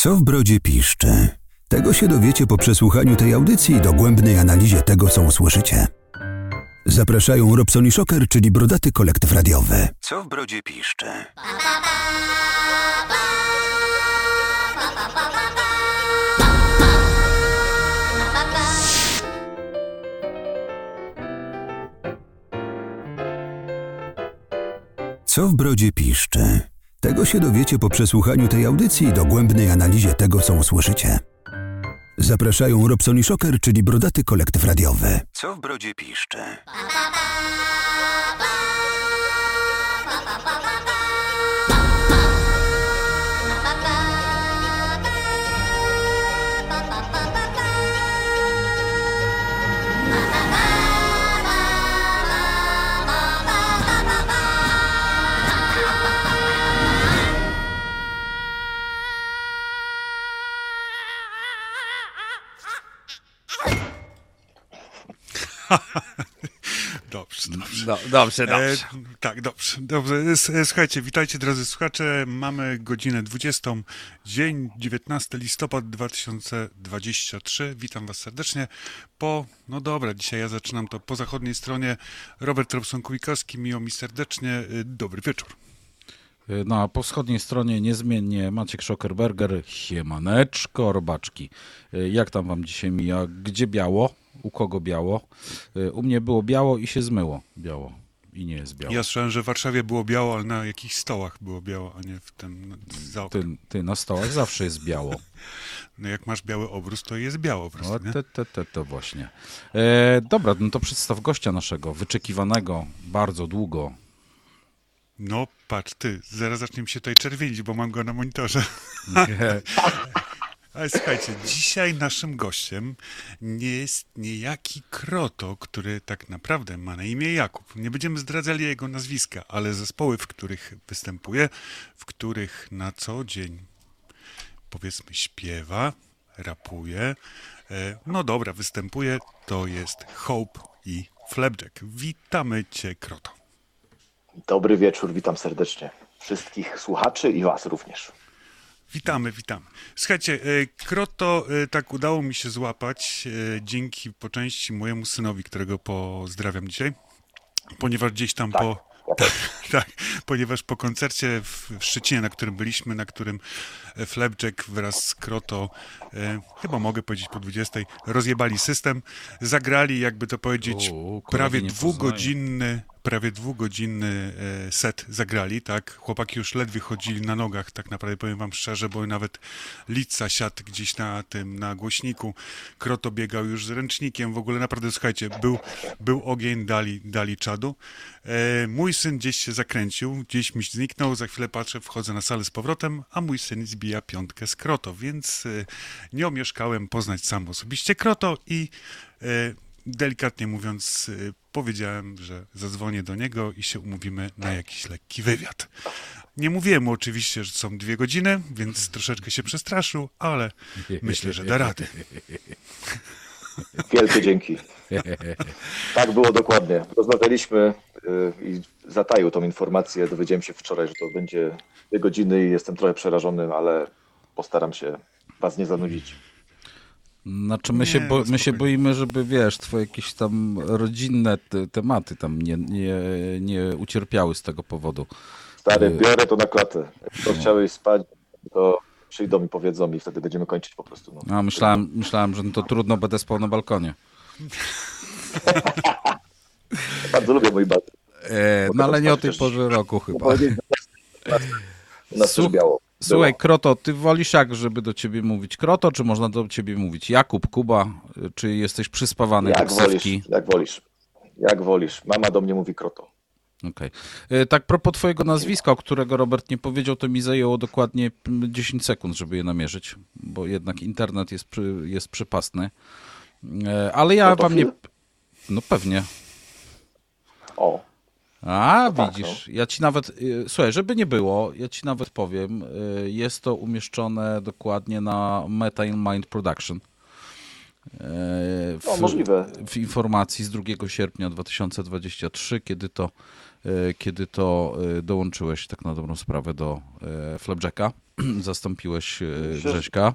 Co w brodzie piszczy? Tego się dowiecie po przesłuchaniu tej audycji i dogłębnej analizie tego, co usłyszycie. Zapraszają Robson i Shocker, czyli brodaty kolektyw radiowy. Co w brodzie piszczy? Co w brodzie piszczy? Tego się dowiecie po przesłuchaniu tej audycji i dogłębnej analizie tego, co usłyszycie. Zapraszają Robson i Shocker, czyli brodaty kolektyw radiowy. Co w brodzie piszczy? Dobrze, dobrze. No, dobrze, E, dobrze. tak, dobrze, dobrze. E, Słuchajcie, witajcie drodzy słuchacze. Mamy godzinę 20, dzień 19 listopad 2023. Witam was serdecznie. Po, no dobra, dzisiaj ja zaczynam to po zachodniej stronie. Robert Robson-Kulikowski, miło mi serdecznie. E, Dobry wieczór. No, a po wschodniej stronie niezmiennie Maciek Schockerberger, siemaneczko, robaczki. Jak tam wam dzisiaj mija? Gdzie biało? U kogo biało? Y, U mnie było biało i się zmyło biało. I nie jest biało. Ja słyszałem, że w Warszawie było biało, ale na jakichś stołach było biało, a nie w tym no, za. Ty, ty na stołach zawsze jest biało. No jak masz biały obrus, to jest biało po prostu, nie? te, te, te, to właśnie. E, dobra, no to przedstaw gościa naszego, wyczekiwanego bardzo długo. No patrz, ty, zaraz zacznie mi się tutaj czerwienić, bo mam go na monitorze. Ale słuchajcie, dzisiaj naszym gościem nie jest niejaki Kroto, który tak naprawdę ma na imię Jakub. Nie będziemy zdradzali jego nazwiska, ale zespoły, w których występuje, w których na co dzień powiedzmy śpiewa, rapuje, e, no dobra, występuje, to jest Hope i Flapjack. Witamy cię, Kroto. Dobry wieczór, witam serdecznie wszystkich słuchaczy i Was również. Witamy, witamy. Słuchajcie, e, Kroto e, tak udało mi się złapać e, dzięki po części mojemu synowi, którego pozdrawiam dzisiaj, ponieważ gdzieś tam Tak, po... też. Tak, ponieważ po koncercie w Szczecinie, na którym byliśmy, na którym Flapjack wraz z Kroto, e, chyba mogę powiedzieć po 20, rozjebali system, zagrali, jakby to powiedzieć, kolegi prawie dwugodzinny, prawie dwugodzinny set zagrali, tak? Chłopaki już ledwie chodzili na nogach, tak naprawdę powiem wam szczerze, bo nawet Lica siadł gdzieś na tym, na głośniku, Kroto biegał już z ręcznikiem, w ogóle naprawdę, słuchajcie, był, był ogień, dali, dali czadu. E, mój syn gdzieś się zakręcił, gdzieś mi zniknął, za chwilę patrzę, wchodzę na salę z powrotem, a mój syn zbija piątkę z Kroto, więc e, nie omieszkałem poznać sam osobiście Kroto i e, delikatnie mówiąc, e, powiedziałem, że zadzwonię do niego i się umówimy na jakiś lekki wywiad. Nie mówiłem mu oczywiście, że są dwie godziny, więc troszeczkę się przestraszył, ale myślę, że da radę. Wielkie dzięki. Tak było dokładnie. Rozmawialiśmy i zataił tą informację. Dowiedziałem się wczoraj, że to będzie dwie godziny i jestem trochę przerażony, ale postaram się Was nie zanudzić. Znaczy my, się, Nie, bo, no my się boimy, żeby wiesz, twoje jakieś tam rodzinne te, tematy tam nie, nie, nie ucierpiały z tego powodu. Stary, biorę to na klatę. Jak to chciałeś spać, to przyjdą i powiedzą i wtedy będziemy kończyć po prostu. No. A myślałem, myślałem, że no to trudno będę spał na balkonie. Bardzo lubię mój bat. E, no ale nie o tej porze roku chyba. Słuch- biało. Słuchaj. Kroto, ty wolisz jak, żeby do ciebie mówić Kroto, czy można do ciebie mówić Jakub, Kuba, czy jesteś przyspawany Jak jak wolisz, jak wolisz. Jak wolisz. Mama do mnie mówi kroto. Okej. E, Tak propos twojego nazwiska, o którego Robert nie powiedział, to mi zajęło dokładnie mm, 10 sekund, żeby je namierzyć, bo jednak internet jest, przy, jest przypasny. E, Ale ja No wam nie... No pewnie. O, A, tak, widzisz, ja ci nawet, y, słuchaj, żeby nie było, ja ci nawet powiem, y, jest to umieszczone dokładnie na Meta in Mind Production. w, no, możliwe. w informacji z 2 sierpnia 2023, kiedy to, kiedy to dołączyłeś tak na dobrą sprawę do Flapjacka, zastąpiłeś Grześka.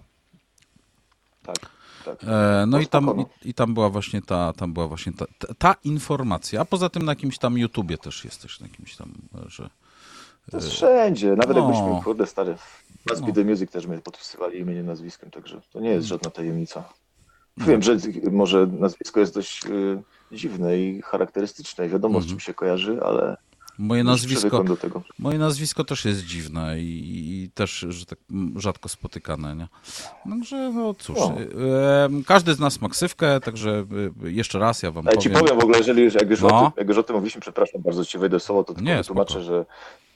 Tak. Tak. E, no i tam, i, i, tam była właśnie ta, tam była właśnie ta, ta, informacja, a poza tym na jakimś tam YouTubie też jesteś, na jakimś tam, że... To jest wszędzie, nawet no. jakbyśmy, kurde stary, Must no. The Music też mnie podpisywali imieniem, nazwiskiem, także to nie jest żadna tajemnica. No. Wiem, że może nazwisko jest dość y, dziwne i charakterystyczne i wiadomo, mm. z mhm. czym się kojarzy, ale Moje nazwisko, moje nazwisko też jest dziwne i, i, też że tak rzadko spotykane. Nie? Także no cóż, no. Każdy z nas ma ksywkę, także e, jeszcze raz ja wam ja powiem. ci powiem w ogóle, jeżeli już, jak, już no. o tym, jak już o tym mówiliśmy, przepraszam bardzo, ci wejdę słowo, to tylko Nie, tłumaczę, że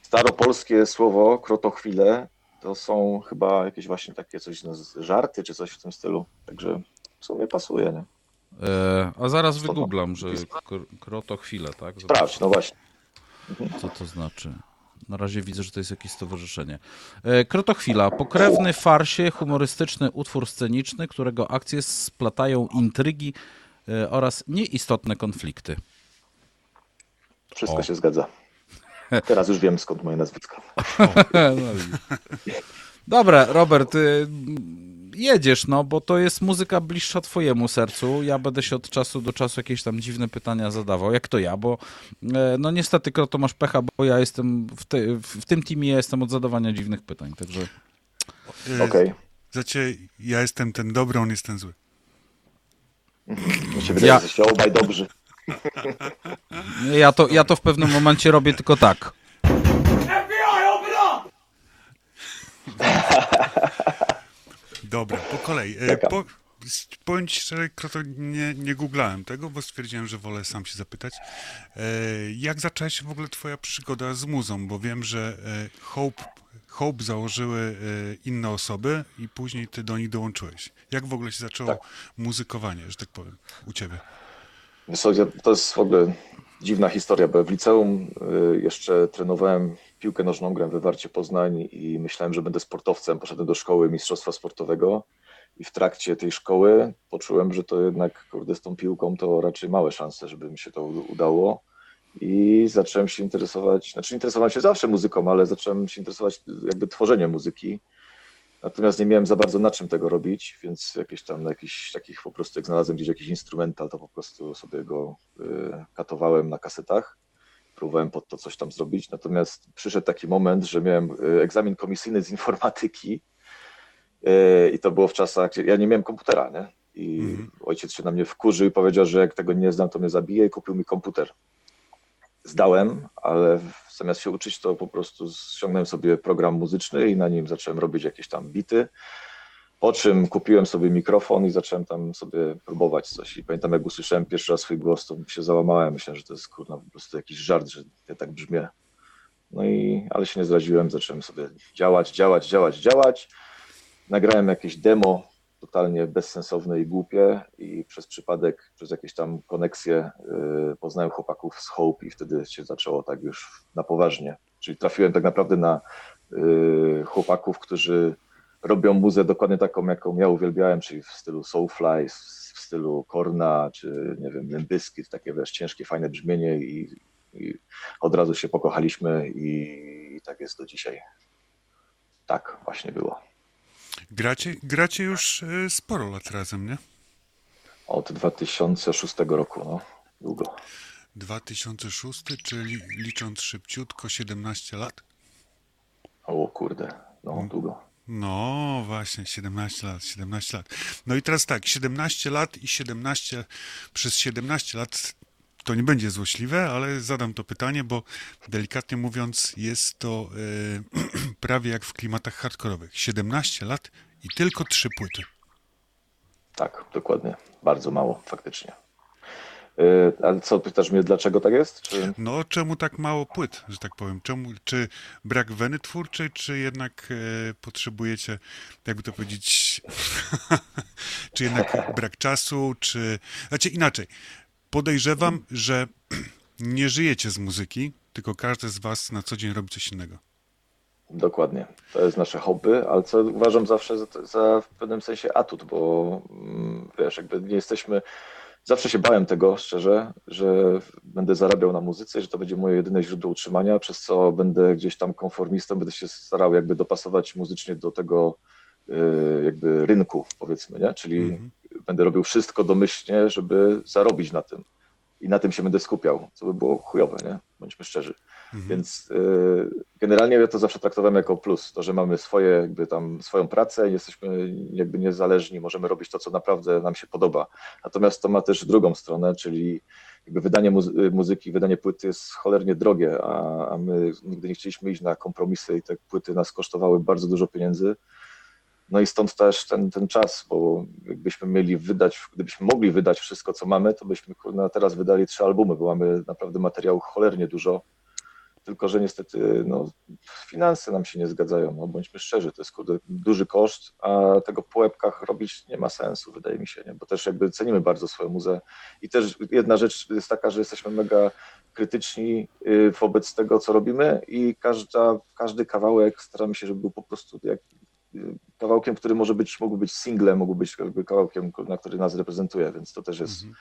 staropolskie słowo krotochwile to są chyba jakieś właśnie takie coś, no, żarty czy coś w tym stylu. Także w sumie pasuje, nie? E, a zaraz wygooglam, że krotochwile, tak? Sprawdź, no właśnie. Co to znaczy? Na razie widzę, że to jest jakieś stowarzyszenie. E, Krotochwila. Pokrewny farsie, humorystyczny utwór sceniczny, którego akcje splatają intrygi e, oraz nieistotne konflikty. Wszystko o. się zgadza. Teraz już wiem skąd moje nazwisko. No Dobra, Robert, y, jedziesz, no, bo to jest muzyka bliższa twojemu sercu. Ja będę się od czasu do czasu jakieś tam dziwne pytania zadawał, jak to ja, bo e, no niestety, Kroto, masz pecha, bo ja jestem w, te, w tym teamie, ja jestem od zadawania dziwnych pytań, także... Okej. Okay. Znaczy, ja jestem ten dobry, on jest ten zły. Mi się wydaje, ja... że obaj dobrzy. Ja to, ja to w pewnym momencie robię tylko tak. Dobra, po kolei. E, po, powiem ci szczerze, to nie, nie googlałem tego, bo stwierdziłem, że wolę sam się zapytać. E, jak zaczęła się w ogóle twoja przygoda z muzą? Bo wiem, że e, Hope, Hope założyły inne osoby i później ty do nich dołączyłeś. Jak w ogóle się zaczęło tak. muzykowanie, że tak powiem, u ciebie? To jest w ogóle dziwna historia, bo w liceum jeszcze trenowałem piłkę nożną, grałem we Warcie Poznań i myślałem, że będę sportowcem. Poszedłem do szkoły mistrzostwa sportowego i w trakcie tej szkoły poczułem, że to jednak, kurde, z tą piłką to raczej małe szanse, żeby mi się to udało. I zacząłem się interesować, znaczy interesowałem się zawsze muzyką, ale zacząłem się interesować jakby tworzeniem muzyki. Natomiast nie miałem za bardzo na czym tego robić, więc jakieś tam na jakichś takich po prostu, jak znalazłem gdzieś jakiś instrumental, to po prostu sobie go y, katowałem na kasetach próbowałem pod to coś tam zrobić, natomiast przyszedł taki moment, że miałem e, egzamin komisyjny z informatyki e, i to było w czasach, gdzie ja nie miałem komputera, nie? I mhm. ojciec się na mnie wkurzył i powiedział, że jak tego nie znam, to mnie zabije i kupił mi komputer. Zdałem, ale zamiast się uczyć, to po prostu ściągnąłem sobie program muzyczny i na nim zacząłem robić jakieś tam bity. Po czym kupiłem sobie mikrofon i zacząłem tam sobie próbować coś. I pamiętam, jak usłyszałem pierwszy raz swój głos, to się załamałem. Myślałem, że to jest kurna po prostu jakiś żart, że ja tak brzmię. No i, ale się nie zraziłem, zacząłem sobie działać, działać, działać, działać. Nagrałem jakieś demo totalnie bezsensowne i głupie i przez przypadek, przez jakieś tam koneksje yy, poznałem chłopaków z Hope i wtedy się zaczęło tak już na poważnie. Czyli trafiłem tak naprawdę na yy, chłopaków, którzy robią muzę dokładnie taką, jaką ja uwielbiałem, czyli w stylu Soulfly, w stylu Korna, czy nie wiem, Limbyskit, takie wiesz, ciężkie, fajne brzmienie i, i od razu się pokochaliśmy i, i, tak jest do dzisiaj. Tak właśnie było. Gracie, gracie już e, sporo lat razem, nie? Od 2006 roku, no, długo. 2006, czyli licząc szybciutko 17 lat? O kurde, no mm. długo. No właśnie, 17 lat, 17 lat. No i teraz tak, 17 lat i 17 przez 17 lat to nie będzie złośliwe, ale zadam to pytanie, bo delikatnie mówiąc jest to e, prawie jak w klimatach hardkorowych. 17 lat i tylko trzy płyty. Tak, dokładnie. Bardzo mało faktycznie. E, ale co, pytasz mnie, dlaczego tak jest? Czy... No, czemu tak mało płyt, że tak powiem? Czemu, czy brak weny twórczej, czy jednak e, potrzebujecie, jakby to powiedzieć, czy jednak brak czasu, czy... Znaczy inaczej, podejrzewam, że nie żyjecie z muzyki, tylko każdy z was na co dzień robi coś innego. Dokładnie. To jest nasze hobby, ale co uważam zawsze za, za w pewnym sensie atut, bo mm, wiesz, jakby nie jesteśmy. Zawsze się bałem tego, szczerze, że będę zarabiał na muzyce, że to będzie moje jedyne źródło utrzymania, przez co będę gdzieś tam konformistą, będę się starał jakby dopasować muzycznie do tego y, jakby rynku, powiedzmy, nie? Czyli mm -hmm. będę robił wszystko domyślnie, żeby zarobić na tym i na tym się będę skupiał, co by było chujowe, nie? Bądźmy szczerzy. Mhm. Więc y, generalnie ja to zawsze traktowałem jako plus, to, że mamy swoje, jakby tam swoją pracę, jesteśmy jakby niezależni, możemy robić to, co naprawdę nam się podoba. Natomiast to ma też drugą stronę, czyli jakby wydanie muzy muzyki, wydanie płyty jest cholernie drogie, a, a my nigdy nie chcieliśmy iść na kompromisy i te płyty nas kosztowały bardzo dużo pieniędzy. No i stąd też ten, ten czas, bo jakbyśmy mieli wydać, gdybyśmy mogli wydać wszystko, co mamy, to byśmy kurna, teraz wydali trzy albumy, bo mamy naprawdę materiału cholernie dużo. Tylko, że niestety no, finanse nam się nie zgadzają, no, bądźmy szczerzy, to jest kurde, duży koszt, a tego po łebkach robić nie ma sensu, wydaje mi się, nie? bo też jakby cenimy bardzo swoją muzę. I też jedna rzecz jest taka, że jesteśmy mega krytyczni y, wobec tego, co robimy i każda, każdy kawałek staramy się, żeby był po prostu jak kawałkiem, który może być, mógł być singlem, mógł być kawałkiem, na który nas reprezentuje, więc to też jest. Mhm.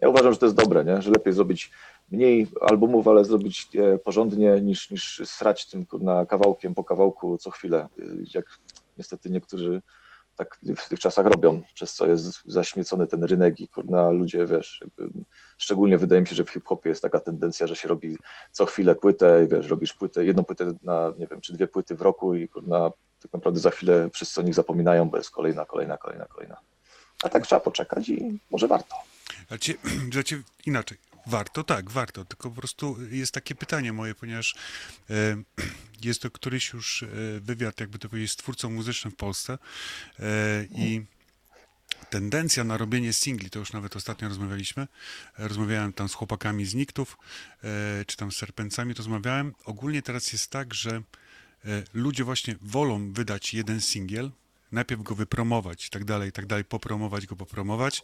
Ja uważam, że to jest dobre, nie? że lepiej zrobić mniej albumów, ale zrobić je porządnie, niż, niż srać tym na kawałkiem po kawałku co chwilę. Jak niestety niektórzy tak w tych czasach robią, przez co jest zaśmiecony ten rynek i kurna ludzie, wiesz, jakby, szczególnie wydaje mi się, że w hip-hopie jest taka tendencja, że się robi co chwilę płytę i wiesz, robisz płytę, jedną płytę na, nie wiem, czy dwie płyty w roku i kurna tak naprawdę za chwilę wszyscy o nich zapominają, bo jest kolejna, kolejna, kolejna, kolejna. A tak trzeba poczekać i może warto. Znaczy, znaczy inaczej. Warto, tak, warto. Tylko po prostu jest takie pytanie moje, ponieważ e, jest to któryś już e, wywiad, jakby to powiedzieć, z twórcą muzycznym w Polsce e, i tendencja na robienie singli, to już nawet ostatnio rozmawialiśmy, rozmawiałem tam z chłopakami z Niktów, czy tam z Serpencami, to rozmawiałem. Ogólnie teraz jest tak, że ludzie właśnie wolą wydać jeden singiel, najpierw go wypromować i tak dalej, i tak dalej, popromować go, popromować,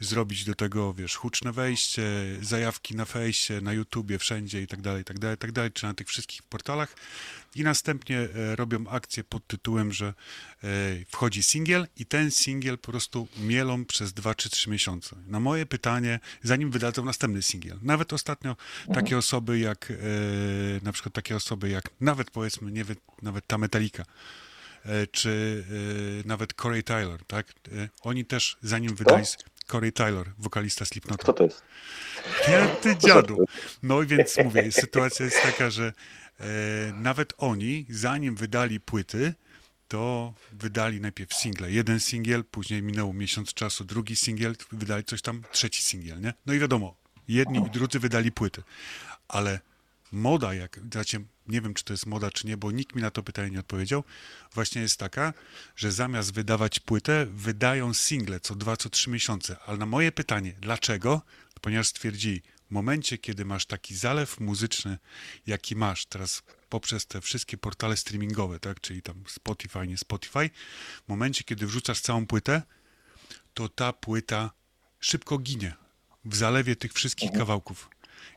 zrobić do tego, wiesz, huczne wejście, zajawki na fejsie, na YouTubie, wszędzie i tak dalej, i tak dalej, i tak dalej, czy na tych wszystkich portalach i następnie e, robią akcję pod tytułem, że e, wchodzi singiel i ten singiel po prostu mielą przez 2 czy 3 miesiące. Na moje pytanie, zanim wydadzą następny singiel. Nawet ostatnio takie osoby jak, e, na przykład takie osoby jak, nawet powiedzmy, nie, nawet ta Metallica, czy e, nawet Corey Taylor, tak? E, oni też, zanim wydali... Corey Taylor, wokalista Slipknota. Kto to jest? Ja, ty dziadu. No więc mówię, sytuacja jest taka, że e, nawet oni, zanim wydali płyty, to wydali najpierw single. Jeden singiel, później minęło miesiąc czasu, drugi singiel, wydali coś tam, trzeci singiel, nie? No i wiadomo, jedni i drudzy wydali płyty. Ale moda, jak, znaczy, nie wiem, czy to jest moda, czy nie, bo nikt mi na to pytanie nie odpowiedział, właśnie jest taka, że zamiast wydawać płytę, wydają single co dwa, co trzy miesiące. Ale na moje pytanie, dlaczego? Ponieważ stwierdzili, w momencie, kiedy masz taki zalew muzyczny, jaki masz teraz poprzez te wszystkie portale streamingowe, tak, czyli tam Spotify, nie Spotify, w momencie, kiedy wrzucasz całą płytę, to ta płyta szybko ginie w zalewie tych wszystkich mhm. kawałków.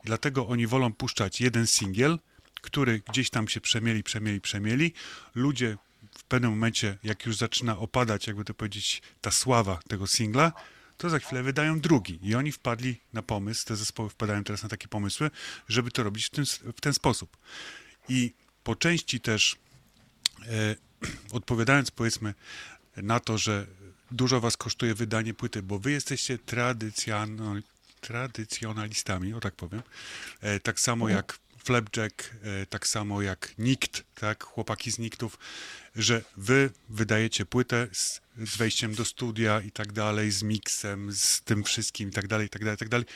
I dlatego oni wolą puszczać jeden singiel, który gdzieś tam się przemieli, przemieli, przemieli. Ludzie w pewnym momencie, jak już zaczyna opadać, jakby to powiedzieć, ta sława tego singla, to za chwilę wydają drugi. I oni wpadli na pomysł, te zespoły wpadają teraz na takie pomysły, żeby to robić w ten, w ten sposób. I po części też e, odpowiadając powiedzmy na to, że dużo was kosztuje wydanie płyty, bo wy jesteście tradycjonal, tradycjonalistami, o tak powiem. E, tak samo mhm. jak Flapjack, e, tak samo jak Nikt, tak, chłopaki z Niktów, że wy wydajecie płytę z, z wejściem do studia i tak dalej, z miksem, z tym wszystkim i tak dalej, i tak dalej, i tak dalej.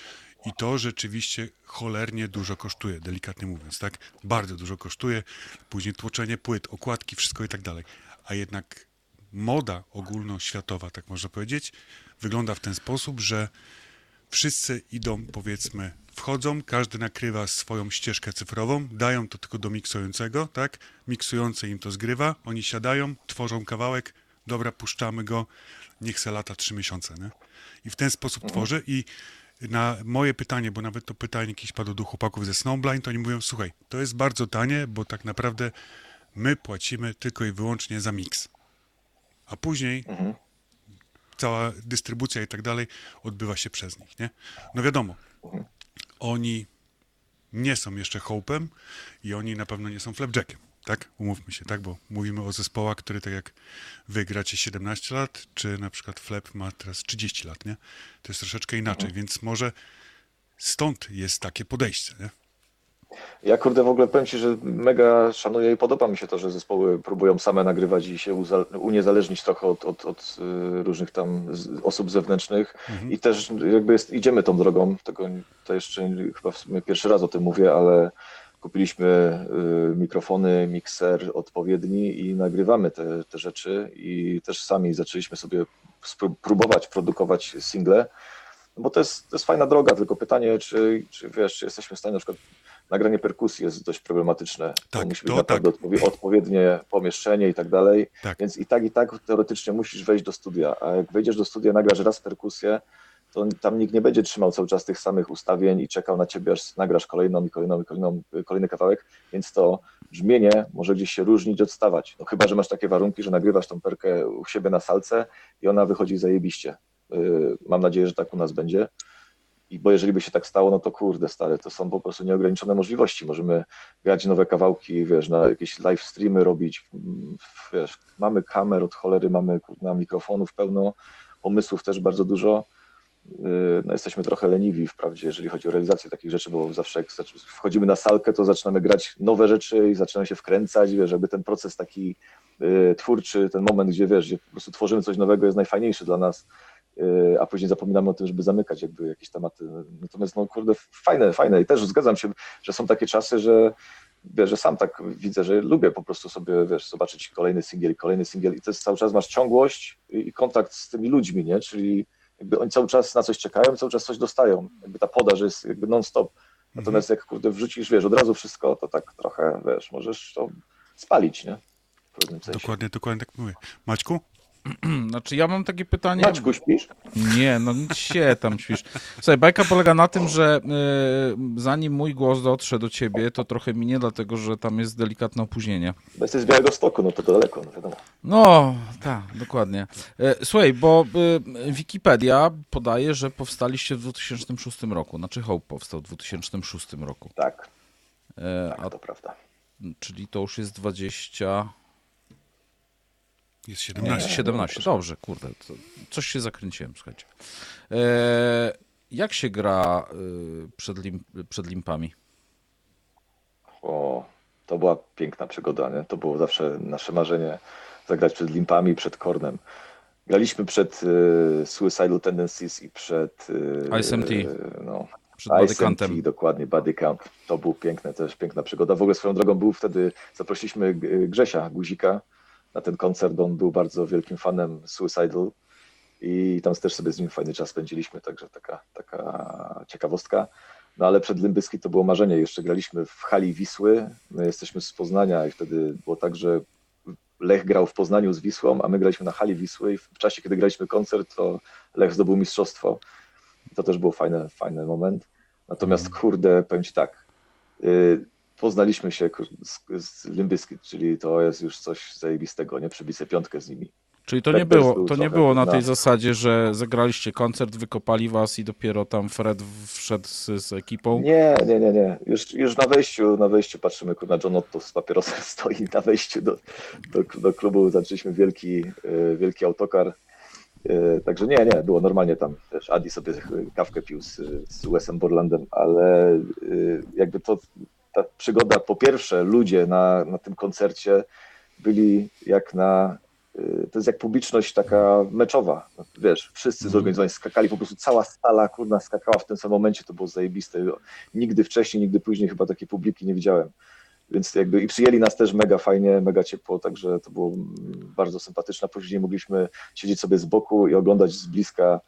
I to rzeczywiście cholernie dużo kosztuje, delikatnie mówiąc, tak? Bardzo dużo kosztuje. Później tłoczenie płyt, okładki, wszystko i tak dalej. A jednak moda ogólnoświatowa, tak można powiedzieć, wygląda w ten sposób, że wszyscy idą, powiedzmy, wchodzą, każdy nakrywa swoją ścieżkę cyfrową, dają to tylko do miksującego, tak? Miksujący im to zgrywa, oni siadają, tworzą kawałek, dobra, puszczamy go, niech se lata trzy miesiące, nie? I w ten sposób mhm. tworzy i na moje pytanie, bo nawet to pytanie jakieś padło do chłopaków ze Snowblind, to oni mówią, słuchaj, to jest bardzo tanie, bo tak naprawdę My płacimy tylko i wyłącznie za miks. A później Mhm. Cała dystrybucja i tak dalej odbywa się przez nich, nie? No wiadomo, oni nie są jeszcze Hope'em i oni na pewno nie są Flapjackiem, tak? Umówmy się, tak? Bo mówimy o zespołach, które tak jak wy gracie 17 lat, czy na przykład Flap ma teraz 30 lat, nie? To jest troszeczkę inaczej, Mhm. więc może stąd jest takie podejście, nie? Ja kurde w ogóle powiem Ci, że mega szanuję i podoba mi się to, że zespoły próbują same nagrywać i się uniezależnić trochę od, od, od y, różnych tam osób zewnętrznych. I też jakby jest, idziemy tą drogą, tego to jeszcze chyba w sumie pierwszy raz o tym mówię, ale kupiliśmy y, mikrofony, mikser odpowiedni i nagrywamy te, te rzeczy. I też sami zaczęliśmy sobie próbować produkować single, bo to jest, to jest fajna droga, tylko pytanie, czy, czy wiesz, czy jesteśmy w stanie na przykład nagranie perkusji jest dość problematyczne. Tak, musi być tak. odpowie- odpowiednie pomieszczenie i tak dalej. Tak. Więc i tak, i tak teoretycznie musisz wejść do studia. A jak wejdziesz do studia, nagrasz raz perkusję, to tam nikt nie będzie trzymał cały czas tych samych ustawień i czekał na ciebie, aż nagrasz kolejną i kolejną i kolejną, kolejny kawałek, więc to brzmienie może gdzieś się różnić, odstawać. No chyba, że masz takie warunki, że nagrywasz tą perkę u siebie na salce i ona wychodzi zajebiście. Yy, Mam nadzieję, że tak u nas będzie. I bo jeżeli by się tak stało, no to kurde stary, to są po prostu nieograniczone możliwości. Możemy grać nowe kawałki, wiesz, na jakieś live streamy robić, mm, wiesz, mamy kamer od cholery, mamy na mikrofonów pełno, pomysłów też bardzo dużo. Yy, No, jesteśmy trochę leniwi wprawdzie, jeżeli chodzi o realizację takich rzeczy, bo zawsze jak wchodzimy na salkę, to zaczynamy grać nowe rzeczy i zaczynamy się wkręcać, wiesz, jakby ten proces taki yy, twórczy, ten moment, gdzie wiesz, gdzie po prostu tworzymy coś nowego jest najfajniejszy dla nas, a później zapominamy o tym, żeby zamykać jakby jakieś tematy. Natomiast no kurde, fajne, fajne i też zgadzam się, że są takie czasy, że wiesz, że sam tak widzę, że lubię po prostu sobie, wiesz, zobaczyć kolejny singiel, kolejny singiel i to jest cały czas masz ciągłość i, kontakt z tymi ludźmi, nie? Czyli jakby oni cały czas na coś czekają, cały czas coś dostają. Jakby ta podaż jest jakby non-stop. Natomiast jak kurde wrzucisz, wiesz, od razu wszystko, to tak trochę, wiesz, możesz to spalić, nie? Dokładnie, dokładnie tak mówię. Maćku? Znaczy ja mam takie pytanie. Maćku, śpisz? Nie, no nic się tam śpisz. Słuchaj, bajka polega na tym, że y, zanim mój głos dotrze do ciebie, to trochę minie, dlatego że tam jest delikatne opóźnienie. Bo jesteś z Białego Stoku, no to daleko, no wiadomo. No, tak, dokładnie. E, Słuchaj, bo y, Wikipedia podaje, że powstaliście w 2006 roku. Znaczy Hope powstał w 2006 roku. Tak, E, tak, A, to prawda. czyli to już jest 20... Jest Nie, 17. 17. Dobrze, kurde. To coś się zakręciłem, słuchajcie. E, jak się gra y, przed, lim, przed limpami? O, to była piękna przygoda, nie? To było zawsze nasze marzenie, zagrać przed Limpami, przed Kornem. Graliśmy przed y, Suicidal Tendencies i przed... Y, ISMT. y, no, Przed. ISMT, dokładnie, Body Count. To był piękne, też piękna przygoda. W ogóle swoją drogą był wtedy, zaprosiliśmy Grzesia Guzika na ten koncert, on był bardzo wielkim fanem Suicidal i tam też sobie z nim fajny czas spędziliśmy, także taka, taka ciekawostka. No ale przed Lymbyski to było marzenie. Jeszcze graliśmy w hali Wisły. My jesteśmy z Poznania i wtedy było tak, że Lech grał w Poznaniu z Wisłą, a my graliśmy na hali Wisły i w czasie, kiedy graliśmy koncert, to Lech zdobył mistrzostwo. To też był fajny, fajny moment. Natomiast kurde, powiem Ci tak, yy, poznaliśmy się z, z czyli to jest już coś zajebistego, nie? Sobie piątkę z nimi. Czyli to Tak nie było, był to nie było na na- tej zasadzie, że zagraliście koncert, wykopali was i dopiero tam Fred wszedł z, z ekipą. Nie, nie, nie, nie. Już, już na wejściu, na wejściu patrzymy, kurna, John Otto z papierosem stoi na wejściu do, do, do klubu, zaczęliśmy wielki, e, wielki autokar. E, Także nie, nie, było normalnie tam też Adi sobie kawkę pił z, z Wesem Borlandem, ale e, jakby to ta przygoda, po pierwsze ludzie na, na tym koncercie byli jak na, e, to jest jak publiczność taka meczowa, wiesz, wszyscy zorganizowani skakali, po prostu cała sala kurna skakała w tym samym momencie, to było zajebiste. Nigdy wcześniej, nigdy później chyba takiej publiki nie widziałem. Więc jakby i przyjęli nas też mega fajnie, mega ciepło, także to było bardzo sympatyczne. Później mogliśmy siedzieć sobie z boku i oglądać z bliska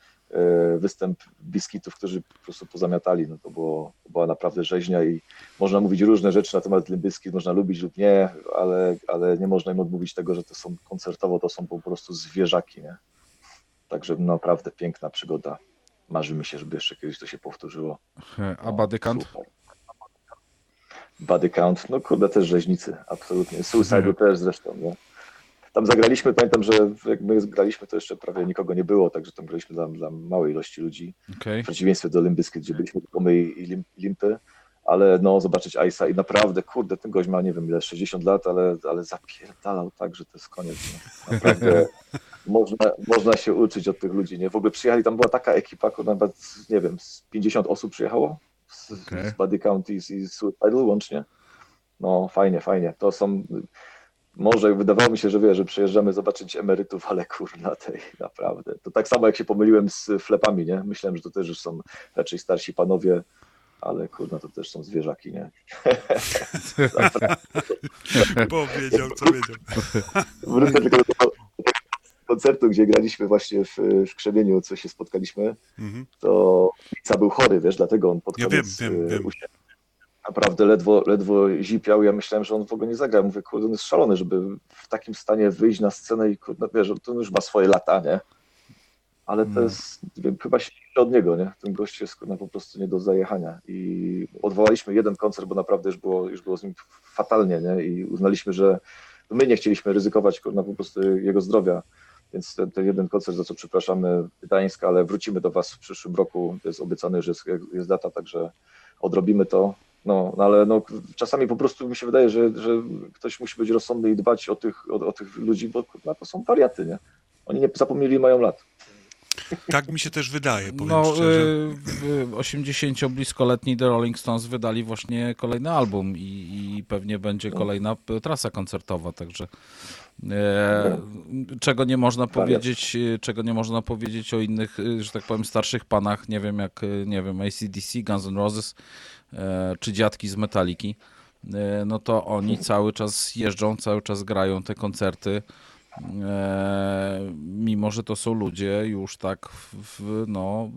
występ biskitów, którzy po prostu pozamiatali. No to, było, to była naprawdę rzeźnia i można mówić różne rzeczy na temat Limbyskich, można lubić lub nie, ale, ale nie można im odmówić tego, że to są koncertowo, to są po prostu zwierzaki, nie? Także naprawdę piękna przygoda. Marzy mi się, żeby jeszcze kiedyś to się powtórzyło. A Badykant? Body Count, no kurde, też rzeźnicy, absolutnie. Suicide też zresztą, nie? Tam zagraliśmy, pamiętam, że jak my graliśmy, to jeszcze prawie nikogo nie było, także tam graliśmy dla, dla małej ilości ludzi. Okay. W przeciwieństwie do Limbysky, gdzie byliśmy tylko my i Limpy, ale no zobaczyć Ice'a i naprawdę, kurde, ten gość ma, nie wiem ile, 60 lat, ale, ale zapierdalał tak, że to jest koniec. Nie? Naprawdę można, można się uczyć od tych ludzi, nie? W ogóle przyjechali, tam była taka ekipa, nawet, nie wiem, z 50 osób przyjechało z, okay. z Buddy County i Suicidal łącznie. No fajnie, fajnie. To są może wydawało mi się, że wie, że przyjeżdżamy zobaczyć emerytów, ale kurna tej, naprawdę. To tak samo jak się pomyliłem z flepami, nie? Myślałem, że to też już są raczej starsi panowie, ale kurna, to też są zwierzaki, nie? Bo wiedział, co wiedział. Wrócę tylko do tego koncertu, gdzie graliśmy właśnie w, w Krzemieniu, co się spotkaliśmy, mhm. to Pizza był chory, wiesz, dlatego on pod ja koniec wiem, wiem, wiem naprawdę ledwo, ledwo zipiał. Ja myślałem, że on w ogóle nie zagra. Mówię, kurde, on jest szalony, żeby w takim stanie wyjść na scenę i kurde, wiesz, to już ma swoje lata, nie? Ale to hmm. jest wiem, chyba silniejsze od niego, nie? Ten gość jest kurde, po prostu nie do zajechania. I odwołaliśmy jeden koncert, bo naprawdę już było, już było z nim fatalnie, nie? I uznaliśmy, że my nie chcieliśmy ryzykować kurde, po prostu jego zdrowia. Więc ten, ten, jeden koncert, za co przepraszamy Gdańsk, ale wrócimy do Was w przyszłym roku. Jest obiecany, że jest, jest data, także odrobimy to. No, no ale no, czasami po prostu mi się wydaje, że, że ktoś musi być rozsądny i dbać o tych, o, o tych ludzi, bo no, to są wariaty, nie? Oni nie zapomnieli, mają lat. Tak mi się też wydaje, powiem no, szczerze. 80-bliskoletni The Rolling Stones wydali właśnie kolejny album i, i pewnie będzie no. kolejna trasa koncertowa, także e, czego nie można powiedzieć, czego nie można powiedzieć o innych, że tak powiem, starszych panach, nie wiem jak, nie wiem, ACDC, Guns N' Roses, czy dziadki z Metaliki, e, no to oni cały czas jeżdżą, cały czas grają te koncerty, e, mimo że to są ludzie już tak w, no,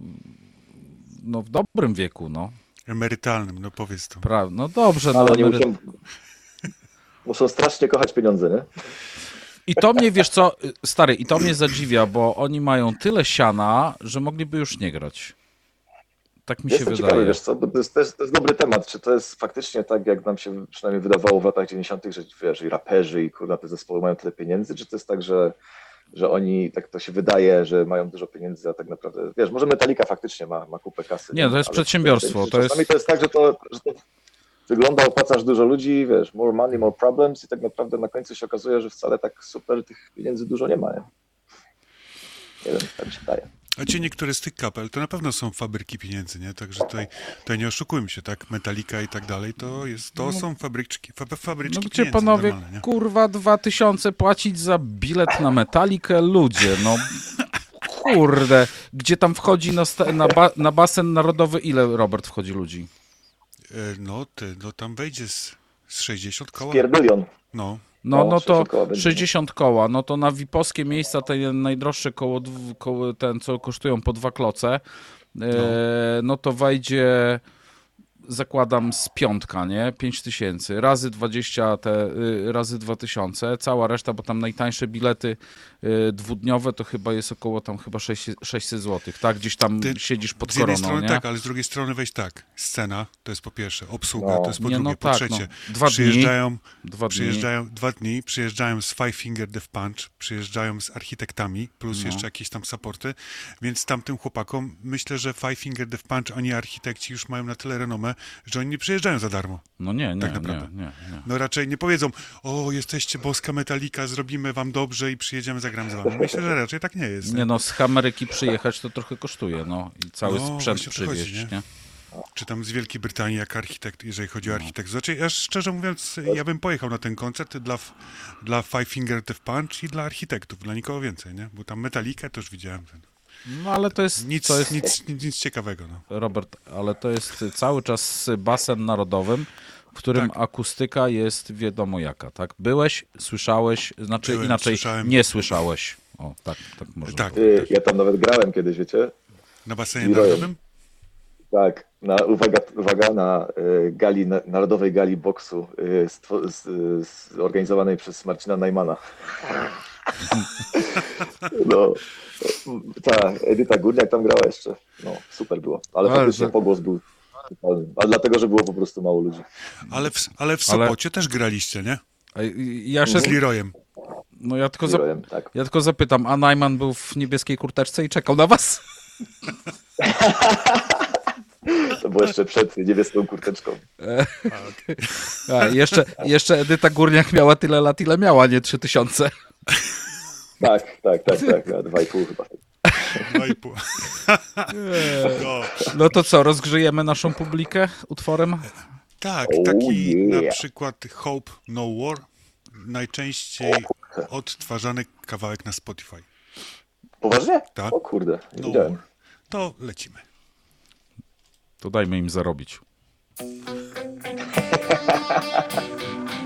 no w dobrym wieku, no. Emerytalnym, no powiedz to. Pra no dobrze, no, ale oni emery... muszą, muszą strasznie kochać pieniądze, nie? I to mnie, wiesz co, stary, i to mnie zadziwia, bo oni mają tyle siana, że mogliby już nie grać. Tak mi się Jestem wydaje. Ciekawy, wiesz co, bo to jest, to, jest, to jest dobry temat. Czy to jest faktycznie tak, jak nam się przynajmniej wydawało w latach 90., że wiesz, i raperzy, i kurwa, te zespoły mają tyle pieniędzy, czy to jest tak, że, że oni, tak to się wydaje, że mają dużo pieniędzy, a tak naprawdę, wiesz, może Metallica faktycznie ma, ma kupę kasy. Nie, to jest przedsiębiorstwo. To, jest... to jest tak, że to, że to wygląda, opłacasz dużo ludzi, wiesz, more money, more problems i tak naprawdę na końcu się okazuje, że wcale tak super tych pieniędzy dużo nie ma. Nie, nie wiem, tak mi się wydaje. A ci niektóre z tych kapel to na pewno są fabryki pieniędzy, nie? Także tutaj, tutaj nie oszukujmy się, tak? Metalika i tak dalej, to jest, to no, są fabryczki, fa, fabryczki no, gdzie panowie, kurwa, dwa tysiące płacić za bilet na Metalikę? Ludzie, no kurde, gdzie tam wchodzi na, na, ba, na basen narodowy, ile, Robert, wchodzi ludzi? E, no, ty, no tam wejdzie z, z 60 koła. Pierdylion. No. No, no, to 60 koła, no to na VIP-owskie miejsca te najdroższe koło, koło ten, co kosztują po dwa kloce, e, no. no to wejdzie zakładam z piątka, nie? 5 tysięcy, razy 20 te, y, razy 2000, cała reszta, bo tam najtańsze bilety y, dwudniowe to chyba jest około tam chyba 600 zł, tak? Gdzieś tam Ty, siedzisz pod z jednej koroną, strony nie? tak, ale z drugiej strony weź tak, scena to jest po pierwsze, obsługa no. to jest po nie, drugie, no, po tak, trzecie, no. dwa przyjeżdżają, dni. Dwa przyjeżdżają dni. dwa dni, przyjeżdżają z Five Finger Death Punch, przyjeżdżają z architektami, plus no. jeszcze jakieś tam supporty, więc tamtym chłopakom myślę, że Five Finger Death Punch, oni architekci już mają na tyle renomę, że oni nie przyjeżdżają za darmo. No nie, nie, tak naprawdę. Nie, nie, nie. No raczej nie powiedzą, o, jesteście boska metalika, zrobimy wam dobrze i przyjedziemy, zagram z wami. Myślę, że raczej tak nie jest. Nie, nie no, z Ameryki przyjechać to trochę kosztuje, no. I cały no, sprzęt przywieźć, chodzi, nie? Czy tam z Wielkiej Brytanii jak architekt, jeżeli chodzi o no. architekt. Znaczy, ja szczerze mówiąc, ja bym pojechał na ten koncert dla, dla Five Finger Death Punch i dla architektów, dla nikogo więcej, nie? Bo tam Metallica już widziałem. Ten. No ale to jest... Nic, to jest... nic, nic, nic ciekawego. No. Robert, ale to jest cały czas basen narodowym, w którym tak. akustyka jest wiadomo jaka, tak? Byłeś, słyszałeś, znaczy Byłem, inaczej słyszałem. nie słyszałeś. O, tak, tak można tak. Ja tam nawet grałem kiedyś, wiecie? Na basenie narodowym? Tak, na, uwaga, uwaga, na y, gali, na, narodowej gali boksu y, zorganizowanej przez Marcina Najmana. no, ta Edyta Górniak tam grała jeszcze. No, super było. Ale, Ale faktycznie że... pogłos był A dlatego, że było po prostu mało ludzi. Ale w, ale w Sopocie ale... też graliście, nie? Ja szedł... Z Leroyem. No ja tylko, Leroyem, tak. ja tylko zapytam, a Najman był w niebieskiej kurteczce i czekał na was? To było jeszcze przed niebieską kurteczką. A, jeszcze, jeszcze Edyta Górniak miała tyle lat, ile miała, nie trzy tysiące. Tak, tak, tak, tak, dwa i pół chyba. Dwa i pół. No. to co, rozgrzejemy naszą publikę utworem? Tak, taki oh, yeah. na przykład Hope No War, najczęściej odtwarzany kawałek na Spotify. Poważnie? Tak. O kurde, nie no, widziałem. To lecimy. To dajmy im zarobić.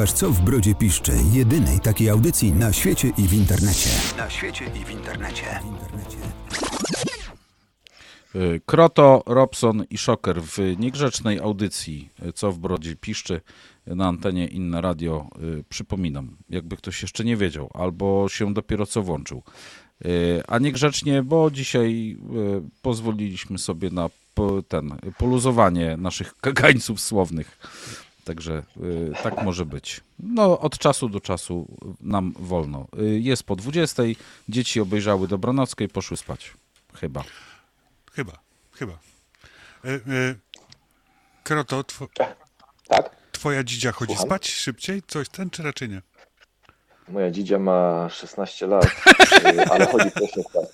Słuchasz Co w Brodzie Piszczy, jedynej takiej audycji na świecie i w internecie. Na świecie i w internecie. Y, Kroto, Robson i Szoker w niegrzecznej audycji y, Co w Brodzie Piszczy na antenie Inne Radio. y, Przypominam, jakby ktoś jeszcze nie wiedział albo się dopiero co włączył. Y, A niegrzecznie, bo dzisiaj y, pozwoliliśmy sobie na ten poluzowanie naszych kagańców słownych. Także y, tak może być. No, od czasu do czasu nam wolno. Y, Jest po 20. Dzieci obejrzały Dobranockę i poszły spać. Chyba. Chyba, chyba. E, Kroto, two, Tak? twoja dzidzia chodzi Słucham? spać szybciej? Coś ten, czy raczej nie? Moja dzidzia ma 16 lat, y, ale chodzi też o tak.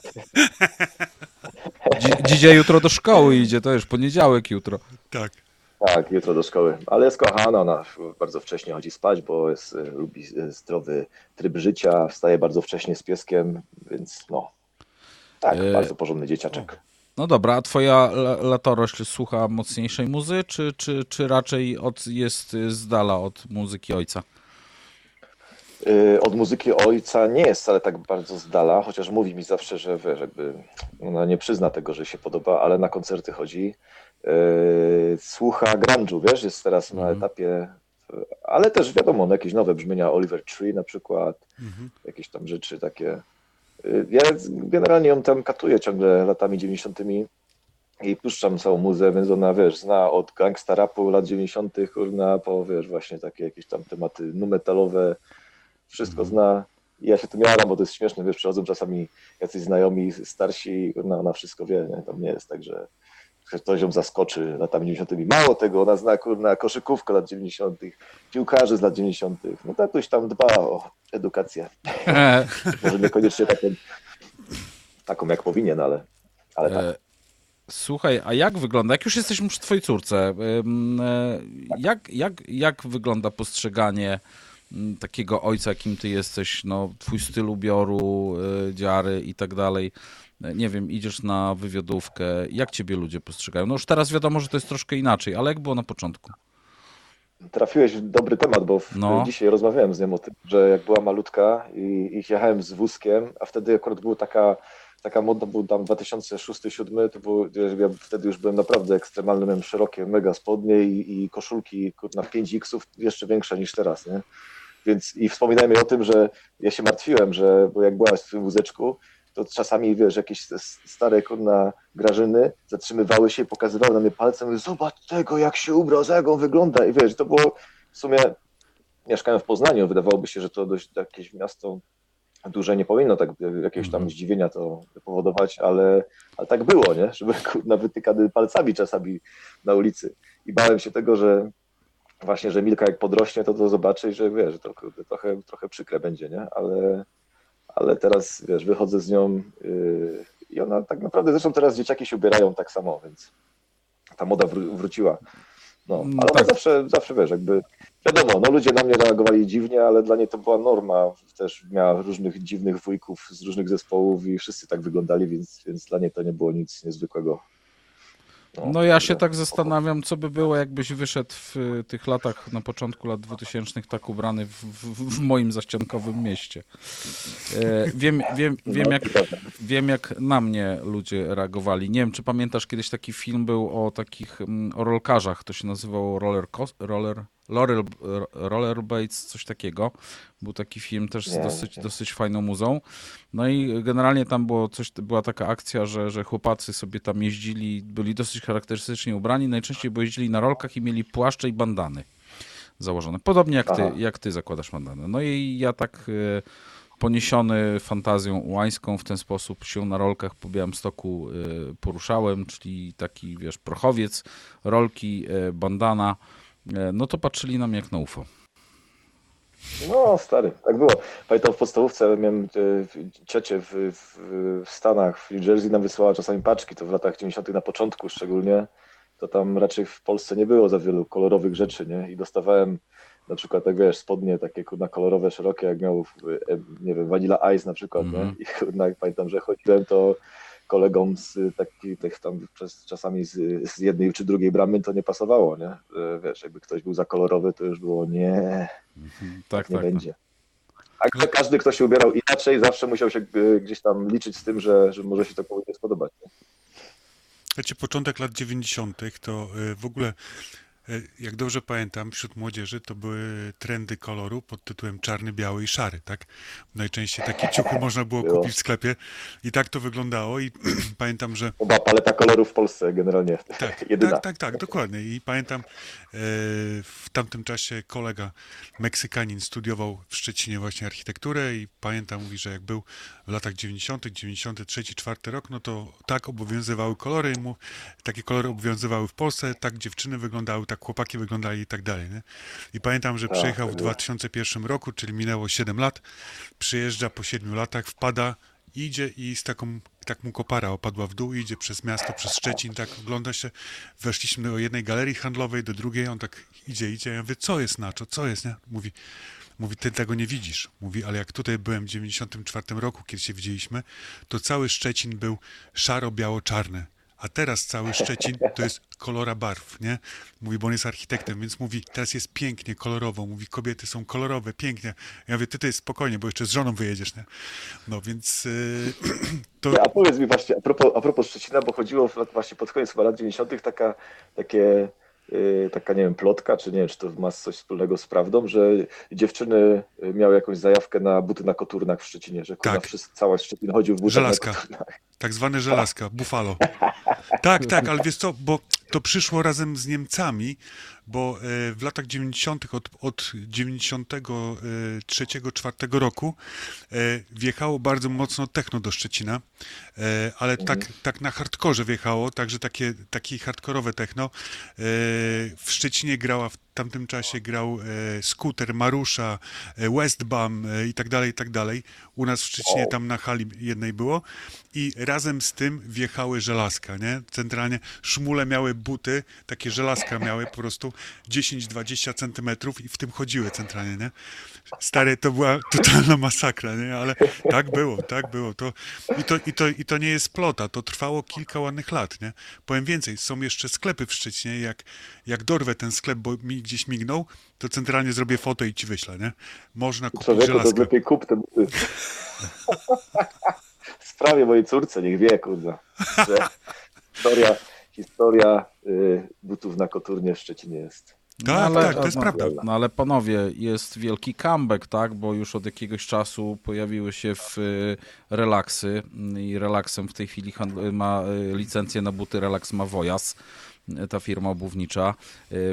Dzi- Dzisiaj jutro do szkoły idzie, to już poniedziałek jutro. Tak. Tak, jutro do szkoły. Ale jest kochana, ona bardzo wcześnie chodzi spać, bo jest, y, lubi y, zdrowy tryb życia, wstaje bardzo wcześnie z pieskiem, więc no. Tak, E, bardzo porządny dzieciaczek. No dobra, a twoja la- latorośl słucha mocniejszej muzy, czy, czy, czy raczej od, jest z dala od muzyki ojca? Y, Od muzyki ojca nie jest wcale tak bardzo z dala, chociaż mówi mi zawsze, że wiesz, jakby ona nie przyzna tego, że się podoba, ale na koncerty chodzi. Y, Słucha grunge'u, wiesz, jest teraz na Mhm. etapie, ale też wiadomo, no, jakieś nowe brzmienia Oliver Tree na przykład, jakieś tam rzeczy takie. Y, Ja generalnie ją tam katuję ciągle latami 90. i puszczam całą muzę, więc ona, wiesz, zna od gangsta rapu lat 90. kurna, po, wiesz, właśnie takie jakieś tam tematy nu metalowe, wszystko zna. I ja się tym jaram, bo to jest śmieszne, wiesz, przychodzą czasami jacyś znajomi, starsi kurna, ona wszystko wie, nie? Tam nie jest tak, że ktoś ją zaskoczy latami 90. Mało tego, ona zna kurna koszykówkę lat 90., piłkarzy z lat 90. No tatuś tam dba o edukację. Może niekoniecznie taką, taką jak powinien, ale, ale tak. E, Słuchaj, a jak wygląda, jak już jesteśmy przy twojej córce, e, jak, jak, jak wygląda postrzeganie takiego ojca, jakim ty jesteś, no, twój styl ubioru, y, dziary i tak dalej? Nie wiem, idziesz na wywiadówkę, jak ciebie ludzie postrzegają? No już teraz wiadomo, że to jest troszkę inaczej, ale jak było na początku? Trafiłeś w dobry temat, bo w, No. dzisiaj rozmawiałem z nią o tym, że jak była malutka i, i jechałem z wózkiem, a wtedy akurat była taka, taka modna, był tam 2006-2007, to wiesz, ja wtedy już byłem naprawdę ekstremalny, miałem szerokie mega spodnie i, i koszulki kurna 5x jeszcze większe niż teraz, nie? Więc i wspominałem jej o tym, że ja się martwiłem, że bo jak byłaś w tym wózeczku, to czasami, wiesz, jakieś stare kurna grażyny zatrzymywały się i pokazywały na mnie palcem, mówię, zobacz tego, jak się ubrał, za jak on wygląda. I wiesz, to było w sumie, mieszkałem w Poznaniu, wydawałoby się, że to dość jakieś miasto duże nie powinno tak jakiegoś tam zdziwienia to powodować, ale, ale tak było, nie? Żeby kurna wytykany palcami czasami na ulicy. I bałem się tego, że właśnie, że Milka jak podrośnie, to to zobaczy i że wiesz, że to kurde, trochę, trochę przykre będzie, nie? Ale, ale teraz, wiesz, wychodzę z nią yy, i ona tak naprawdę, zresztą teraz dzieciaki się ubierają tak samo, więc ta moda wró- wróciła. No, No ale tak. ona zawsze, zawsze wiesz, jakby wiadomo, no ludzie na mnie reagowali dziwnie, ale dla niej to była norma. Też miała różnych dziwnych wujków z różnych zespołów i wszyscy tak wyglądali, więc, więc dla niej to nie było nic niezwykłego. No ja się tak zastanawiam, co by było, jakbyś wyszedł w y, tych latach, na początku lat 2000 tak ubrany w, w, w moim zaściankowym mieście. E, wiem, wiem, wiem, jak, wiem, jak na mnie ludzie reagowali. Nie wiem, czy pamiętasz, kiedyś taki film był o takich, mm, o rolkarzach, to się nazywało Roller, roller, roller, Rollerblades, coś takiego. Był taki film też z dosyć, dosyć fajną muzą. No i generalnie tam było coś, była taka akcja, że, że chłopacy sobie tam jeździli, byli dosyć charakterystycznie ubrani, najczęściej bo jeździli na rolkach i mieli płaszcze i bandany założone. Podobnie jak ty, Aha. jak ty zakładasz bandany. No i ja tak e, poniesiony fantazją ułańską w ten sposób się na rolkach po Białymstoku e, poruszałem, czyli taki, wiesz, prochowiec, rolki, e, bandana, no to patrzyli na mnie jak na UFO. No, stary, tak było. Pamiętam w podstawówce miałem e, ciocię w, w, w Stanach, w New Jersey nam wysyłała czasami paczki, to w latach 90. na początku szczególnie, to tam raczej w Polsce nie było za wielu kolorowych rzeczy, nie? I dostawałem na przykład, tak wiesz, spodnie takie kurna kolorowe, szerokie, jak miał, e, nie wiem, Vanilla Ice na przykład, Mhm. nie? I kurna, pamiętam, że chodziłem, to kolegom z takich tych tam przez, czasami z, z, jednej czy drugiej bramy to nie pasowało, nie? Wiesz, jakby ktoś był za kolorowy, to już było nie, mhm, tak, tak nie tak, będzie. A każdy, kto się ubierał inaczej, zawsze musiał się gdzieś tam liczyć z tym, że, że może się to komuś nie spodobać. Nie? Wiecie, początek lat 90. to y, w ogóle jak dobrze pamiętam, wśród młodzieży to były trendy koloru pod tytułem czarny, biały i szary, tak? Najczęściej takie ciuchy można było kupić w sklepie i tak to wyglądało i pamiętam, że... Chyba paleta kolorów w Polsce generalnie tak, jedyna. Tak, tak, tak, dokładnie i pamiętam e, w tamtym czasie kolega Meksykanin studiował w Szczecinie właśnie architekturę i pamiętam, mówi, że jak był w latach 90., 93, 4 rok, no to tak obowiązywały kolory mu, takie kolory obowiązywały w Polsce, tak dziewczyny wyglądały, tak chłopaki wyglądali i tak dalej. Nie? I pamiętam, że tak, przyjechał w 2001 roku, czyli minęło 7 lat, przyjeżdża po 7 latach, wpada, idzie i z taką, tak mu kopara opadła w dół, idzie przez miasto, przez Szczecin, tak ogląda się, weszliśmy do jednej galerii handlowej, do drugiej, on tak idzie, idzie, ja mówię, co jest Nacho, co jest, nie? Mówi, Mówi, ty tego nie widzisz. Mówi, ale jak tutaj byłem w 94 roku, kiedy się widzieliśmy, to cały Szczecin był szaro-biało-czarny. A teraz cały Szczecin to jest kolora barw, nie? Mówi, bo on jest architektem, więc mówi, teraz jest pięknie, kolorowo. Mówi, kobiety są kolorowe, pięknie. Ja mówię, ty, ty spokojnie, bo jeszcze z żoną wyjedziesz, nie? No więc yy, to... A powiedz mi właśnie, a propos, a propos Szczecina, bo chodziło właśnie pod koniec chyba lat 90. taka, takie taka, nie wiem, plotka, czy nie wiem, czy to ma coś wspólnego z prawdą, że dziewczyny miały jakąś zajawkę na buty na koturnach w Szczecinie, że tak. wszyscy, cała Szczecin chodził w Żelazka. na koturnach. Tak zwane żelazka, buffalo. Tak, tak, ale wiesz co, bo to przyszło razem z Niemcami, bo e, w latach 90. od, od 93-4 roku e, wjechało bardzo mocno techno do Szczecina, e, ale mhm. tak, tak na hardkorze wjechało, także takie, takie hardkorowe techno. W Szczecinie grała w tamtym czasie grał Scooter, Marusza, Westbam i tak dalej, i tak dalej. U nas w Szczecinie tam na hali jednej było i razem z tym wjechały żelazka, nie? Centralnie szmule miały buty, takie żelazka miały po prostu 10-20 centymetrów i w tym chodziły centralnie, nie? Stary, to była totalna masakra, nie? Ale tak było, tak było. To, i, to, i, to, I to nie jest plota, to trwało kilka ładnych lat, nie? Powiem więcej, są jeszcze sklepy w Szczecinie, jak, jak dorwę ten sklep, bo mi gdzieś mignął, to centralnie zrobię foto i ci wyślę, nie? Można kupić Człowieku, żelazkę. to lepiej kup te buty. Sprawie mojej córce, niech wie, kurwa, że historia, historia y, butów na koturnie w Szczecinie jest tak, no, ale, tak, to jest no, prawda. No ale panowie, jest wielki comeback, tak? Bo już od jakiegoś czasu pojawiły się w y, relaksy i relaksem w tej chwili ma y, licencję na buty Relax ma Wojas ta firma obuwnicza,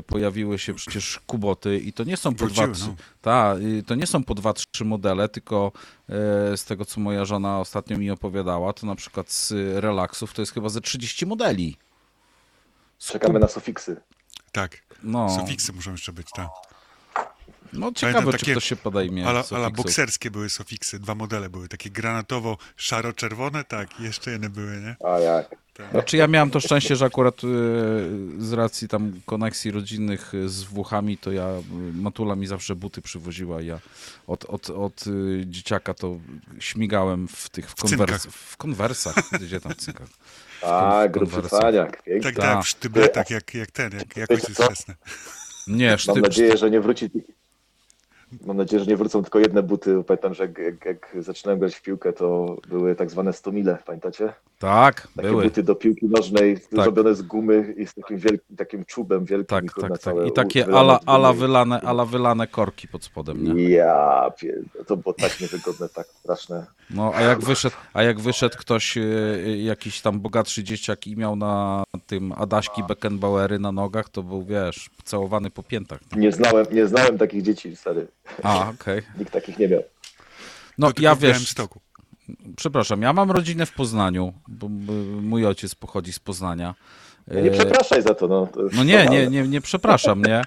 pojawiły się przecież kuboty i to nie są po dwa, no. ta, to nie są po dwa, trzy modele, tylko z tego, co moja żona ostatnio mi opowiadała, to na przykład z relaksów to jest chyba ze 30 modeli. Czekamy na sufiksy. Tak. No. Sufiksy muszą jeszcze być, tak. No ciekawe, Pamiętam, czy ktoś się podejmie. Ale, ale bokserskie były sofiksy, dwa modele były, takie granatowo-szaro-czerwone, tak, i jeszcze jedne były, nie? A jak? Tak. Znaczy ja miałem to szczęście, że akurat e, z racji tam koneksji rodzinnych z Włochami, to ja, Matula mi zawsze buty przywoziła ja od, od, od e, dzieciaka to śmigałem w tych, w, konwers w konwersach, gdzie tam w cynkach. A, gruby cwaniak. Tak, tak, w sztybletach, jak, jak ten, jak, jak ojciec wczesny. Nie, sztyb... Mam nadzieję, że nie wróci Mam nadzieję, że nie wrócą tylko jedne buty. Pamiętam, że jak, jak, jak zaczynałem grać w piłkę, to były tak zwane stomile, pamiętacie? Tak, Takie były. buty do piłki nożnej, tak. zrobione z gumy i z takim wielkim takim czubem wielkim. Tak, tak, tak. I takie ala, ala, wylane, ala wylane korki pod spodem, nie? Ja, to było tak niewygodne, tak straszne. No, a jak wyszedł, a jak wyszedł ktoś, e, jakiś tam bogatszy dzieciak i miał na tym Adaśki Beckenbauery na nogach, to był, wiesz, całowany po piętach. Nie znałem, nie znałem takich dzieci, stary. A, okej. Okay. Nikt takich nie miał. No, ja wiesz, przepraszam, ja mam rodzinę w Poznaniu, bo mój ojciec pochodzi z Poznania. No nie przepraszaj za to. No, to no nie, nie, nie, nie przepraszam, nie.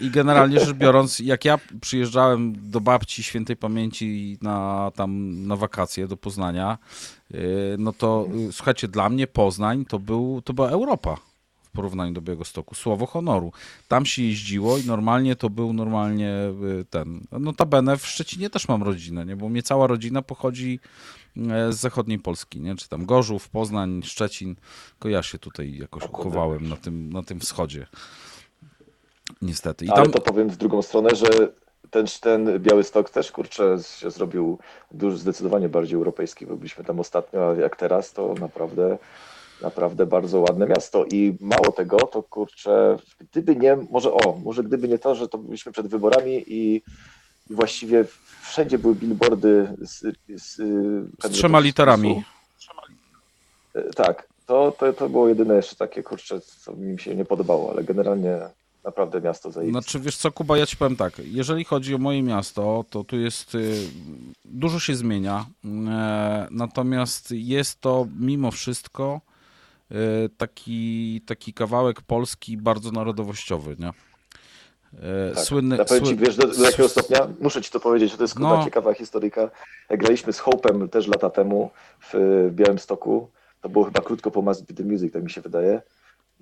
I generalnie rzecz biorąc, jak ja przyjeżdżałem do babci świętej pamięci na, tam na wakacje do Poznania, no to słuchajcie, dla mnie Poznań to, był, to była Europa porównaniu do Białego Stoku. Słowo honoru. Tam się jeździło i normalnie to był normalnie y, ten. Notabene w Szczecinie też mam rodzinę, nie? bo mnie cała rodzina pochodzi e, z zachodniej Polski, nie? czy tam Gorzów, Poznań, Szczecin. Tylko ja się tutaj jakoś uchowałem na tym, na tym wschodzie. Niestety. I tam... Ale to powiem w drugą stronę, że ten, ten Biały Stok też, kurczę, się zrobił dużo, zdecydowanie bardziej europejski, bo byliśmy tam ostatnio, a jak teraz, to naprawdę naprawdę bardzo ładne miasto i mało tego, to kurczę, gdyby nie, może o, może gdyby nie to, że to byliśmy przed wyborami i, i właściwie wszędzie były billboardy z, z, z trzema literami. E, tak, to, to, to było jedyne jeszcze takie, kurczę, co mi się nie podobało, ale generalnie naprawdę miasto zajebiste. Znaczy, wiesz co, Kuba, ja ci powiem tak, jeżeli chodzi o moje miasto, to tu jest, y, dużo się zmienia, e, natomiast jest to mimo wszystko taki, taki kawałek Polski bardzo narodowościowy, nie? E, tak. Słynny, ja powiem ci, wiesz, do, do jakiego stopnia? Muszę ci to powiedzieć, to jest no. ciekawa historyka. Jak graliśmy z Hope'em też lata temu w Białymstoku, to było chyba krótko po Must Be The Music, tak mi się wydaje.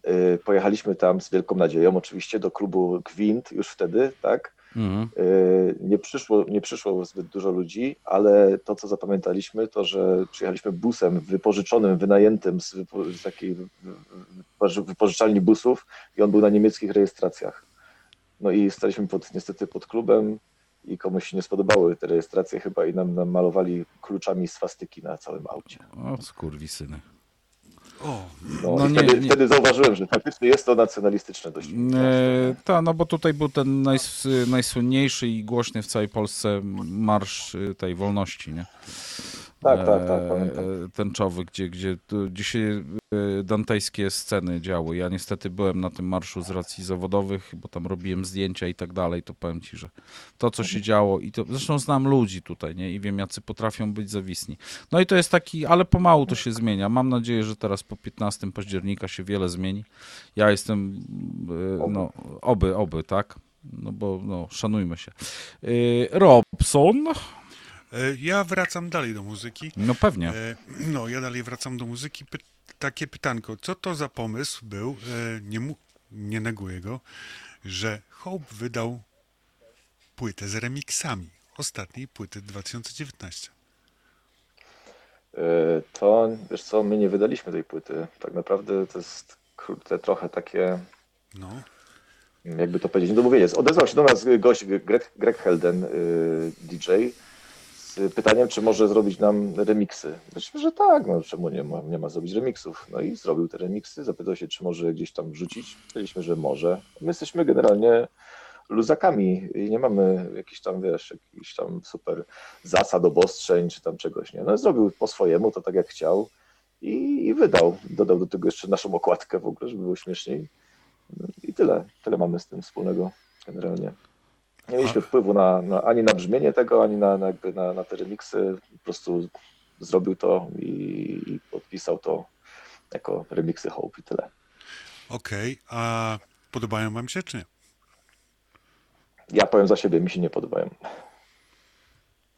Y, pojechaliśmy tam z wielką nadzieją, oczywiście do klubu Gwint już wtedy, tak? Mhm. Y, nie, przyszło, nie przyszło zbyt dużo ludzi, ale to, co zapamiętaliśmy, to, że przyjechaliśmy busem wypożyczonym, wynajętym z, z takiej wypożyczalni busów i on był na niemieckich rejestracjach. No i staliśmy pod, niestety pod klubem i komuś się nie spodobały te rejestracje chyba i nam, nam malowali kluczami swastyki na całym aucie. O, skurwisyny. O, no, no wtedy, nie, wtedy, zauważyłem, że faktycznie jest to nacjonalistyczne dość. E, tak, no bo tutaj był ten najs, najsłynniejszy i głośny w całej Polsce marsz y, tej wolności, nie? Tak, tak, tak. Pamiętam. E, tęczowy, gdzie, gdzie, się e, dantejskie sceny działy. Ja niestety byłem na tym marszu z racji zawodowych, bo tam robiłem zdjęcia i tak dalej, to powiem ci, że to, co się działo i to, zresztą znam ludzi tutaj, nie? I wiem, jacy potrafią być zawisni. No i to jest taki, ale pomału to się zmienia. Mam nadzieję, że teraz po 15 października się wiele zmieni. Ja jestem, e, no, oby, oby, tak? No bo, no, szanujmy się. Robson... E, ja wracam dalej do muzyki. No pewnie. E, no, ja dalej wracam do muzyki. Py takie pytanko, co to za pomysł był, e, nie, mu, nie neguję go, że Hope wydał płytę z remixami ostatniej płyty 2019. To, wiesz co, my nie wydaliśmy tej płyty. Tak naprawdę to jest krótkie, trochę takie... No jakby to powiedzieć, no mówię, jest. Odezwał się do nas gość Greg, Greg Helden, DJ, z pytaniem, czy może zrobić nam remiksy. Myślę, że tak, no czemu nie ma, nie ma zrobić remiksów. No i zrobił te remiksy, zapytał się, czy może gdzieś tam wrzucić. Powiedzieliśmy, że może. My jesteśmy generalnie luzakami i nie mamy jakichś tam, wiesz, jakichś tam super zasad, obostrzeń, czy tam czegoś, nie. No zrobił po swojemu, to tak jak chciał i, i wydał. Dodał do tego jeszcze naszą okładkę w ogóle, żeby było śmieszniej. I tyle. Tyle mamy z tym wspólnego generalnie. Nie mieliśmy wpływu na, na, ani na brzmienie tego, ani na, na, na, na te remiksy. Po prostu zrobił to i, i podpisał to jako remiksy Hope i tyle. Okej, okay. a podobają wam się, czy nie? Ja powiem za siebie, mi się nie podobają.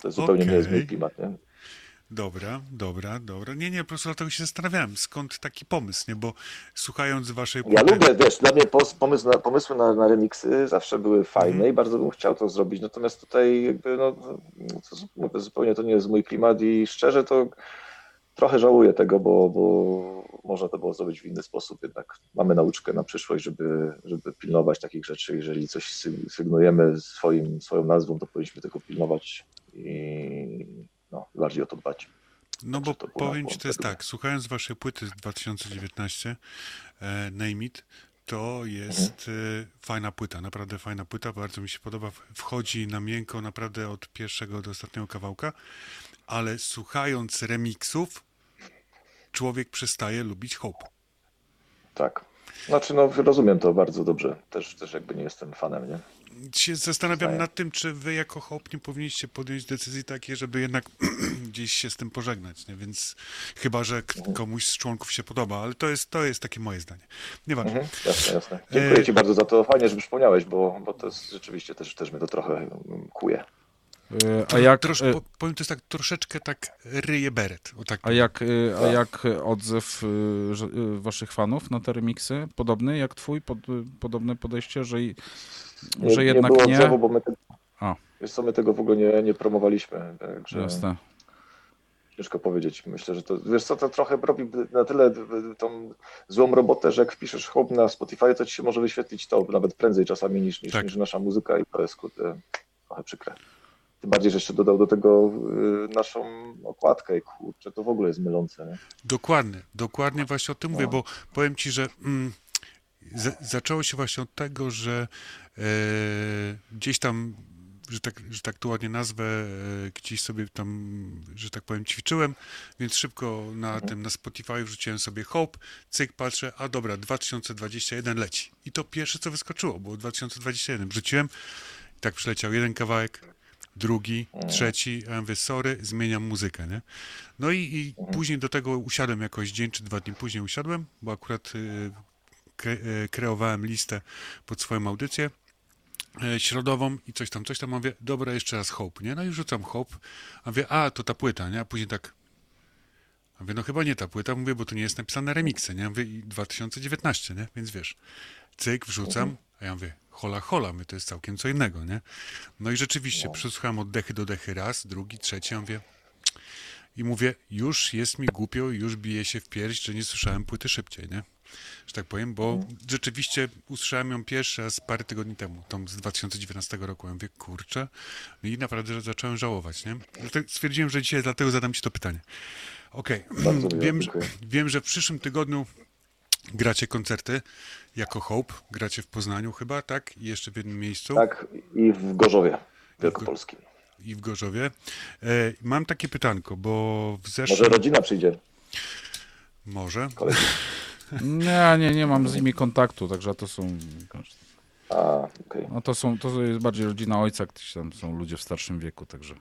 To zupełnie okay. nie jest mój klimat, nie? Dobra, dobra, dobra. Nie, nie, po prostu dlatego się zastanawiałem, skąd taki pomysł, nie? Bo słuchając waszej... Ja lubię, wiesz, dla mnie pomysł na, pomysły na, na remiksy zawsze były fajne mm. i bardzo bym chciał to zrobić, natomiast tutaj jakby, no, to, zupełnie to nie jest mój klimat i szczerze to trochę żałuję tego, bo, bo można to było zrobić w inny sposób, jednak mamy nauczkę na przyszłość, żeby, żeby pilnować takich rzeczy. Jeżeli coś sygnujemy swoim, swoją nazwą, to powinniśmy tego pilnować i no, bardziej o to dbać. No bo powiem Ci, to jest tak, słuchając Waszej płyty z 2019, e, Name It, to jest mhm. e, fajna płyta, naprawdę fajna płyta, bardzo mi się podoba, wchodzi na miękko naprawdę od pierwszego do ostatniego kawałka, ale słuchając remixów, człowiek przestaje lubić Hope. Tak. Znaczy, no rozumiem to bardzo dobrze. Też, też jakby nie jestem fanem, nie? Się zastanawiam nad tym, czy wy jako hop nie powinniście podjąć decyzji takiej, żeby jednak gdzieś się z tym pożegnać, nie? więc chyba, że mhm. komuś z członków się podoba, ale to jest, to jest takie moje zdanie. Nieważne. Mhm, jasne, jasne. Dziękuję e... ci bardzo za to, fajnie, że przypomniałeś, bo, bo to jest rzeczywiście też, też mnie to trochę kuje. A jak, Trosz, powiem, to jest tak troszeczkę tak ryje beret. O tak. A jak, a jak odzew waszych fanów na te remiksy? Podobny jak twój? Pod, podobne podejście, że, nie, że jednak nie? Było nie? Odzewu, bo my, te. Wiesz co, my tego w ogóle nie, nie promowaliśmy. Także... Jasne. Ciężko powiedzieć. Myślę, że to, wiesz co, to trochę robi na tyle tą złą robotę, że jak wpiszesz hop na Spotify, to ci się może wyświetlić to nawet prędzej czasami niż, niż, tak. niż nasza muzyka i to jest kurde, trochę przykre. Tym bardziej, że jeszcze dodał do tego y, naszą okładkę i kurczę, to w ogóle jest mylące. Nie? Dokładnie, dokładnie właśnie o tym no. mówię, bo powiem ci, że mm, z, zaczęło się właśnie od tego, że e, gdzieś tam że tak, że tak to ładnie nazwę, e, gdzieś sobie tam, że tak powiem, ćwiczyłem, więc szybko na mhm. tym, na Spotify wrzuciłem sobie Hope, cyk, patrzę, a dobra, 2021 leci. I to pierwsze, co wyskoczyło, było 2021. Wrzuciłem i tak przyleciał jeden kawałek, drugi, mhm. trzeci, a ja mówię, sorry, zmieniam muzykę, nie? No i, i mhm. później do tego usiadłem jakoś dzień czy dwa dni później usiadłem, bo akurat y, kreowałem listę pod swoją audycję E, środową i coś tam, coś tam, mówię, dobra, jeszcze raz Hope, nie? No i rzucam Hope, a mówię, a, to ta płyta, nie? A później tak, a mówię, no chyba nie ta płyta, mówię, bo tu nie jest napisane remixy, nie? Mówię, i 2019, nie? Więc wiesz, cyk, wrzucam, a ja mówię, hola, hola, my to jest całkiem co innego, nie? No i rzeczywiście, no. przesłuchałem od dechy do dechy raz, drugi, trzeci, ja mówię, i mówię, już jest mi głupio, już bije się w pierś, że nie słyszałem płyty szybciej, nie? Że tak powiem, bo mhm. rzeczywiście usłyszałem ją pierwszy raz parę tygodni temu, tam z 2019 roku. Ja mówię, kurczę, no i naprawdę zacząłem żałować, nie? Stwierdziłem, że dzisiaj dlatego zadam ci to pytanie. Okej, okay. wiem, wiem, że w przyszłym tygodniu gracie koncerty jako Hope, gracie w Poznaniu chyba, tak? I jeszcze w jednym miejscu. Tak, i w Gorzowie Wielkopolskim. I w Gorzowie. E, mam takie pytanko, bo w zeszłym... Może rodzina przyjdzie. Może. Nie, nie, nie mam z nimi kontaktu, także to są. A, okay. No to są, to jest bardziej rodzina ojca, gdzieś tam są ludzie w starszym wieku, także.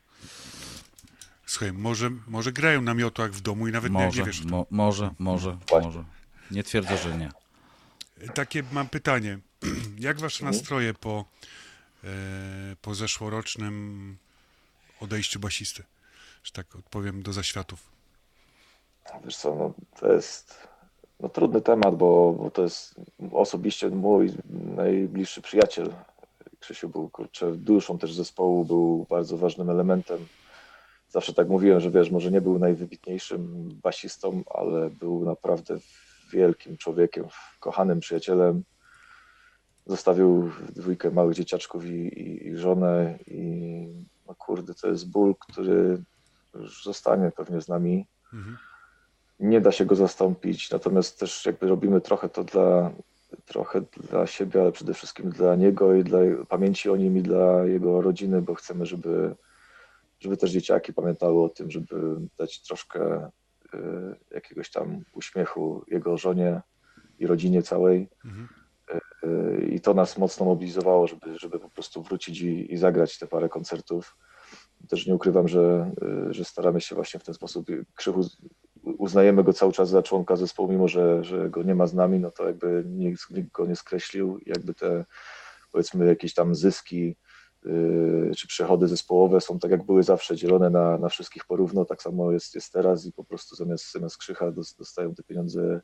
Słuchaj, może, może grają na miotłach w domu i nawet może, nie, wiesz. Mo, może, może, Właśnie. może. Nie twierdzę, że nie. Takie mam pytanie. Jak wasze mhm. nastroje po, e, po zeszłorocznym odejściu basisty? Że tak odpowiem do zaświatów. Wiesz co, no, to jest no, trudny temat, bo, bo to jest osobiście mój najbliższy przyjaciel. Krzysiu był kurczę, duszą też zespołu, był bardzo ważnym elementem. Zawsze tak mówiłem, że wiesz, może nie był najwybitniejszym basistą, ale był naprawdę wielkim człowiekiem, kochanym przyjacielem. Zostawił dwójkę małych dzieciaczków i, i, i żonę i no kurde, to jest ból, który już zostanie pewnie z nami. Mhm nie da się go zastąpić, natomiast też jakby robimy trochę to dla, trochę dla siebie, ale przede wszystkim dla niego i dla pamięci o nim i dla jego rodziny, bo chcemy, żeby, żeby też dzieciaki pamiętały o tym, żeby dać troszkę y, jakiegoś tam uśmiechu jego żonie i rodzinie całej. Mhm. Y, I to nas mocno mobilizowało, żeby, żeby po prostu wrócić i, i zagrać te parę koncertów. Też nie ukrywam, że, y, że staramy się właśnie w ten sposób krzychu uznajemy go cały czas za członka zespołu, mimo że, że go nie ma z nami, no to jakby nikt, nikt go nie skreślił. Jakby te powiedzmy jakieś tam zyski yy, czy przychody zespołowe są tak jak były zawsze dzielone na, na wszystkich porówno, tak samo jest, jest teraz i po prostu zamiast, zamiast Krzycha dostają te pieniądze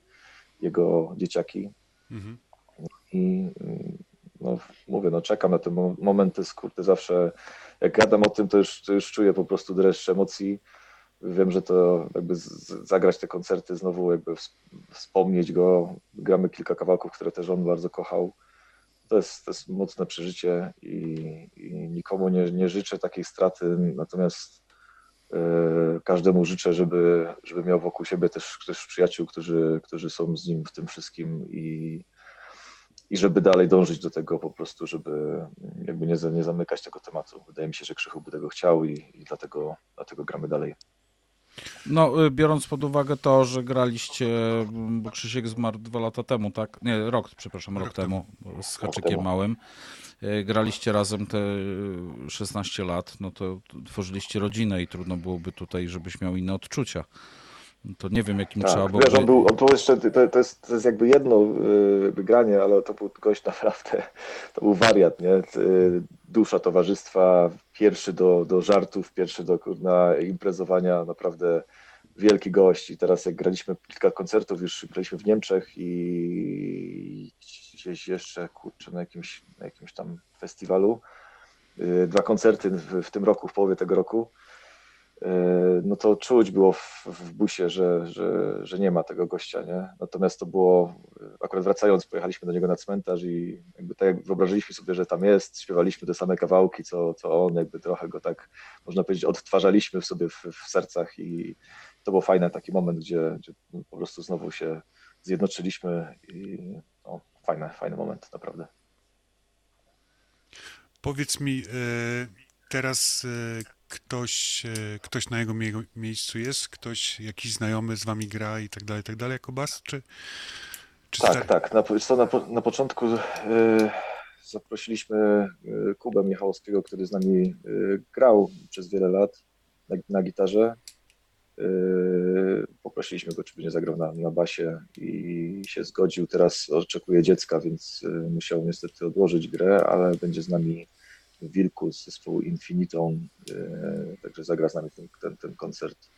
jego dzieciaki. Mhm. I no, mówię, no czekam na te momenty, skurde, zawsze jak gadam o tym, to już, to już czuję po prostu dreszcz emocji Wiem, że to jakby zagrać te koncerty, znowu jakby wspomnieć go. Gramy kilka kawałków, które też on bardzo kochał. To jest, to jest mocne przeżycie i, i nikomu nie, nie życzę takiej straty, natomiast y, każdemu życzę, żeby, żeby miał wokół siebie też, też przyjaciół, którzy, którzy są z nim w tym wszystkim i, i żeby dalej dążyć do tego po prostu, żeby jakby nie, nie zamykać tego tematu. Wydaje mi się, że Krzychu by tego chciał i, i dlatego, dlatego gramy dalej. No, y, biorąc pod uwagę to, że graliście, bo Krzysiek zmarł dwa lata temu, tak? Nie, rok, przepraszam, rok, rok temu, temu, z haczykiem małym. Y, graliście razem te 16 lat, no to tworzyliście rodzinę i trudno byłoby tutaj, żebyś miał inne odczucia. To nie wiem, jakim tak, trzeba było. Wiesz, on, był, on to, jeszcze, to, to, jest, to jest jakby jedno jakby granie, ale to był gość naprawdę, to był wariat, nie? Dusza towarzystwa, pierwszy do, do żartów, pierwszy do na imprezowania, naprawdę wielki gość. I teraz jak graliśmy kilka koncertów, już graliśmy w Niemczech i gdzieś jeszcze, kurczę, na jakimś, na jakimś tam festiwalu, dwa koncerty w, w tym roku, w połowie tego roku no to czuć było w, w busie, że, że, że nie ma tego gościa, nie? Natomiast to było, akurat wracając, pojechaliśmy do niego na cmentarz i jakby tak jak wyobrażyliśmy sobie, że tam jest, śpiewaliśmy te same kawałki, co, co on, jakby trochę go tak, można powiedzieć, odtwarzaliśmy w sobie w, w sercach i to był fajny taki moment, gdzie, gdzie po prostu znowu się zjednoczyliśmy i no, fajny, fajny moment, naprawdę. Powiedz mi, e, teraz e, ktoś, e, ktoś na jego mie miejscu jest? Ktoś, jakiś znajomy z wami gra i tak dalej, tak dalej jako bas? Czy, czy tak, tak. Na, na, na początku y, zaprosiliśmy y, Kubę Michałowskiego, który z nami grał przez wiele lat na, na gitarze. Poprosiliśmy go, czy by nie zagrał na, na basie i się zgodził. Teraz oczekuje dziecka, więc musiał niestety odłożyć grę, ale będzie z nami Wilku z zespołu Infinitą, e, także zagra z nami ten, ten, ten koncert.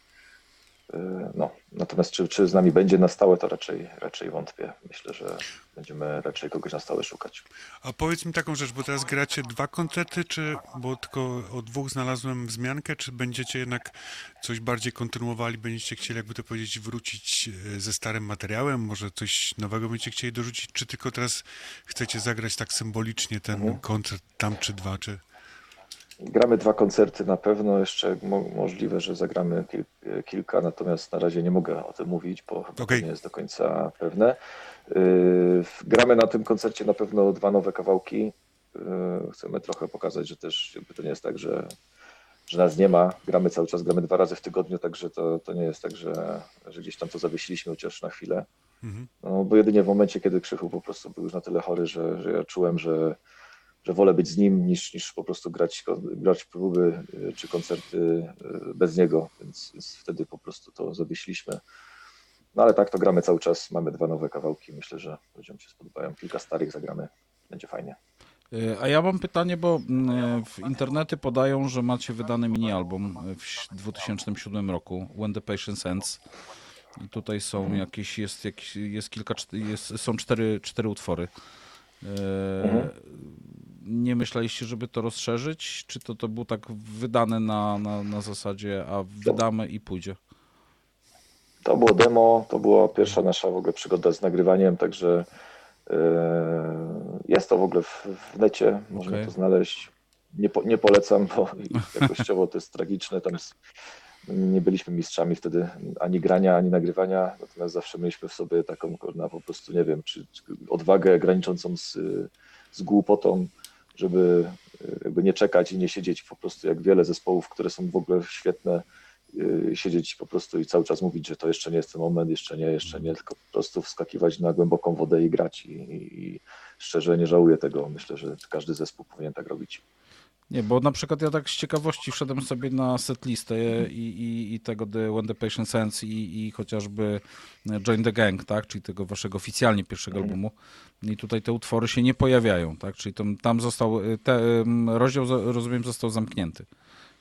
E, no, natomiast czy, czy z nami będzie na stałe, to raczej, raczej wątpię. Myślę, że będziemy raczej kogoś na stałe szukać. A powiedz mi taką rzecz, bo teraz gracie dwa koncerty, czy, bo tylko o dwóch znalazłem wzmiankę, czy będziecie jednak coś bardziej kontynuowali, będziecie chcieli, jakby to powiedzieć, wrócić e, ze starym materiałem, może coś nowego będziecie chcieli dorzucić, czy tylko teraz chcecie zagrać tak symbolicznie ten mhm. koncert tam, czy dwa, czy... Gramy dwa koncerty na pewno, jeszcze mo możliwe, że zagramy kil kilka, natomiast na razie nie mogę o tym mówić, bo okay. nie jest do końca pewne. Yy, gramy na tym koncercie na pewno dwa nowe kawałki. Yy, chcemy trochę pokazać, że też to nie jest tak, że, że nas nie ma. Gramy cały czas, gramy dwa razy w tygodniu, także to, to nie jest tak, że, że gdzieś tam to zawiesiliśmy chociaż na chwilę. Mhm. No, bo jedynie w momencie, kiedy Krzychu po prostu był już na tyle chory, że, że ja czułem, że że wolę być z nim niż, niż po prostu grać, grać próby y, czy koncerty y, bez niego, więc, więc wtedy po prostu to zawiesiliśmy. No ale tak, to gramy cały czas, mamy dwa nowe kawałki, myślę, że ludziom się spodobają, kilka starych zagramy, będzie fajnie. Y, a ja mam pytanie, bo mm, w internety podają, że macie wydany mini-album w 2007 roku, When the Patience Ends. I tutaj są mhm. jakieś, jest, jakieś, jest kilka, jest, są cztery, cztery utwory. Mhm nie myśleliście, żeby to rozszerzyć? Czy to, to było tak wydane na, na, na zasadzie, a wydamy i pójdzie? To było demo, to była pierwsza nasza w ogóle przygoda z nagrywaniem, także yy, jest to w ogóle w, w necie, można okay. to znaleźć. Nie, po, nie polecam, bo jakościowo to jest tragiczne. Tam jest, nie byliśmy mistrzami wtedy ani grania, ani nagrywania, natomiast zawsze mieliśmy w sobie taką, na po prostu, nie wiem, czy, czy odwagę graniczącą z, z głupotą żeby e, jakby nie czekać i nie siedzieć po prostu jak wiele zespołów, które są w ogóle świetne, e, siedzieć po prostu i cały czas mówić, że to jeszcze nie jest ten moment, jeszcze nie, jeszcze nie, tylko po prostu wskakiwać na głęboką wodę i grać i, i szczerze nie żałuję tego. Myślę, że każdy zespół powinien tak robić. Nie, bo na przykład ja tak z ciekawości wszedłem sobie na setlistę i, i, i tego The When the Patient Ends i, i chociażby Join the Gang, tak, czyli tego waszego oficjalnie pierwszego mhm. albumu. I tutaj te utwory się nie pojawiają, tak, czyli tam, tam został, te, rozdział rozumiem został zamknięty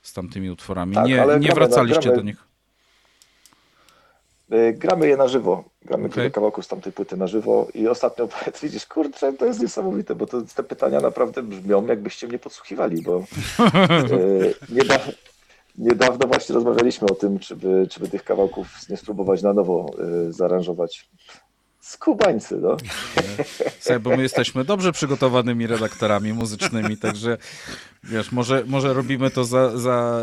z tamtymi utworami. Tak, nie nie wracaliście gramy, do nich. Y, gramy je na żywo. Gramy okay. kilka kawałków z tamtej płyty na żywo i ostatnio widzisz, kurczę, to jest niesamowite, bo to, te pytania naprawdę brzmią, jakbyście mnie podsłuchiwali, bo y, niedawno, niedawno właśnie rozmawialiśmy o tym, czy by, czy by tych kawałków nie spróbować na nowo y, zaaranżować. Skubańcy, no. Słuchaj, bo my jesteśmy dobrze przygotowanymi redaktorami muzycznymi, także wiesz, może, może robimy to za, za,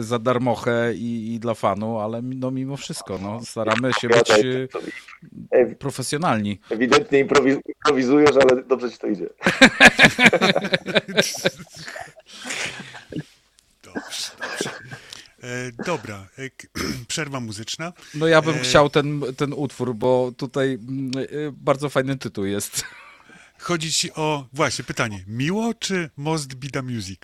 za darmochę i, i dla fanu, ale no mimo wszystko, no, staramy się być e, profesjonalni. Ewidentnie improwizujesz, ale dobrze ci to idzie. Dobrze, dobrze. E, dobra, e, przerwa muzyczna. No ja bym e... chciał ten, ten utwór, bo tutaj mm, bardzo fajny tytuł jest. Chodzi ci o, właśnie pytanie, miło czy Most Be The Music?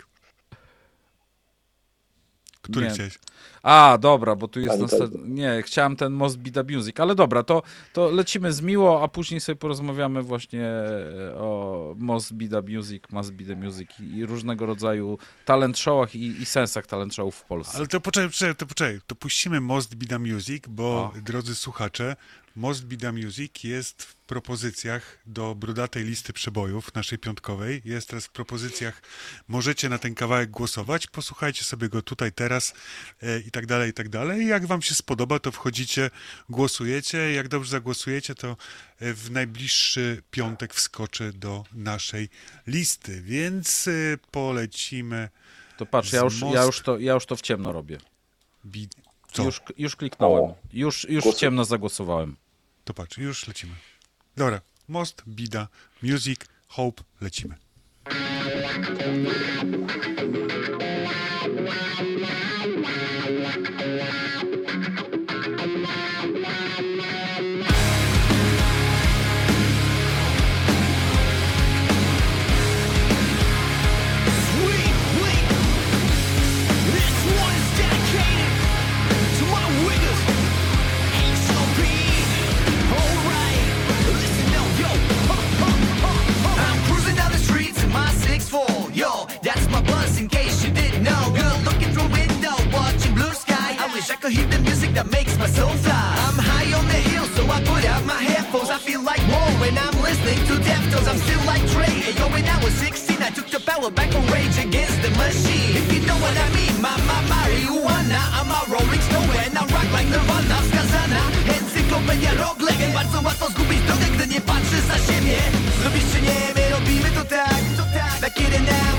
Który Nie. chciałeś? A, dobra, bo tu jest następny. Nie, chciałem ten Most Be The Music, ale dobra, to, to lecimy z miło, a później sobie porozmawiamy właśnie e, o Most Be The Music, Must Be The Music i, i różnego rodzaju talent showach i, i sensach talent showów w Polsce. Ale to poczekaj, poczekaj, to poczekaj. To puścimy Most Be The Music, bo, O. drodzy słuchacze, Most Be The Music jest w propozycjach do brodatej listy przebojów naszej piątkowej. Jest teraz w propozycjach, możecie na ten kawałek głosować, posłuchajcie sobie go tutaj, teraz e, i tak dalej, i tak dalej. Jak wam się spodoba, to wchodzicie, głosujecie. Jak dobrze zagłosujecie, to e, w najbliższy piątek wskoczy do naszej listy. Więc e, polecimy To patrz, ja już, z ja, Most- już to, ja już to w ciemno robię. Już, już kliknąłem. O. Już, już w ciemno zagłosowałem. To patrz, już lecimy. Dobra, Most, Bida, Music, Hope, lecimy. Sky. I could hear the music that makes my soul fly. I'm high on the hill, so I put out my headphones. I feel like more when I'm listening to Deftones. I'm still like Trey. Hey, yo, when I was 16, I took the power back from Rage Against the Machine. If you know what I mean, my, my, marijuana. I'm a rolling stone and I rock like Nirvana. Skazana, encyklopedia rock legend. Bardzo łatwo zgubić drogę, gdy nie patrzysz za siebie. Lubisz czy nie, my robimy to tak. Back in and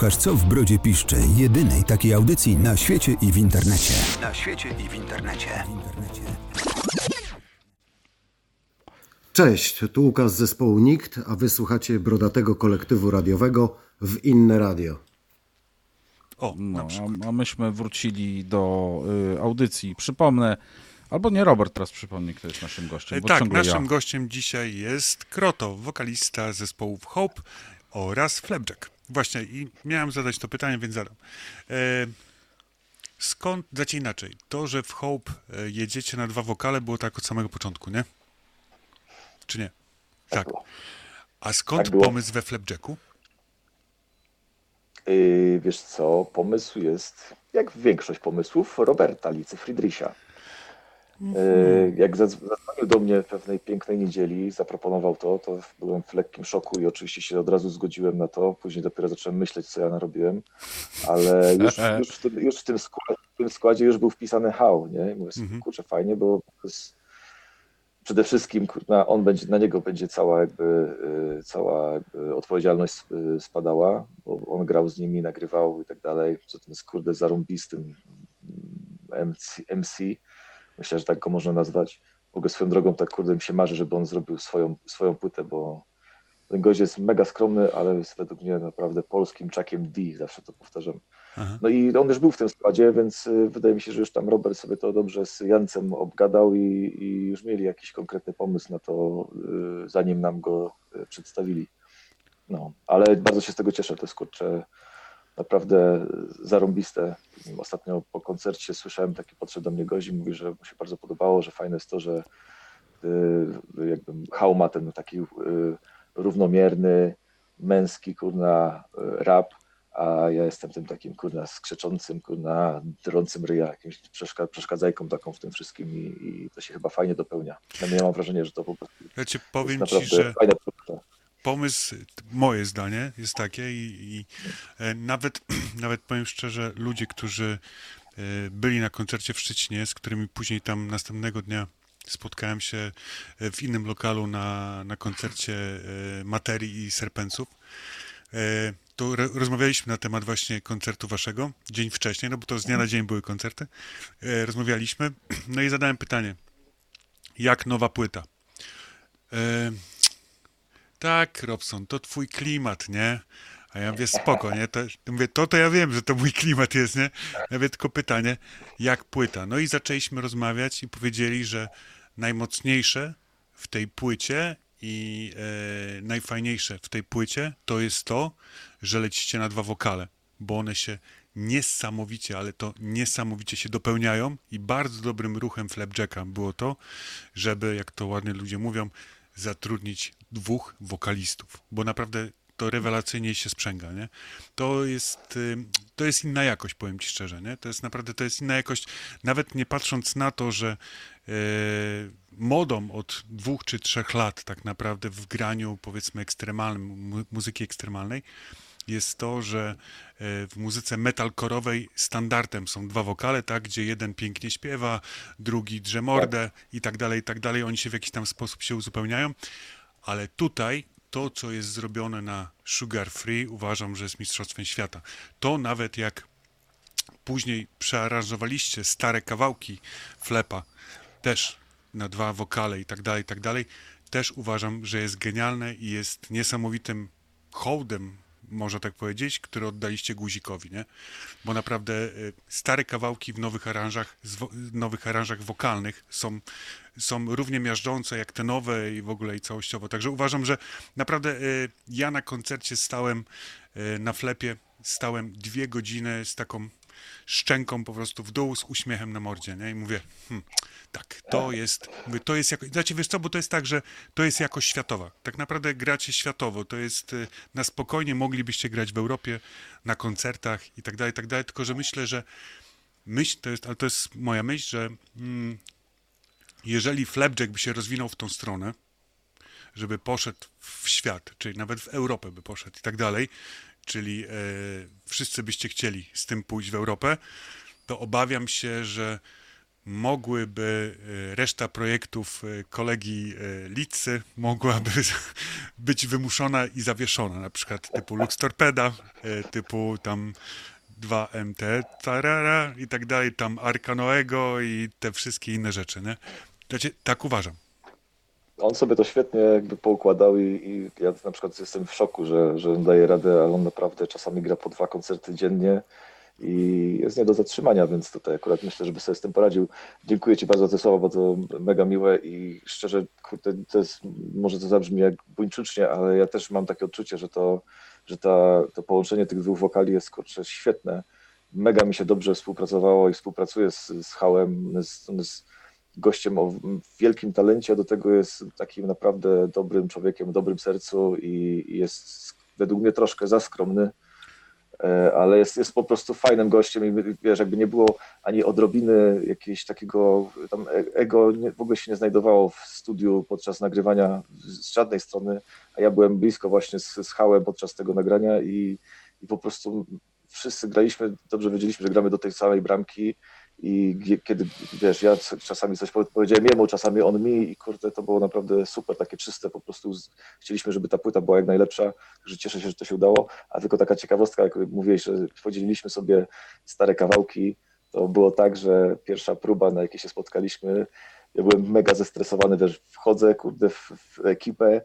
Słuchasz Co w Brodzie Piszczy, jedynej takiej audycji na świecie i w internecie. Na świecie i w internecie. Cześć, tu Łukasz z zespołu Nikt, a wysłuchacie brodatego kolektywu radiowego w Inne Radio. O, No, a, a myśmy wrócili do y, audycji. Przypomnę, albo nie Robert teraz przypomni, kto jest naszym gościem. E, Bo Tak, naszym ja. gościem dzisiaj jest Kroto, wokalista zespołów Hope oraz Flapjack. Właśnie, i miałem zadać to pytanie, więc zadam. E, skąd, znaczy inaczej, to, że w Hope e, jedziecie na dwa wokale było tak od samego początku, nie? Czy nie? Tak. było. A skąd Tak pomysł we Flapjacku? Yy, wiesz co, pomysł jest, jak większość pomysłów, Roberta Licy Friedricha. Yy, jak zadzw- zadzwonił do mnie pewnej pięknej niedzieli, zaproponował to, to byłem w lekkim szoku i oczywiście się od razu zgodziłem na to. Później dopiero zacząłem myśleć, co ja narobiłem, ale już, już, w, tym, już w, tym składzie, w tym składzie już był wpisany How, nie? I Mówię sobie, Mhm. kurczę, fajnie, bo przede wszystkim kurna, on będzie, na niego będzie cała jakby, y, cała jakby odpowiedzialność y, spadała, bo on grał z nimi, nagrywał i tak dalej. Co tym jest kurde zarąbistym mm, MC, MC. Myślę, że tak go można nazwać. W ogóle swoją drogą tak kurde mi się marzy, żeby on zrobił swoją, swoją płytę, bo ten gość jest mega skromny, ale jest według mnie naprawdę polskim czakiem D, zawsze to powtarzam. Aha. No i on już był w tym składzie, więc y, wydaje mi się, że już tam Robert sobie to dobrze z Jancem obgadał i, i już mieli jakiś konkretny pomysł na to, y, zanim nam go y, przedstawili. No, ale bardzo się z tego cieszę, to jest kurczę naprawdę zarąbiste. Ostatnio po koncercie słyszałem taki podszedł do mnie gość i mówi, że mu się bardzo podobało, że fajne jest to, że y, jakby Hał ma ten taki y, równomierny, męski kurna y, rap, a ja jestem tym takim kurna skrzeczącym, kurna drącym ryja, jakimś przeszka- przeszkadzajką taką w tym wszystkim i, i to się chyba fajnie dopełnia. Ja mam wrażenie, że to po prostu Ja ci powiem ci, że produkcja. Pomysł, moje zdanie jest takie i, i e, nawet, nawet powiem szczerze, ludzie, którzy e, byli na koncercie w Szczecinie, z którymi później tam następnego dnia spotkałem się e, w innym lokalu na, na koncercie Materii i Serpenców, to rozmawialiśmy na temat właśnie koncertu waszego dzień wcześniej, no bo to z dnia na dzień były koncerty. Rozmawialiśmy, no i zadałem pytanie, jak nowa płyta? Tak, Robson, to twój klimat, nie? A ja mówię, spoko, nie? To, mówię, to to ja wiem, że to mój klimat jest, nie? Ja mówię, tylko pytanie, jak płyta? No i zaczęliśmy rozmawiać i powiedzieli, że najmocniejsze w tej płycie i e, najfajniejsze w tej płycie to jest to, że lecicie na dwa wokale, bo one się niesamowicie, ale to niesamowicie się dopełniają i bardzo dobrym ruchem Flapjacka było to, żeby, jak to ładnie ludzie mówią, zatrudnić dwóch wokalistów, bo naprawdę to rewelacyjnie się sprzęga, nie? To jest, y, to jest inna jakość, powiem ci szczerze, nie? To jest naprawdę, to jest inna jakość, nawet nie patrząc na to, że e, modą od dwóch czy trzech lat tak naprawdę w graniu, powiedzmy, ekstremalnym, mu- muzyki ekstremalnej, jest to, że e, w muzyce metalkorowej standardem są dwa wokale, tak, gdzie jeden pięknie śpiewa, drugi drze mordę i tak dalej, i tak dalej. Oni się w jakiś tam sposób się uzupełniają, ale tutaj to, co jest zrobione na Sugar Free, uważam, że jest mistrzostwem świata. To nawet jak później przearanżowaliście stare kawałki Flepa, też na dwa wokale i tak dalej, i tak dalej, też uważam, że jest genialne i jest niesamowitym hołdem, można tak powiedzieć, który oddaliście Guzikowi, nie? Bo naprawdę y, stare kawałki w nowych aranżach, nowych aranżach wokalnych są, są równie miażdżące jak te nowe i w ogóle i całościowo. Także uważam, że naprawdę y, ja na koncercie stałem y, na flepie, stałem dwie godziny z taką szczęką po prostu w dół z uśmiechem na mordzie, nie? I mówię, hm, tak, to jest, mówię, to jest jako, znaczy wiesz co, bo to jest tak, że to jest jakość światowa. Tak naprawdę gracie światowo, to jest, y, na spokojnie moglibyście grać w Europie, na koncertach i tak dalej, i tak dalej, tylko że myślę, że myśl, to jest, ale to jest moja myśl, że mm, jeżeli Flapjack by się rozwinął w tą stronę, żeby poszedł w świat, czyli nawet w Europę by poszedł i tak dalej, czyli e, wszyscy byście chcieli z tym pójść w Europę, to obawiam się, że mogłyby e, reszta projektów e, kolegi Litzy mogłaby być wymuszona i zawieszona, na przykład typu Lux Torpeda, typu tam 2MT, tarara i tak dalej, tam Arka Noego i te wszystkie inne rzeczy, nie? Znaczy, tak uważam. On sobie to świetnie jakby poukładał i, i ja na przykład jestem w szoku, że, że on daje radę, ale on naprawdę czasami gra po dwa koncerty dziennie i jest nie do zatrzymania, więc tutaj akurat myślę, żeby sobie z tym poradził. Dziękuję Ci bardzo za te słowa, bo to mega miłe i szczerze, kurde, to jest, może to zabrzmi jak buńczucznie, ale ja też mam takie odczucie, że to, że ta, to połączenie tych dwóch wokali jest kurczę świetne. Mega mi się dobrze współpracowało i współpracuję z, z Hałem. Z, z, gościem o wielkim talencie, a do tego jest takim naprawdę dobrym człowiekiem, dobrym sercu i jest według mnie troszkę za skromny, e, ale jest, jest po prostu fajnym gościem i wiesz, jakby nie było ani odrobiny jakiegoś takiego tam e- ego nie, w ogóle się nie znajdowało w studiu podczas nagrywania z żadnej strony, a ja byłem blisko właśnie z, z Hałem podczas tego nagrania i, i po prostu wszyscy graliśmy, dobrze wiedzieliśmy, że gramy do tej samej bramki i kiedy, wiesz, ja czasami coś powie- powiedziałem jemu, czasami on mi i kurde, to było naprawdę super, takie czyste, po prostu chcieliśmy, żeby ta płyta była jak najlepsza, że cieszę się, że to się udało, a tylko taka ciekawostka, jak mówiłeś, że podzieliliśmy sobie stare kawałki, to było tak, że pierwsza próba, na jakiej się spotkaliśmy, ja byłem mega zestresowany, wiesz, wchodzę, kurde, w, w ekipę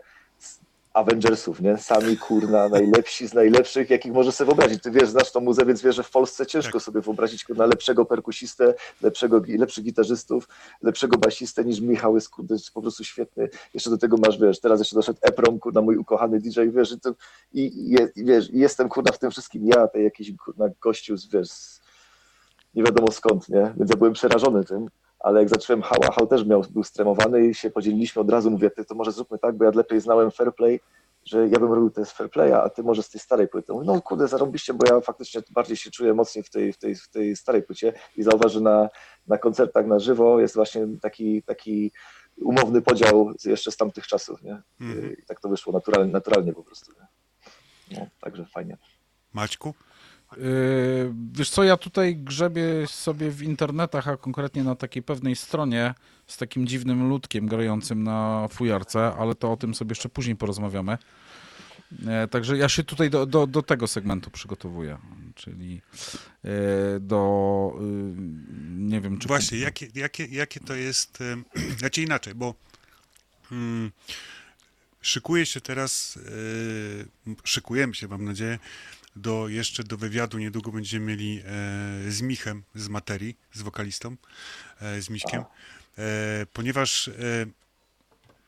Avengersów, nie? Sami, kurna, najlepsi z najlepszych, jakich możesz sobie wyobrazić. Ty wiesz, znasz tą muzę, więc wiesz, że w Polsce ciężko Tak. sobie wyobrazić, kurna, lepszego perkusistę, lepszego, lepszych gitarzystów, lepszego basistę niż Michał jest, kurde, jest po prostu świetny. Jeszcze do tego masz, wiesz, teraz jeszcze doszedł Eprom, kurna, mój ukochany DJ, wiesz, i, to, i, i, wiesz, i jestem, kurna, w tym wszystkim ja, tej jakiś, kurna, gościu z, wiesz, nie wiadomo skąd, nie? Więc ja byłem przerażony tym, ale jak zacząłem Hała, Hał też miał, był stremowany i się podzieliliśmy od razu, mówię, ty to może zróbmy tak, bo ja lepiej znałem Fairplay, że ja bym robił te z Fairplaya, a ty może z tej starej płyty. Mówię, no kurde, zarobiście, bo ja faktycznie bardziej się czuję mocniej w tej, w tej, w tej starej płycie i zauważ, że na, na koncertach na żywo jest właśnie taki, taki umowny podział jeszcze z tamtych czasów, nie? Mhm. I tak to wyszło naturalnie, naturalnie po prostu, nie? No, także fajnie. Maćku? Yy, Wiesz co, ja tutaj grzebię sobie w internetach, a konkretnie na takiej pewnej stronie z takim dziwnym ludkiem grającym na fujarce, ale to o tym sobie jeszcze później porozmawiamy. E, Także ja się tutaj do, do, do tego segmentu przygotowuję, czyli e, do, y, nie wiem czy... Właśnie, jakie, jakie, jakie to jest, em, znaczy inaczej, bo mm, szykuje się teraz, e, szykujemy się, mam nadzieję, do, jeszcze do wywiadu, niedługo będziemy mieli e, z Michem z materii, z wokalistą, e, z Miśkiem, e, ponieważ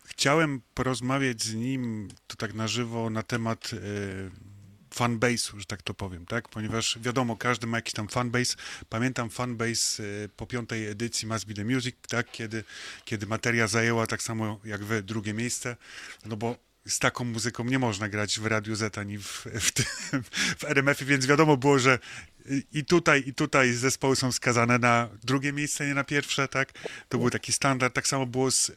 chciałem porozmawiać z nim tu tak na żywo na temat fanbase'u, że tak to powiem, tak? Ponieważ wiadomo, każdy ma jakiś tam fanbase. Pamiętam fanbase po piątej edycji Must Be The Music, tak? Kiedy, kiedy materia zajęła tak samo jak wy drugie miejsce, no bo z taką muzyką nie można grać w Radiu Z ani w, w, tym, w RMF-ie, więc wiadomo było, że i tutaj, i tutaj zespoły są skazane na drugie miejsce, nie na pierwsze, tak? To był taki standard. Tak samo było z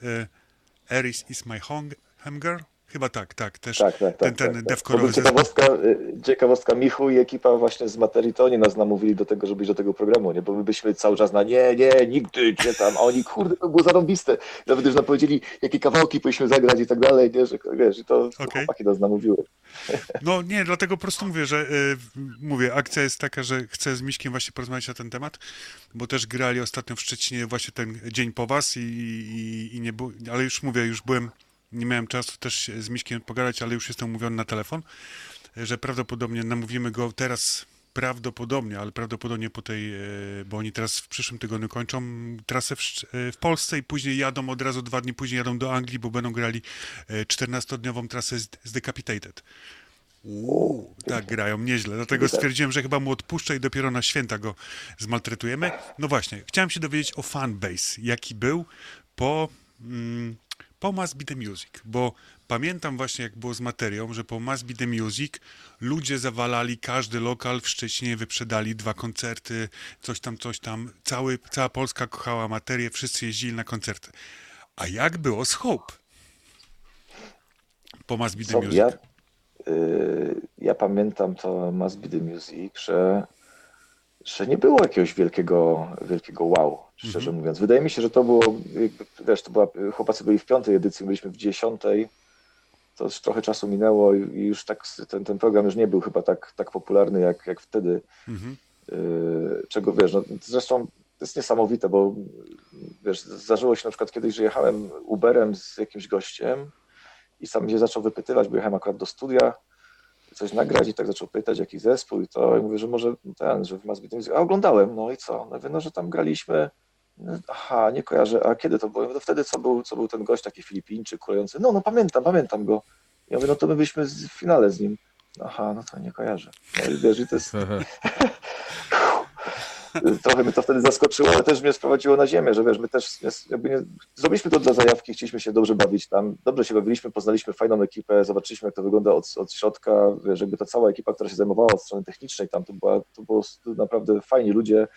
Eris is my hung- hunger? Chyba tak, tak, też Tak, tak, tak. ten, ten tak, tak. zespół. ciekawostka, y, ciekawostka Michu i ekipa właśnie z materii, to oni nas namówili do tego, żeby iść do tego programu, nie? Bo my byliśmy cały czas na nie, nie, nigdy, gdzie tam, a oni, kurde, to było zarąbiste. Nawet już nam powiedzieli, jakie kawałki powinniśmy zagrać i tak dalej, nie? Że, wiesz, i to Okej. chłopaki nas namówiły. No nie, dlatego po prostu mówię, że y, mówię, akcja jest taka, że chcę z Miśkiem właśnie porozmawiać na ten temat, bo też grali ostatnio w Szczecinie właśnie ten dzień po was i, i, i nie było, ale już mówię, już byłem, nie miałem czasu też z Miśkiem pogadać, ale już jestem umówiony na telefon, że prawdopodobnie namówimy go teraz prawdopodobnie, ale prawdopodobnie po tej, e, bo oni teraz w przyszłym tygodniu kończą trasę w, e, w Polsce i później jadą od razu dwa dni później jadą do Anglii, bo będą grali e, 14-dniową trasę z, z Decapitated. Uuu, tak, grają nieźle. Dlatego stwierdziłem, że chyba mu odpuszczę i dopiero na święta go zmaltretujemy. No właśnie, chciałem się dowiedzieć o fanbase, jaki był po, mm, po Must Be The Music, bo pamiętam właśnie, jak było z materią, że po Must Be The Music ludzie zawalali każdy lokal w Szczecinie, wyprzedali dwa koncerty, coś tam, coś tam. Cały, cała Polska kochała materię, wszyscy jeździli na koncerty. A jak było z Hope? Po Must Be The Music. ja, y, ja pamiętam to Must Be The Music, że że nie było jakiegoś wielkiego, wielkiego wow, szczerze Mhm. mówiąc. Wydaje mi się, że to było, wiesz, to była, chłopacy byli w piątej edycji, byliśmy w dziesiątej, to już trochę czasu minęło i już tak ten, ten program już nie był chyba tak, tak popularny jak, jak wtedy. Mhm. Yy, czego wiesz, no, zresztą to jest niesamowite, bo wiesz, zdarzyło się na przykład kiedyś, że jechałem Uberem z jakimś gościem i sam mnie zaczął wypytywać, bo jechałem akurat do studia, coś nagrać i tak zaczął pytać, jaki zespół i to, i mówię, że może ten, że w Music, a oglądałem, no i co, no, mówię, no że tam graliśmy, aha, nie kojarzę, a kiedy to było, to wtedy co był, co był ten gość taki Filipińczyk kurujący, no, no pamiętam, pamiętam go, ja mówię, no to my byliśmy w finale z nim, aha, no to nie kojarzę, no i wiesz, i to jest, trochę mnie to wtedy zaskoczyło, ale też mnie sprowadziło na ziemię, że wiesz, my też jakby nie, zrobiliśmy to dla zajawki, chcieliśmy się dobrze bawić tam, dobrze się bawiliśmy, poznaliśmy fajną ekipę, zobaczyliśmy jak to wygląda od, od środka, wiesz, jakby ta cała ekipa, która się zajmowała od strony technicznej, tam to, była, to było naprawdę fajni ludzie,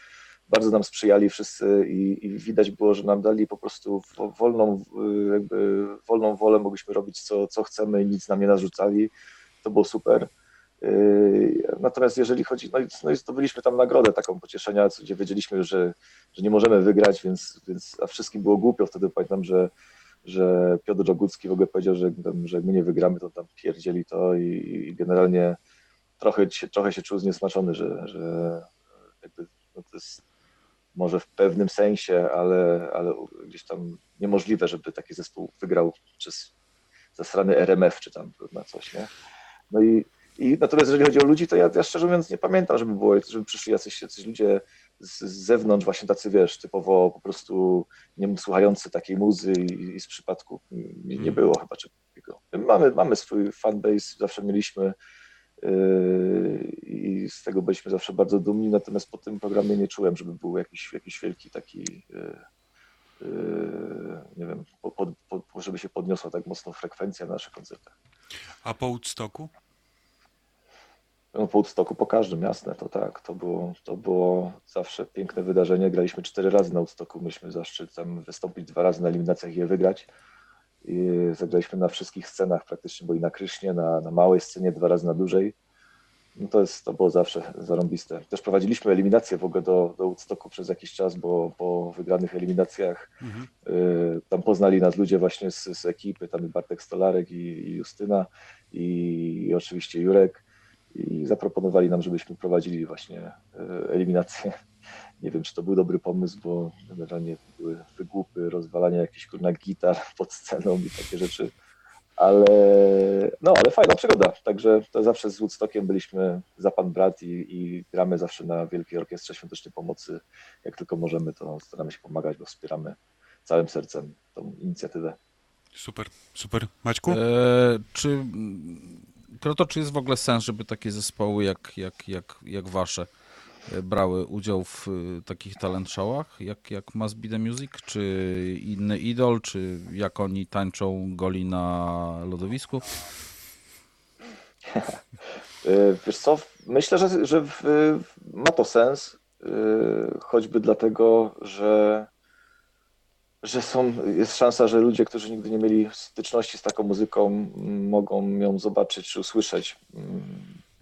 bardzo nam sprzyjali wszyscy i, i widać było, że nam dali po prostu wo- wolną, y, jakby wolną wolę, mogliśmy robić co, co chcemy i nic nam nie narzucali, to było super. Yy, Natomiast jeżeli chodzi, no i, no zdobyliśmy tam nagrodę taką pocieszenia, gdzie wiedzieliśmy już, że, że nie możemy wygrać, więc, więc a wszystkim było głupio. Wtedy pamiętam, że, że Piotr Żogucki w ogóle powiedział, że, że my nie wygramy, to tam pierdzieli to i, i generalnie trochę trochę się czuł zniesmaczony, że, że jakby no to jest może w pewnym sensie, ale, ale gdzieś tam niemożliwe, żeby taki zespół wygrał przez zasrany RMF czy tam na coś, nie? No i, i natomiast jeżeli chodzi o ludzi, to ja, ja szczerze mówiąc nie pamiętam, żeby było, żeby przyszli jacyś, jacyś ludzie z, z zewnątrz, właśnie tacy, wiesz, typowo po prostu nie słuchający takiej muzy i, i z przypadku nie, nie było chyba czegoś takiego. Mamy, mamy swój fanbase, zawsze mieliśmy i z tego byliśmy zawsze bardzo dumni, natomiast po tym programie nie czułem, żeby był jakiś, jakiś wielki taki yy, yy, nie wiem, po, po, po, żeby się podniosła tak mocno frekwencja na naszych koncertach. A po Woodstocku? No, po Woodstocku, po każdym, jasne, to tak, to było, to było zawsze piękne wydarzenie. Graliśmy cztery razy na Woodstocku, myśmy zaszczyt tam wystąpić dwa razy na eliminacjach i je wygrać. I zagraliśmy na wszystkich scenach praktycznie, bo i na Krysznie, na, na małej scenie, dwa razy na dużej. No to, jest, to było zawsze zarąbiste. Też prowadziliśmy eliminację w ogóle do, do Woodstocku przez jakiś czas, bo po wygranych eliminacjach Mhm. y, tam poznali nas ludzie właśnie z, z ekipy, tam i Bartek Stolarek i, i Justyna i, i oczywiście Jurek i zaproponowali nam, żebyśmy prowadzili właśnie y, eliminację. Nie wiem, czy to był dobry pomysł, bo generalnie były wygłupy, rozwalanie jakichś kurna gitar pod sceną i takie rzeczy. Ale no, ale fajna przygoda. Także to zawsze z Woodstockiem byliśmy za pan brat i, i gramy zawsze na Wielkiej Orkiestrze Świątecznej Pomocy. Jak tylko możemy, to staramy się pomagać, bo wspieramy całym sercem tą inicjatywę. Super, super. Maćku? E, czy, Kroto, czy jest w ogóle sens, żeby takie zespoły jak, jak, jak, jak wasze brały udział w e, takich talent showach, jak, jak Must Be The Music, czy inny idol, czy jak oni tańczą goli na lodowisku? Y, Wiesz co, myślę, że, że w, ma to sens, y, choćby dlatego, że, że są, jest szansa, że ludzie, którzy nigdy nie mieli styczności z taką muzyką, mogą ją zobaczyć czy usłyszeć.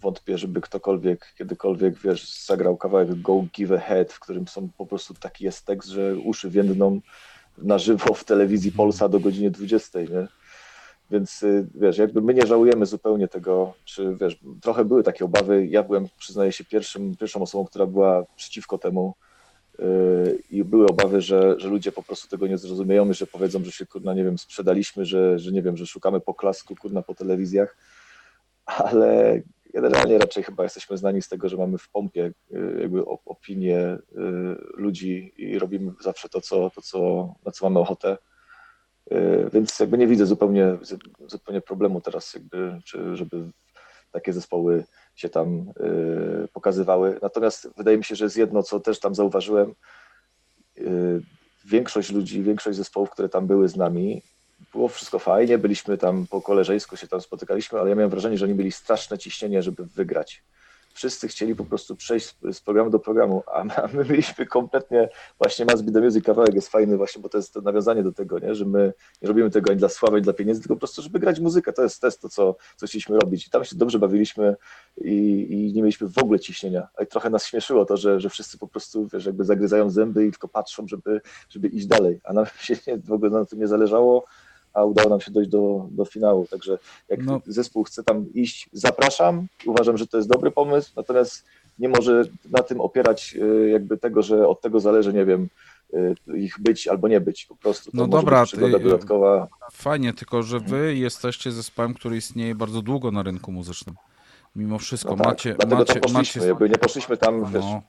Wątpię, żeby ktokolwiek, kiedykolwiek, wiesz, zagrał kawałek Go Give a Head, w którym są po prostu taki jest tekst, że uszy więdną na żywo w telewizji Polsa do godziny 20, nie? Więc y, wiesz, jakby my nie żałujemy zupełnie tego, czy wiesz, trochę były takie obawy. Ja byłem, przyznaję się, pierwszym, pierwszą osobą, która była przeciwko temu. yy, I były obawy, że, że ludzie po prostu tego nie zrozumieją i że powiedzą, że się kurna, nie wiem, sprzedaliśmy, że, że nie wiem, że szukamy poklasku kurna po telewizjach. Ale generalnie raczej chyba jesteśmy znani z tego, że mamy w pompie yy, jakby op- opinie yy, ludzi i robimy zawsze to, co, to co, na co mamy ochotę. Yy, Więc jakby nie widzę zupełnie, zupełnie problemu teraz, jakby, czy, żeby takie zespoły się tam pokazywały. Natomiast wydaje mi się, że jest jedno, co też tam zauważyłem. Większość ludzi, większość zespołów, które tam były z nami, było wszystko fajnie, byliśmy tam po koleżeńsku, się tam spotykaliśmy, ale ja miałem wrażenie, że oni mieli straszne ciśnienie, żeby wygrać. wszyscy chcieli po prostu przejść z, programu do programu, a my, a my byliśmy kompletnie, właśnie Must Be The Music kawałek jest fajny właśnie, bo to jest to nawiązanie do tego, nie? że my nie robimy tego ani dla sławy, ani dla pieniędzy, tylko po prostu, żeby grać muzykę, to jest, to, jest to co, co chcieliśmy robić i tam się dobrze bawiliśmy i, i nie mieliśmy w ogóle ciśnienia, a trochę nas śmieszyło to, że, że wszyscy po prostu, wiesz, jakby zagryzają zęby i tylko patrzą, żeby, żeby iść dalej, a nam się nie, w ogóle na tym nie zależało, a udało nam się dojść do, do finału. Także jak No. zespół chce tam iść, zapraszam. Uważam, że to jest dobry pomysł, natomiast nie może na tym opierać y, jakby tego, że od tego zależy, nie wiem, y, ich być albo nie być. Po prostu to No dobra, przygoda ty- dodatkowa. Fajnie, tylko że wy jesteście zespołem, który istnieje bardzo długo na rynku muzycznym. Mimo wszystko No tak, macie, macie, poszliśmy. macie... Jakby nie poszliśmy tam, wiesz, No.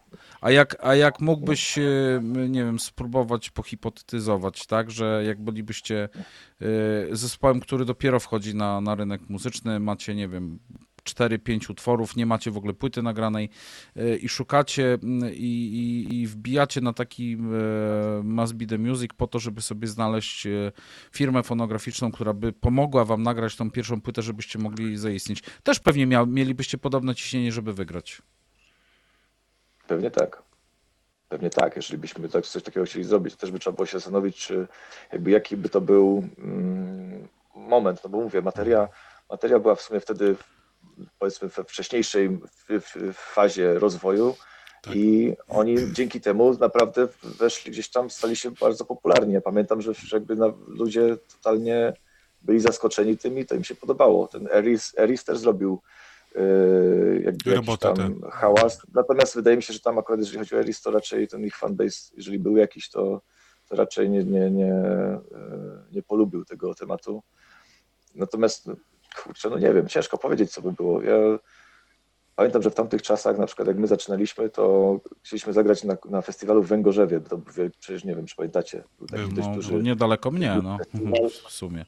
A jak, a jak mógłbyś, e, nie wiem, spróbować pohipotetyzować, tak, że jak bylibyście e, zespołem, który dopiero wchodzi na, na rynek muzyczny, macie, nie wiem, 4-5 utworów, nie macie w ogóle płyty nagranej e, i szukacie i, i, i wbijacie na taki Must Be The Music po to, żeby sobie znaleźć firmę fonograficzną, która by pomogła wam nagrać tą pierwszą płytę, żebyście mogli zaistnieć. Też pewnie mia, mielibyście podobne ciśnienie, żeby wygrać. Pewnie tak. Pewnie tak, jeżeli byśmy tak, coś takiego chcieli zrobić, to też by trzeba było się zastanowić, czy jakby jaki by to był mm, moment, no bo mówię, materia, materia była w sumie wtedy powiedzmy we wcześniejszej fazie rozwoju Tak. i oni dzięki temu naprawdę weszli gdzieś tam, stali się bardzo popularni. Ja pamiętam, że, że jakby na, ludzie totalnie byli zaskoczeni tym i to im się podobało. Ten Eris, Eris też zrobił jakby jakiś Robotę tam hałas. Natomiast wydaje mi się, że tam akurat jeżeli chodzi o Eris, to raczej ten ich fanbase, jeżeli był jakiś, to, to raczej nie, nie, nie, yy, nie polubił tego tematu. Natomiast kurczę, no nie wiem, ciężko powiedzieć, co by było. Ja pamiętam, że w tamtych czasach, na przykład jak my zaczynaliśmy, to chcieliśmy zagrać na, na festiwalu w Węgorzewie. To przecież nie wiem, czy pamiętacie. Był taki Był, dość no, duży no, niedaleko mnie, no, w sumie.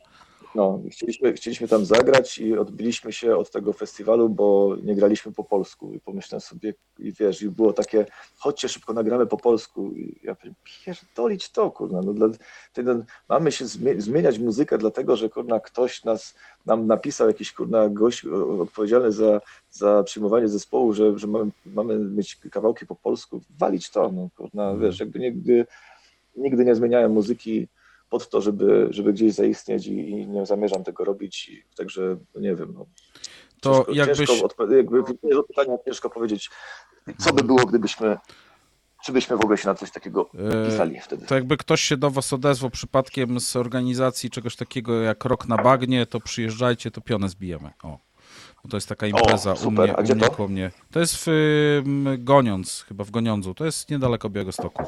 No, chcieliśmy, chcieliśmy tam zagrać i odbiliśmy się od tego festiwalu, bo nie graliśmy po polsku. I pomyślałem sobie, i wiesz, i było takie, chodźcie szybko nagramy po polsku. I ja powiem, pierdolić to, kurna. No, dla, ten, mamy się zmie- zmieniać muzykę, dlatego że kurna, ktoś nas, nam napisał, jakiś kurna gość odpowiedzialny za, za przyjmowanie zespołu, że, że mamy, mamy mieć kawałki po polsku. Walić to, no kurna, wiesz, jakby nigdy, nigdy nie zmieniałem muzyki pod to, żeby, żeby gdzieś zaistnieć i, i nie zamierzam tego robić, i, także no nie wiem. No, To ciężko, jakbyś, ciężko odpo- jakby do pytania ciężko powiedzieć, co by było, gdybyśmy, czy byśmy w ogóle się na coś takiego E, pisali wtedy. to jakby ktoś się do was odezwał przypadkiem z organizacji czegoś takiego jak Rok na Bagnie, to przyjeżdżajcie, to pionę zbijemy. O. Bo to jest taka impreza u super. mnie, A u gdzie mnie to? mnie. To jest w ym, Goniąc, chyba w Goniądzu. To jest niedaleko Białegostoku.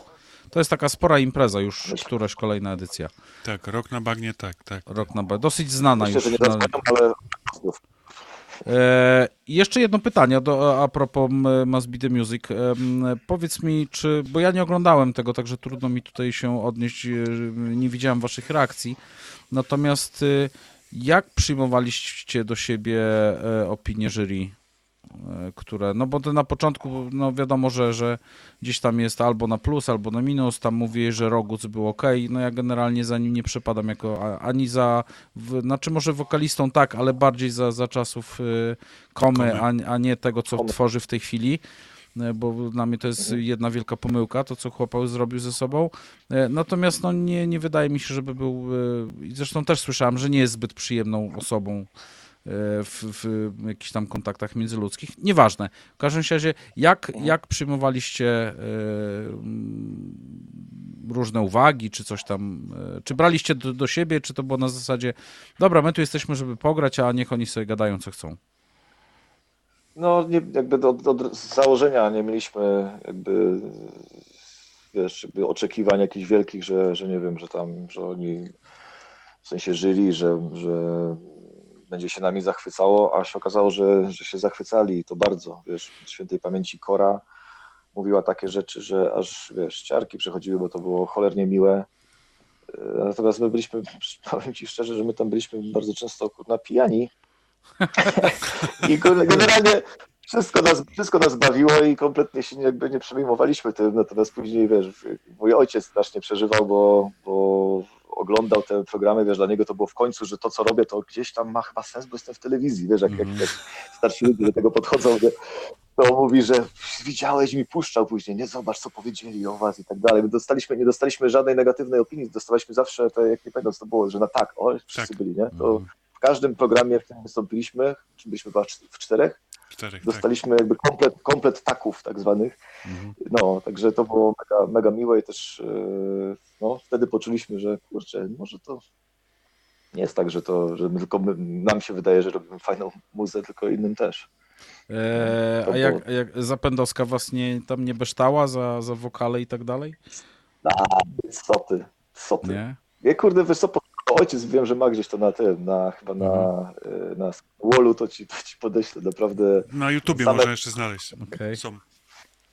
To jest taka spora impreza już, któraś kolejna edycja. Tak, rok na bagnie, tak, tak. Rok na Bagnie. Dosyć znana Myślę, już. że nie na- ale E, jeszcze jedno pytanie do, a propos Must Be The Music. Em, powiedz mi, czy, bo ja nie oglądałem tego, także trudno mi tutaj się odnieść, e, nie widziałem waszych reakcji. Natomiast e, jak przyjmowaliście do siebie e, opinie jury, e, które, no bo na początku, no wiadomo, że, że gdzieś tam jest albo na plus, albo na minus, tam mówię, że Roguc był ok, no ja generalnie za nim nie przepadam jako ani za, w, znaczy może wokalistą tak, ale bardziej za, za czasów y, komy, a, a nie tego, co tworzy w tej chwili, y, bo dla mnie to jest jedna wielka pomyłka, to co chłopak zrobił ze sobą. Y, Natomiast no, nie, nie wydaje mi się, żeby był, zresztą też słyszałem, że nie jest zbyt przyjemną osobą w, w jakichś tam kontaktach międzyludzkich. Nieważne. W każdym razie, jak, jak przyjmowaliście mm, różne uwagi, czy coś tam, y, czy braliście do, do siebie, czy to było na zasadzie, dobra, my tu jesteśmy, żeby pograć, a niech oni sobie gadają, co chcą. no nie, jakby do, z założenia nie mieliśmy jakby wiesz, jakby oczekiwań jakichś wielkich, że, że nie wiem, że tam, że oni w sensie żyli, że, że będzie się nami zachwycało, a się okazało, że, że się zachwycali i to bardzo, wiesz, świętej pamięci Kora mówiła takie rzeczy, że aż, wiesz, ciarki przechodziły, bo to było cholernie miłe. E, Natomiast my byliśmy, powiem Ci szczerze, że my tam byliśmy bardzo często kurna pijani i generalnie wszystko nas, wszystko nas bawiło i kompletnie się jakby nie przejmowaliśmy tym, natomiast później, wiesz, mój ojciec strasznie przeżywał, bo, bo oglądał te programy, wiesz, dla niego to było w końcu, że to, co robię, to gdzieś tam ma chyba sens, bo jestem w telewizji, wiesz, jak, jak, jak starsi ludzie do tego podchodzą, że to mówi, że widziałeś mi puszczał później, nie zobacz, co powiedzieli o was i tak dalej. My dostaliśmy, nie dostaliśmy żadnej negatywnej opinii, dostawaliśmy zawsze, te, jak nie pamiętam, co to było, że na tak, o, wszyscy Tak. byli, nie? To w każdym programie, w którym wystąpiliśmy, czy byliśmy w czterech, Czterech, tak. dostaliśmy jakby komplet, komplet taków tak zwanych. No, także to było mega, mega miłe i też yy, no, wtedy poczuliśmy, że kurczę, może to nie jest tak, że to, że my tylko my, nam się wydaje, że robimy fajną muzę, tylko innym też. E, To a jak, jak Zapędowska was nie, tam nie beształa za, za wokale i tak dalej? A, co ty, co ty. Nie? Ja kurde, wiesz co, po- ojciec wiem, że ma gdzieś to na tym, na, chyba na, yy, na wallu, to ci, to ci podeślę, naprawdę, Na YouTubie Same- można jeszcze znaleźć. Okej. Są.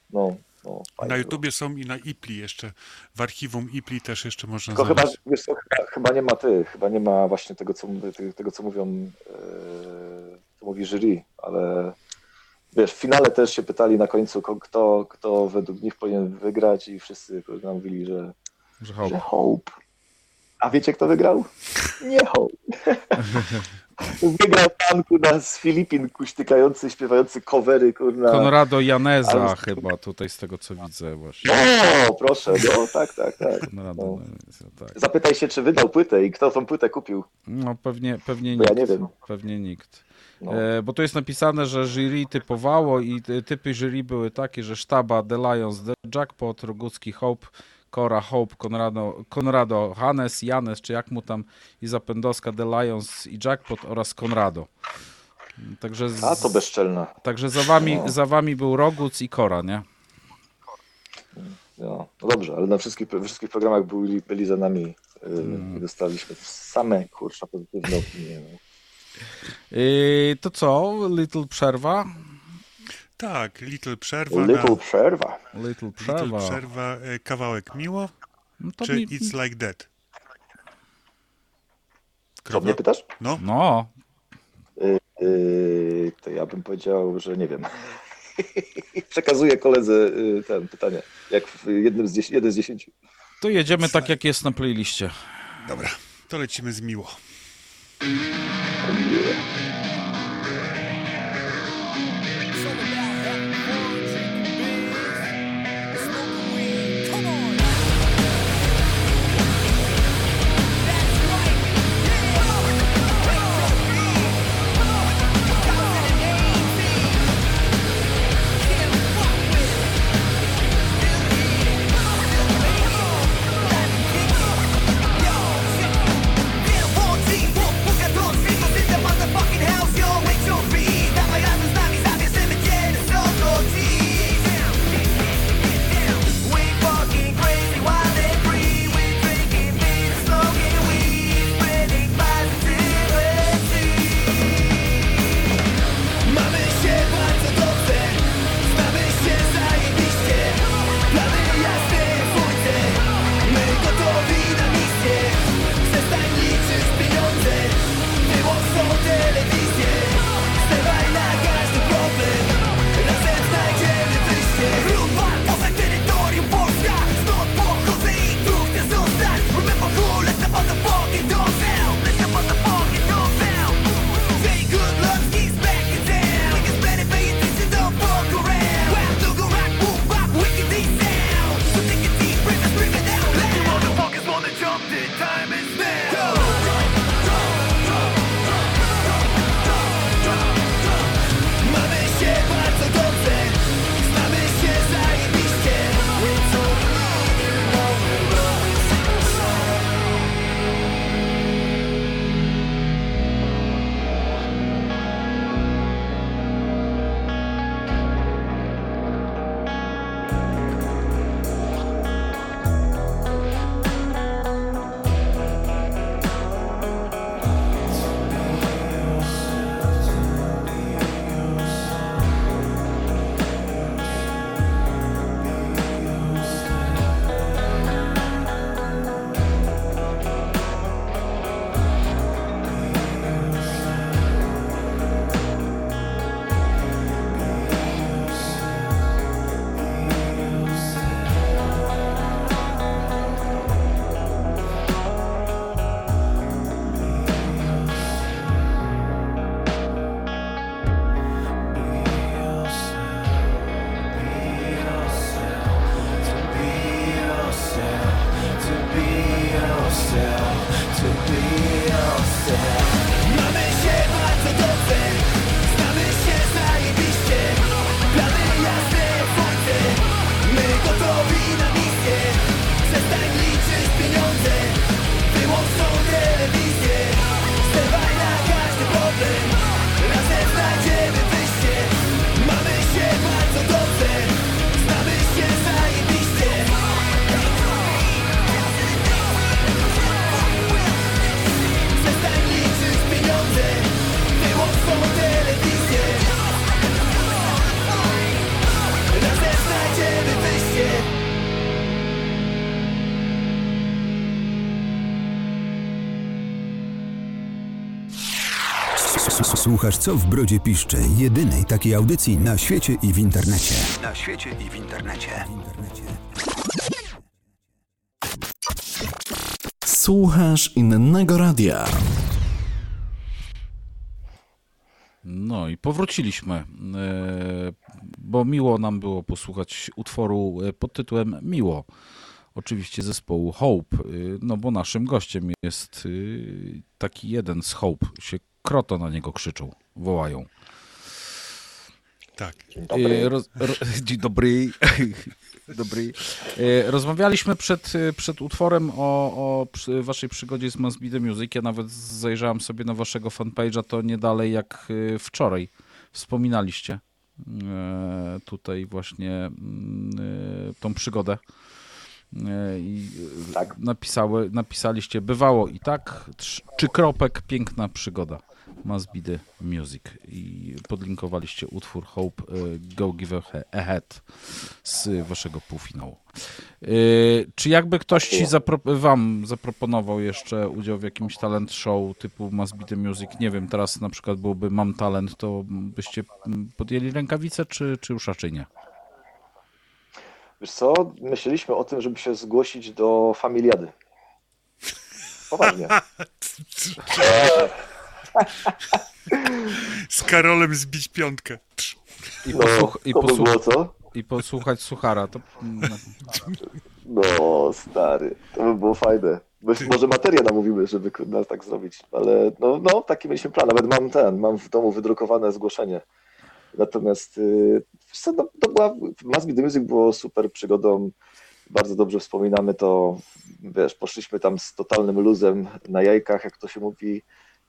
no, no Na było. YouTubie są i na IPLI jeszcze. W archiwum IPLI też jeszcze można Tylko chyba, znaleźć. wiesz co, chyba, chyba nie ma ty, chyba nie ma właśnie tego, co, tego, co mówią, yy, co mówi jury, ale wiesz, w finale też się pytali na końcu, ko- kto, kto według nich powinien wygrać i wszyscy nam mówili, że, Że że hope. A wiecie, kto wygrał? Nie Hope. Wygrał pan, kurna, z Filipin, kuśtykający, śpiewający covery, kurna. Konrado Janeza Ale- chyba tutaj z tego co widzę właśnie. O, proszę, no tak, tak, tak. Konrado No. Tak. Zapytaj się, czy wydał płytę i kto tą płytę kupił. No pewnie, pewnie Bo ja nikt. nie wiem. Pewnie nikt. No. E, bo tu jest napisane, że jury typowało i ty- typy jury były takie, że Sztaba, The Lions, The Jackpot, Rogucki, Hope, Cora, Hope, Konrado, Konrado, Hannes, Janes, czy jak mu tam i Zapędowska, The Lions i Jackpot oraz Konrado. Także, z, A to bezczelna. także za, wami, No. za wami był Roguc i Kora, nie? No, no dobrze, ale na wszystkich, we wszystkich programach byli, byli za nami yy, Mm. i dostaliśmy same kurczę pozytywne opinie. No. Yy, to co? Little przerwa? Tak, Little Przerwa. Little na, przerwa. Little Little przerwa. Przerwa, e, kawałek miło, No to czy mi... It's Like That? Co mnie pytasz? No, No, Yy, to ja bym powiedział, że nie wiem. Przekazuję koledze yy, ten pytanie, jak w jednym z, jeden z dziesięciu. to jedziemy tak jak jest na playliście. dobra, to lecimy z miło. It's S- s- Słuchasz co w brodzie piszczy, jedynej takiej audycji na świecie i w internecie. Na świecie i w internecie. Słuchasz innego radia. No i powróciliśmy, e, bo miło nam było posłuchać utworu e, pod tytułem Miło. Oczywiście zespołu Hope, e, no bo naszym gościem jest taki jeden z Hope, się kroto na niego krzyczą, wołają. Tak. E, Roz, ro, dzień dobry. dobry. E, Rozmawialiśmy przed, e, przed utworem o, o waszej przygodzie z Must Be The Music. Ja nawet zajrzałem sobie na waszego fanpage'a, to nie dalej jak wczoraj wspominaliście tutaj właśnie mm, tą przygodę. I Tak. napisały, napisaliście, bywało i tak, trz- czy kropek, piękna przygoda. Must be the music. I podlinkowaliście utwór Hope e, Go Give a Head z waszego półfinału. E, Czy jakby ktoś ci zapro- wam zaproponował jeszcze udział w jakimś talent show typu Must be the music, nie wiem, teraz na przykład byłby Mam Talent, to byście podjęli rękawice, czy, czy już raczej nie? Wiesz co, myśleliśmy o tym, żeby się zgłosić do familiady. Poważnie. Z Karolem zbić piątkę. I, No, posłuch- i, to by posłuch- było co? i posłuchać Suchara. To, No, stary, to by było fajne. My, może materię namówimy, żeby nas tak zrobić, ale no, no, taki mieliśmy plan. Nawet mam ten, mam w domu wydrukowane zgłoszenie. Natomiast yy, wiesz co, no, to była, Be The Music było super przygodą, bardzo dobrze wspominamy to, wiesz, poszliśmy tam z totalnym luzem na jajkach, jak to się mówi,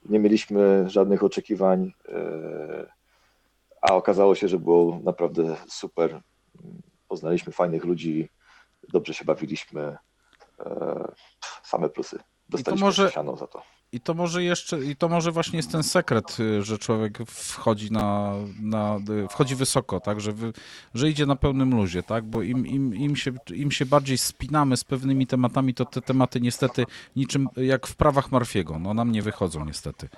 nie mieliśmy żadnych oczekiwań, yy, a okazało się, że było naprawdę super. Poznaliśmy fajnych ludzi, dobrze się bawiliśmy. E, same plusy. Dostaliśmy może- siano za to. I to może jeszcze, i to może właśnie jest ten sekret, y, że człowiek wchodzi na, na y, wchodzi wysoko, tak, że, wy, że idzie na pełnym luzie, tak, bo im, im, im, się, im się bardziej spinamy z pewnymi tematami, to te tematy niestety niczym jak w prawach Marfiego, no nam nie wychodzą niestety.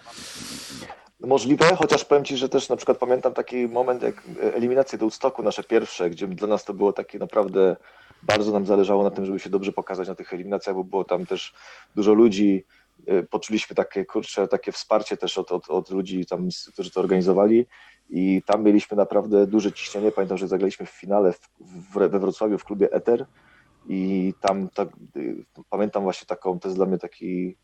Możliwe, chociaż powiem Ci, że też na przykład pamiętam taki moment jak eliminacje do Woodstocku, nasze pierwsze, gdzie dla nas to było takie naprawdę, bardzo nam zależało na tym, żeby się dobrze pokazać na tych eliminacjach, bo było tam też dużo ludzi, poczuliśmy takie, kurczę, takie wsparcie też od, od, od ludzi tam, którzy to organizowali. I tam mieliśmy naprawdę duże ciśnienie, pamiętam, że zagraliśmy w finale w, w, we Wrocławiu w klubie Eter. I tam tak, y, pamiętam właśnie taką, to jest dla mnie taki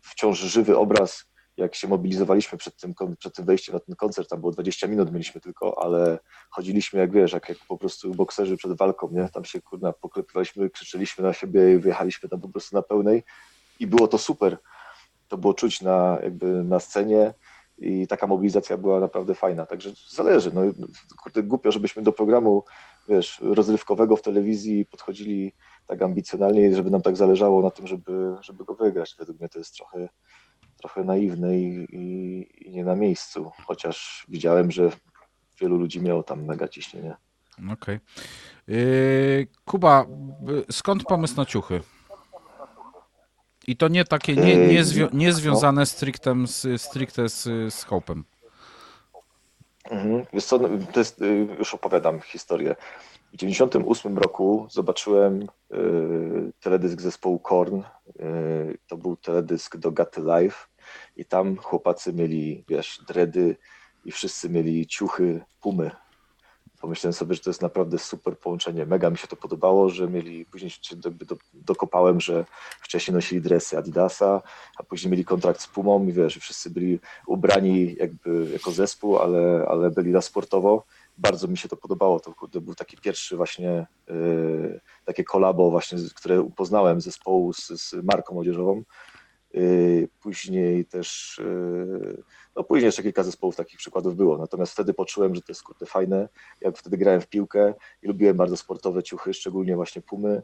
wciąż żywy obraz, jak się mobilizowaliśmy przed tym, przed tym wejściem na ten koncert, tam było 20 minut mieliśmy tylko, ale chodziliśmy jak wiesz, jak, jak po prostu bokserzy przed walką, nie? Tam się kurna poklepywaliśmy, krzyczeliśmy na siebie i wyjechaliśmy tam po prostu na pełnej. I było to super. To było czuć na, jakby na scenie i taka mobilizacja była naprawdę fajna, także zależy, no kurde, głupio, żebyśmy do programu, wiesz, rozrywkowego w telewizji podchodzili tak ambicjonalnie, żeby nam tak zależało na tym, żeby, żeby go wygrać. Według mnie to jest trochę trochę naiwne i, i, i nie na miejscu, chociaż widziałem, że wielu ludzi miało tam mega ciśnienie. Okej. Yy, Kuba, y, skąd pomysł na ciuchy? I to nie takie, nie, nie, zwią- nie związane stricte z, stricte z, z Hope'em. Mhm. Wiesz co, no, to jest, y, już opowiadam historię. W 98 roku zobaczyłem y, teledysk zespołu Korn. Y, to był teledysk do Gaty Live i tam chłopacy mieli, wiesz, dredy i wszyscy mieli ciuchy Pumy. Pomyślałem sobie, że to jest naprawdę super połączenie. Mega mi się to podobało, że mieli, później się jakby do, dokopałem, że wcześniej nosili dresy Adidasa, a później mieli kontrakt z Pumą i wiesz, wszyscy byli ubrani jakby jako zespół, ale, ale byli na sportowo. Bardzo mi się to podobało. To kurde, był taki pierwszy właśnie yy, takie kolabo właśnie, które poznałem zespołu z, z marką młodzieżową. Yy, Później też, yy, no później jeszcze kilka zespołów takich przykładów było, natomiast wtedy poczułem, że to jest kurde fajne. Jak wtedy grałem w piłkę i lubiłem bardzo sportowe ciuchy, szczególnie właśnie Pumy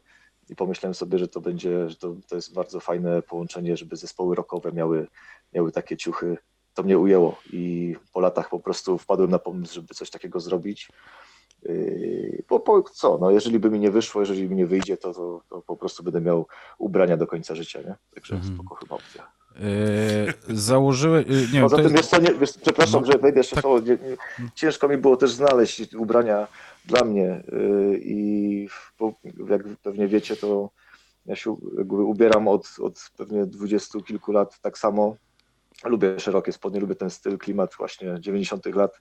i pomyślałem sobie, że to będzie, że to, to jest bardzo fajne połączenie, żeby zespoły rockowe miały, miały takie ciuchy to mnie ujęło i po latach po prostu wpadłem na pomysł, żeby coś takiego zrobić. Yy, Bo, bo co, no jeżeli by mi nie wyszło, jeżeli mi nie wyjdzie, to, to, to po prostu będę miał ubrania do końca życia, nie? Także spoko chyba opcja. Yy, założyły, yy, nie Poza tym, jest, wiesz co, nie, wiesz, przepraszam, No, że wejdę jeszcze tak. słowo, ciężko mi było też znaleźć ubrania dla mnie yy, i bo, jak pewnie wiecie, to ja się ubieram od, od pewnie dwudziestu kilku lat tak samo. Lubię szerokie spodnie, lubię ten styl, klimat właśnie 90 lat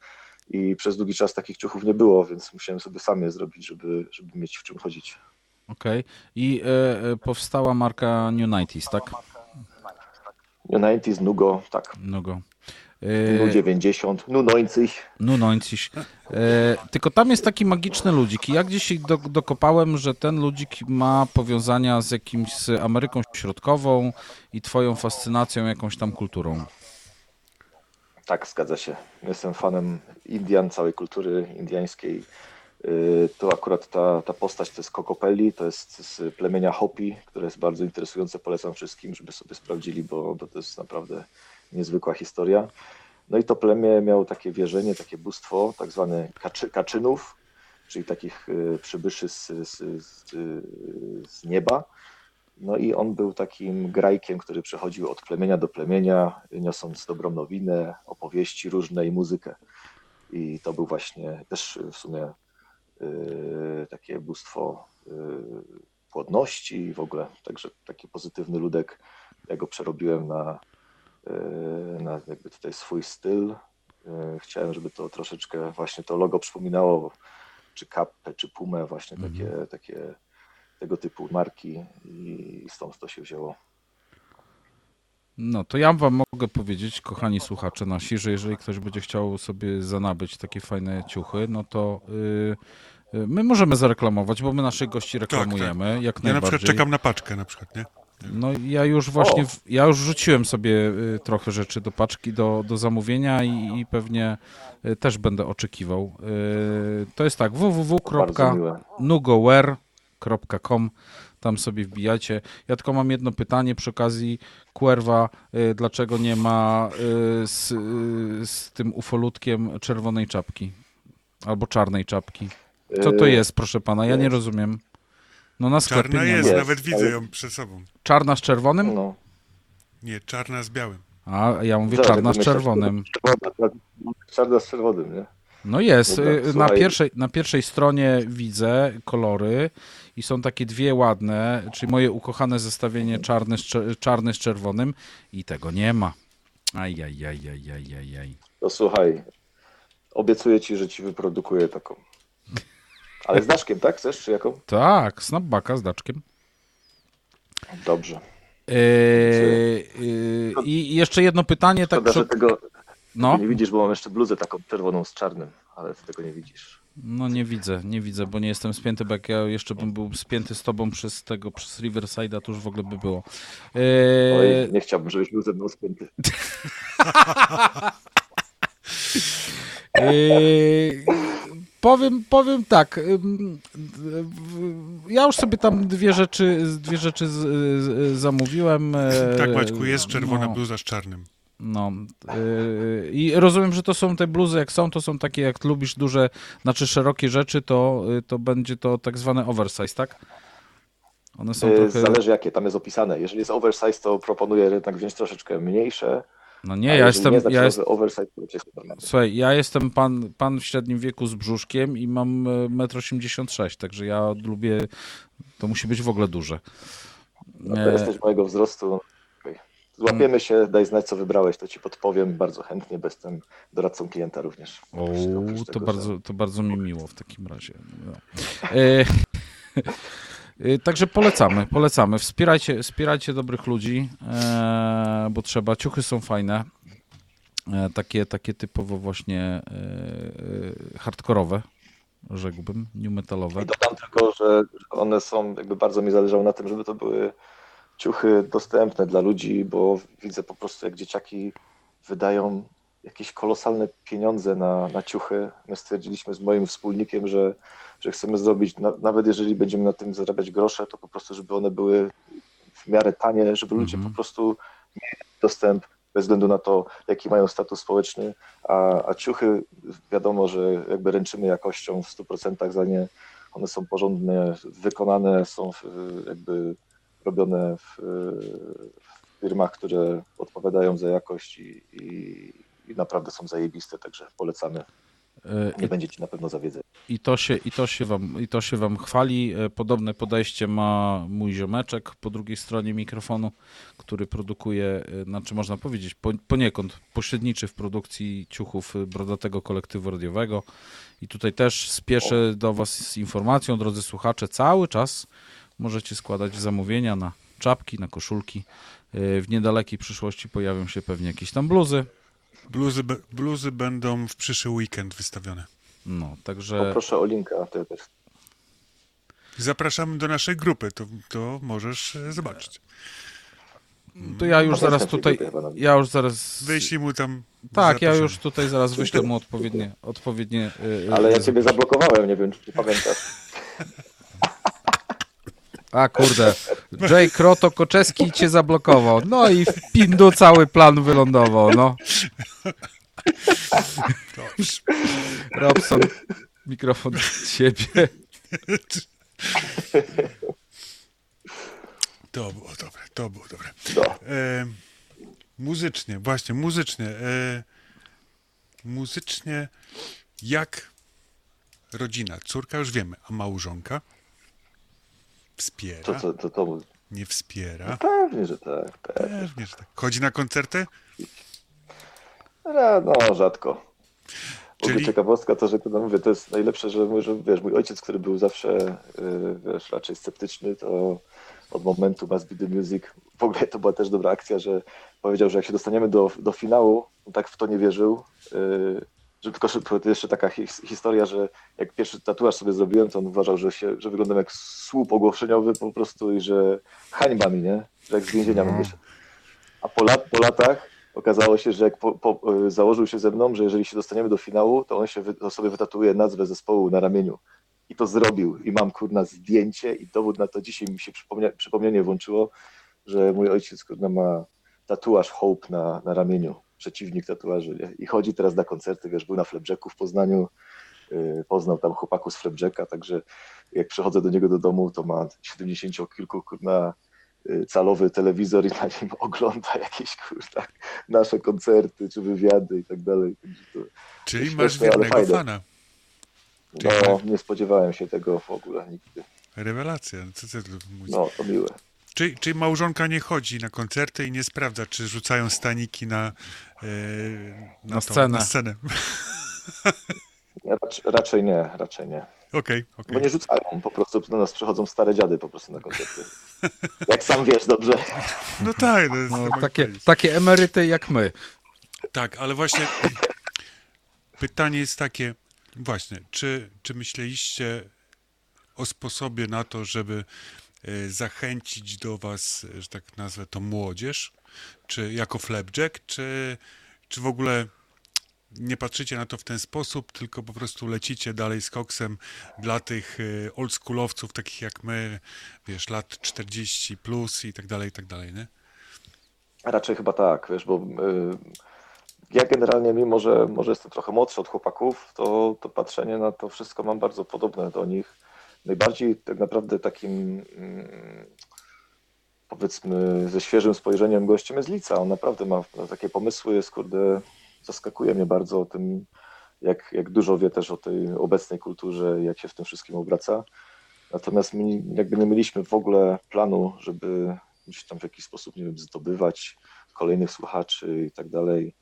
i przez długi czas takich ciuchów nie było, więc musiałem sobie sam je zrobić, żeby, żeby mieć w czym chodzić. okej. I e, e, powstała marka New 90s, tak? New 90s, Nugo, tak, No go. Nu E, 90, Nu 90. No 90. E, tylko tam jest taki magiczny ludzik. i Ja gdzieś do, dokopałem, że ten ludzik ma powiązania z jakimś, z Ameryką Środkową i twoją fascynacją jakąś tam kulturą. Tak, zgadza się. Jestem fanem Indian, całej kultury indiańskiej. Yy, To akurat ta, ta postać to jest Kokopelli, to jest z plemienia Hopi, które jest bardzo interesujące. Polecam wszystkim, żeby sobie sprawdzili, bo, to jest naprawdę niezwykła historia. No i to plemię miało takie wierzenie, takie bóstwo, tak zwane kaczy, kaczynów, czyli takich y, przybyszy z, z, z, z nieba. No i on był takim grajkiem, który przechodził od plemienia do plemienia, niosąc dobrą nowinę, opowieści różne i muzykę. I to był właśnie też w sumie y, takie bóstwo y, płodności i w ogóle, także taki pozytywny ludek. Ja go przerobiłem na, y, na jakby tutaj swój styl. Y, Chciałem, żeby to troszeczkę właśnie to logo przypominało czy Kappę, czy Pumę, właśnie takie, takie tego typu marki i stąd to się wzięło. No to ja wam mogę powiedzieć, kochani słuchacze nasi, że jeżeli ktoś będzie chciał sobie zanabyć takie fajne ciuchy, no to y, y, my możemy zareklamować, bo my naszych gości reklamujemy, jak Ja na przykład najbardziej. czekam na paczkę na przykład, nie? No ja już właśnie, w, ja już rzuciłem sobie y, trochę rzeczy do paczki, do, do zamówienia i, i pewnie y, też będę oczekiwał. To jest tak, www.nugowear.com tam sobie wbijajcie. Ja tylko mam jedno pytanie przy okazji Kuerwa, y, dlaczego nie ma y, z, y, z tym ufolutkiem czerwonej czapki? Albo czarnej czapki. Co to jest, proszę pana? Ja nie rozumiem. No na sklepie Czarna nie jest, nawet widzę ją przed sobą. Czarna z czerwonym? No, Nie, czarna z białym. A ja mówię Zaraz, czarna z czerwonym. czarna z czerwonym, nie? No jest, na pierwszej, na pierwszej stronie widzę kolory i są takie dwie ładne, czyli moje ukochane zestawienie czarny z, czarny z czerwonym i tego nie ma. Ajajajajajajaj. To słuchaj, obiecuję ci, że ci wyprodukuję taką. Ale z daszkiem, tak? Chcesz, czy jaką? Tak, snapbacka z daczkiem. Dobrze. Yy, yy, I jeszcze jedno pytanie, tak Szkoda, przy... że tego No, nie widzisz, bo mam jeszcze bluzę taką czerwoną z czarnym, ale ty tego nie widzisz. No nie widzę, nie widzę, bo nie jestem spięty, bo jak ja jeszcze bym był spięty z tobą przez tego, przez Riverside'a, to już w ogóle by było. Yy, Oj, nie chciałbym, żebyś był ze mną spięty. Yy, powiem, powiem tak. Ja już sobie tam dwie rzeczy, dwie rzeczy z, z, zamówiłem. Tak, Maćku, jest czerwona no, bluza z czarnym. No. yy, I rozumiem, że to są te bluzy, jak są, to są takie, jak lubisz duże, znaczy szerokie rzeczy, to, y, to będzie to tak zwane oversize, tak? One są Yy, trochę. Zależy jakie, tam jest opisane. Jeżeli jest oversize, to proponuję jednak wziąć troszeczkę mniejsze. No a nie, ja jestem. Nie, znaczy, Ja jest... oversize. Słuchaj, ja jestem pan, pan w średnim wieku z brzuszkiem i mam e, 1,86 m, także ja lubię. To musi być w ogóle duże. No, to E, jesteś mojego wzrostu. Złapiemy się, daj znać, co wybrałeś, to ci podpowiem bardzo chętnie, bo jestem doradcą klienta również. O, to tego, bardzo, to bardzo mi miło w takim razie. No. E, e, Także polecamy, polecamy. Wspierajcie, wspierajcie dobrych ludzi, e, bo trzeba. Ciuchy są fajne. Takie, takie typowo właśnie hardkorowe, rzekłbym, new metalowe. I dodam tylko, że one są, jakby bardzo mi zależało na tym, żeby to były ciuchy dostępne dla ludzi, bo widzę po prostu, jak dzieciaki wydają jakieś kolosalne pieniądze na, na ciuchy. My stwierdziliśmy z moim wspólnikiem, że, że chcemy zrobić, na, nawet jeżeli będziemy na tym zarabiać grosze, to po prostu, żeby one były w miarę tanie, żeby ludzie po prostu mieli dostęp bez względu na to, jaki mają status społeczny, a, a ciuchy wiadomo, że jakby ręczymy jakością w 100% za nie. One są porządne, wykonane, są jakby robione w, w firmach, które odpowiadają za jakość i, i, i naprawdę są zajebiste, także polecamy. E, Nie będziecie na pewno zawiedzeni. I to, się, i, to się wam, I to się wam chwali. E, Podobne podejście ma mój ziomeczek po drugiej stronie mikrofonu, który produkuje, e, znaczy można powiedzieć, po- poniekąd pośredniczy w produkcji ciuchów e, brodatego kolektywu radiowego. I tutaj też spieszę do Was z informacją, drodzy słuchacze, cały czas możecie składać zamówienia na czapki, na koszulki. E, W niedalekiej przyszłości pojawią się pewnie jakieś tam bluzy. Bluzy, bluzy będą w przyszły weekend wystawione. No, także Poproszę o linka, to też. Zapraszamy do naszej grupy, to, to możesz e, zobaczyć. to ja już zaraz na tutaj, ja już zaraz Wyślij mu tam. Tak, ja już tutaj zaraz wyślę mu odpowiednie, odpowiednie y, Ale ja ciebie zablokowałem, nie wiem, czy pamiętasz. A kurde, Jay Kroto Koczeski cię zablokował. No i w pindu cały plan wylądował, no. Dobrze. Robson, mikrofon do ciebie. To było dobre, to było dobre. E, muzycznie, właśnie, muzycznie. E, muzycznie, jak rodzina, córka już wiemy, a małżonka wspiera, To, to, to, to, nie wspiera. pewnie, że tak. Pewnie. Pewnie, że tak. Chodzi na koncerty? No, rzadko. Czyli- ciekawostka to, że to no mówię, to jest najlepsze, że, że wiesz, mój ojciec, który był zawsze yy, wiesz, raczej sceptyczny, to od momentu Must Be The Music, w ogóle to była też dobra akcja, że powiedział, że jak się dostaniemy do, do finału, on tak w to nie wierzył, yy, że tylko że to jeszcze taka his, historia, że jak pierwszy tatuaż sobie zrobiłem, to on uważał, że, się, że wyglądam jak słup ogłoszeniowy po prostu i że hańba mi, nie? Że jak z więzienia się a po, lat, po latach okazało się, że jak po, po, y, założył się ze mną, że jeżeli się dostaniemy do finału, to on się wy, to sobie wytatuuje nazwę zespołu na ramieniu. I to zrobił. I mam kurna zdjęcie i dowód na to dzisiaj mi się przypomnienie włączyło, że mój ojciec kurna ma tatuaż Hope na, na ramieniu. Przeciwnik tatuaży. Nie? I chodzi teraz na koncerty, wiesz, był na Flapjacku w Poznaniu, y, poznał tam chłopaków z Flapjacka, także jak przychodzę do niego do domu, to ma 70 kilku kurna y, calowy telewizor i na nim ogląda jakieś kurwa nasze koncerty czy wywiady i tak dalej. To, Czyli Śmieszne, masz ale wiernego fana. no, nie spodziewałem się tego w ogóle nigdy. Rewelacja. Co ty mówisz? No, to miłe. Czyli, czyli małżonka nie chodzi na koncerty i nie sprawdza, czy rzucają staniki na, e, Na tą- scenę. Na scenę. Racz, raczej nie, raczej nie. Okej, okej. Bo nie rzucają, po prostu do nas przychodzą stare dziady po prostu na koncerty. Jak sam wiesz dobrze. No tak, No, mogę takie, takie emeryty jak my. Tak, ale właśnie pytanie jest takie, właśnie, czy, czy myśleliście o sposobie na to, żeby zachęcić do was, że tak nazwę to młodzież, czy jako flapjack, czy, czy w ogóle nie patrzycie na to w ten sposób, tylko po prostu lecicie dalej z koksem dla tych e, oldschoolowców, takich jak my, wiesz, lat 40 plus i tak dalej, i tak dalej, nie? Raczej chyba tak, wiesz, bo y, ja generalnie, mimo że może jestem trochę młodszy od chłopaków, to, to patrzenie na to wszystko mam bardzo podobne do nich. Najbardziej tak naprawdę takim mm, powiedzmy ze świeżym spojrzeniem gościem jest Lica. On naprawdę ma takie pomysły, jest kurde, zaskakuje mnie bardzo o tym, jak, jak dużo wie też o tej obecnej kulturze, jak się w tym wszystkim obraca. Natomiast my jakby nie mieliśmy w ogóle planu, żeby gdzieś tam w jakiś sposób, nie wiem, zdobywać kolejnych słuchaczy i tak dalej.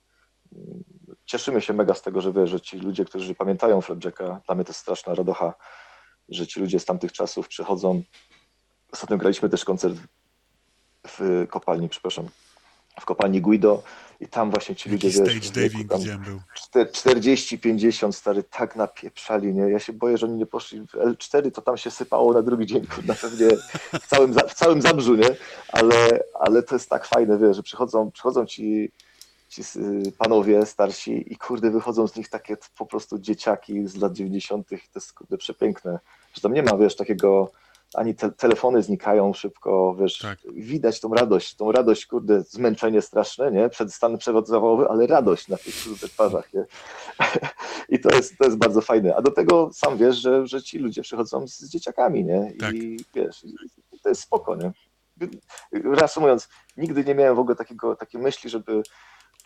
Cieszymy się mega z tego, że, wie, że ci ludzie, którzy pamiętają Flapjacka, dla mnie to jest straszna radocha, że ci ludzie z tamtych czasów przychodzą. Ostatnio graliśmy też koncert w kopalni, przepraszam, w kopalni Guido i tam właśnie ci ludzie, wiesz, wieku diving był. czter- 40, 50 stary tak napieprzali, nie? Ja się boję, że oni nie poszli w L4, to tam się sypało na drugi dzień, kurna, pewnie w całym, w całym Zabrzu, nie? Ale, ale to jest tak fajne, wiesz, że przychodzą, przychodzą ci, ci panowie starsi i kurde, wychodzą z nich takie po prostu dzieciaki z lat 90. To jest kurde przepiękne, że tam nie ma, wiesz, takiego ani te, telefony znikają szybko, wiesz, Tak. widać tą radość, tą radość, kurde, zmęczenie straszne, nie, przed stan przewodzawowy, ale radość na tych kurde twarzach, nie, i to jest, to jest bardzo fajne, a do tego sam wiesz, że, że ci ludzie przychodzą z, z dzieciakami, nie, Tak. i wiesz, i to jest spoko, nie. Reasumując, nigdy nie miałem w ogóle takiego, takiej myśli, żeby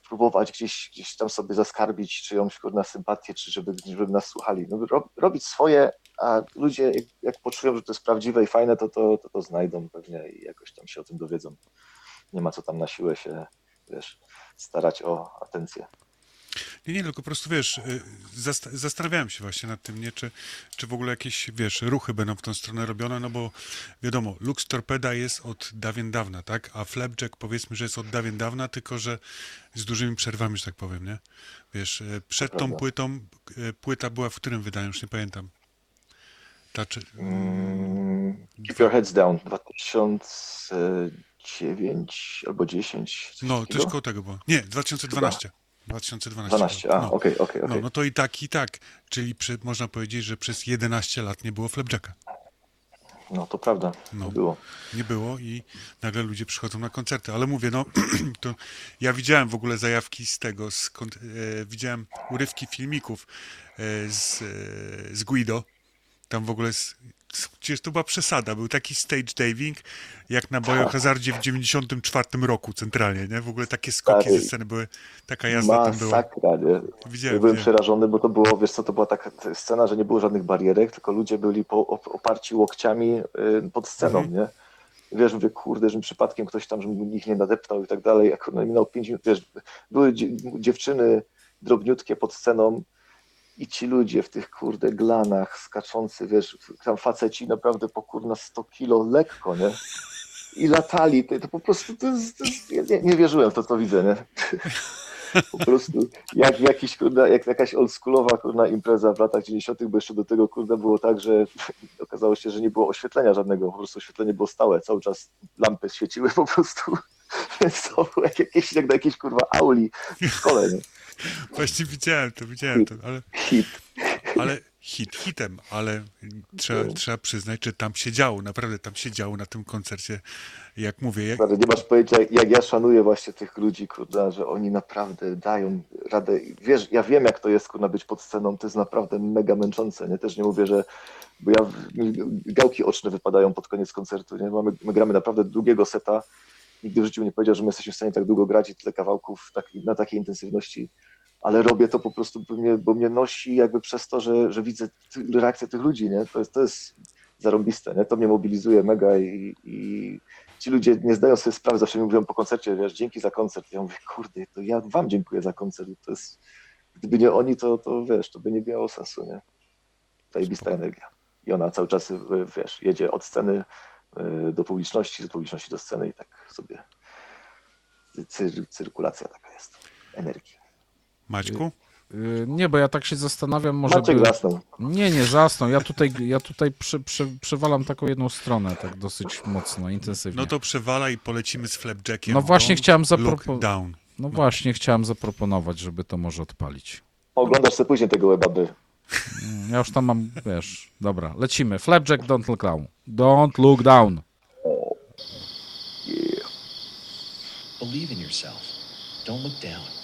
próbować gdzieś, gdzieś tam sobie zaskarbić czyjąś kurna sympatię, czy żeby, żeby nas słuchali. No, rob, robić swoje, a ludzie jak, jak poczują, że to jest prawdziwe i fajne, to to, to to znajdą pewnie i jakoś tam się o tym dowiedzą. Nie ma co tam na siłę się, wiesz, starać o atencję. Nie, nie, tylko po prostu wiesz, y, zast- zastanawiałem się właśnie nad tym, nie, czy, czy w ogóle jakieś, wiesz, ruchy będą w tą stronę robione, no bo wiadomo, Lux Torpeda jest od dawien dawna, tak, a Flapjack powiedzmy, że jest od dawien dawna, tylko że z dużymi przerwami, że tak powiem, nie? Wiesz, y, przed tą płytą, y, płyta była w którym wydaniu, już nie pamiętam. Ta, czy, Mm, Keep Your Heads Down 2009 albo 10. coś no, coś koło tego było. Nie, 2012. 2012. 12, było. a no. okej, okej, No, okej. no to i tak, i tak. Czyli przy, można powiedzieć, że przez 11 lat nie było Flapjacka. No to prawda, No. to było. nie było i nagle ludzie przychodzą na koncerty. Ale mówię, no to ja widziałem w ogóle zajawki z tego, skąd, e, widziałem urywki filmików e, z, e, z Guido. Tam w ogóle, z, przecież to była przesada, był taki stage diving, jak na Biohazardzie w 94 roku centralnie, nie? W ogóle takie skoki Stary. ze sceny były, taka jazda tam była. Masakra, nie? Widziałem, Ja byłem widziałem. przerażony, bo to było, wiesz co, to była taka scena, że nie było żadnych barierek, tylko ludzie byli po, op- oparci łokciami y, pod sceną, Mhm. nie? Wiesz, mówię, kurde, że przypadkiem ktoś tam, żeby ich nie nadeptał i tak dalej. Jak no, minął pięć minut, wiesz, były dzie- dziewczyny drobniutkie pod sceną i ci ludzie w tych, kurde, glanach skaczący, wiesz, tam faceci naprawdę po kurna 100 kilo lekko, nie? I latali, to, to po prostu, to to nie, nie wierzyłem w to, co widzę, nie? Po prostu jak jakiś, kurna, jak jakaś oldschoolowa kurna impreza w latach 90., bo jeszcze do tego kurna było tak, że okazało się, że nie było oświetlenia żadnego, po prostu oświetlenie było stałe, cały czas lampy świeciły po prostu. Więc to było jak jakieś, jak na jakiejś kurwa auli w szkole, nie? Właśnie widziałem to, widziałem to, ale, Hit. ale hit hitem, ale trzeba, trzeba przyznać, że tam się działo, naprawdę tam się działo na tym koncercie, jak mówię, jak, nie masz pojęcia, jak ja szanuję właśnie tych ludzi, kurna, że oni naprawdę dają radę. Wiesz, ja wiem, jak to jest, kurna, być pod sceną, to jest naprawdę mega męczące, nie? Też nie mówię, że, bo ja, gałki oczne wypadają pod koniec koncertu, nie? Mamy, my gramy naprawdę długiego seta, nigdy w życiu nie powiedział, że my jesteśmy w stanie tak długo grać i tyle kawałków tak, na takiej intensywności, ale robię to po prostu, bo mnie, bo mnie nosi jakby przez to, że, że widzę reakcję tych ludzi, nie? To jest, to jest zarąbiste, nie? To mnie mobilizuje mega i, i ci ludzie nie zdają sobie sprawy, zawsze mi mówią po koncercie, wiesz, dzięki za koncert. Ja mówię, kurde, to ja wam dziękuję za koncert. To jest, gdyby nie oni, to, to wiesz, to by nie miało sensu, nie? Zajebista energia. I ona cały czas, y, wiesz, jedzie od sceny do publiczności, z publiczności do sceny i tak sobie cyr, cyrkulacja taka jest energii. Maćku? Y, Nie, bo ja tak się zastanawiam, może Maciek by... zasnął. Nie, nie, zasnął. Ja tutaj, ja tutaj przy, przy, przywalam taką jedną stronę, tak dosyć mocno, intensywnie. No to przewala i polecimy z Flapjackiem. No właśnie chciałem zapropo- Lockdown. No właśnie, chciałem zaproponować, żeby to może odpalić. Oglądasz sobie później tego webaby. Mm, Ja już tam mam, wiesz, dobra, lecimy. Flapjack, don't look down. Don't look down. Believe in yourself. Don't look down.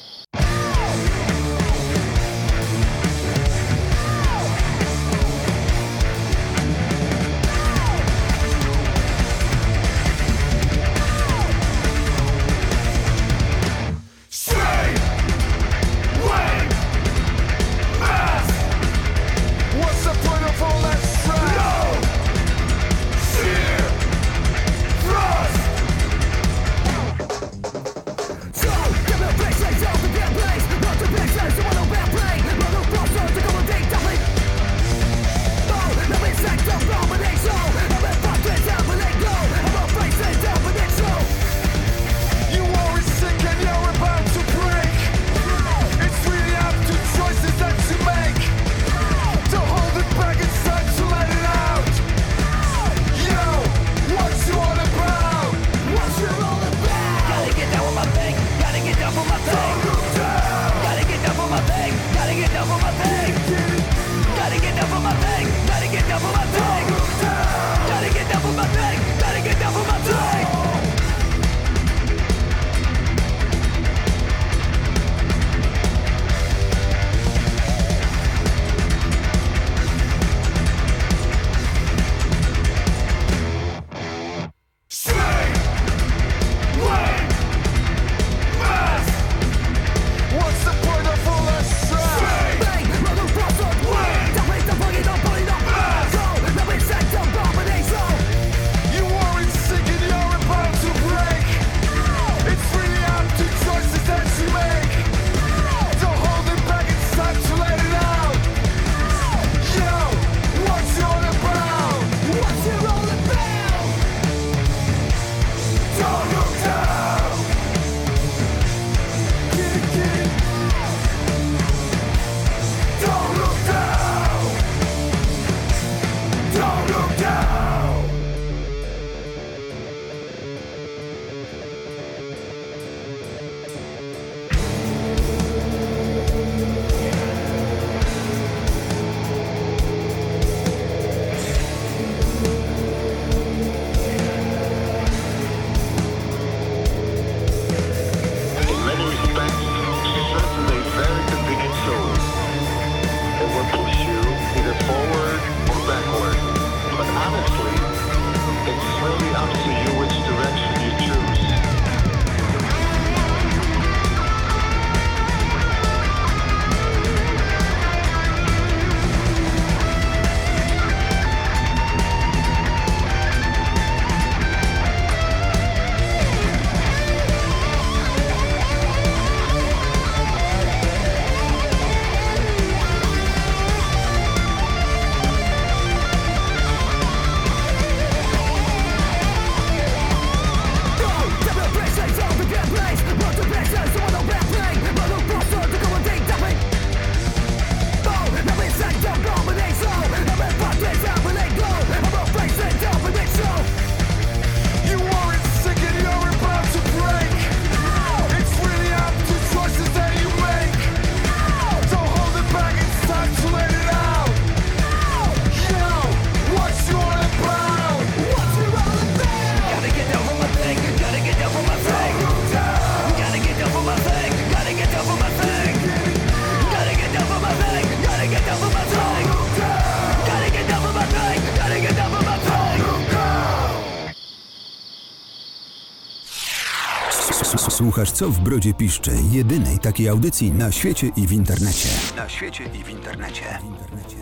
S- Słuchasz Co w Brodzie Piszczy, jedynej takiej audycji na świecie i w internecie. Na świecie i w internecie. W internecie.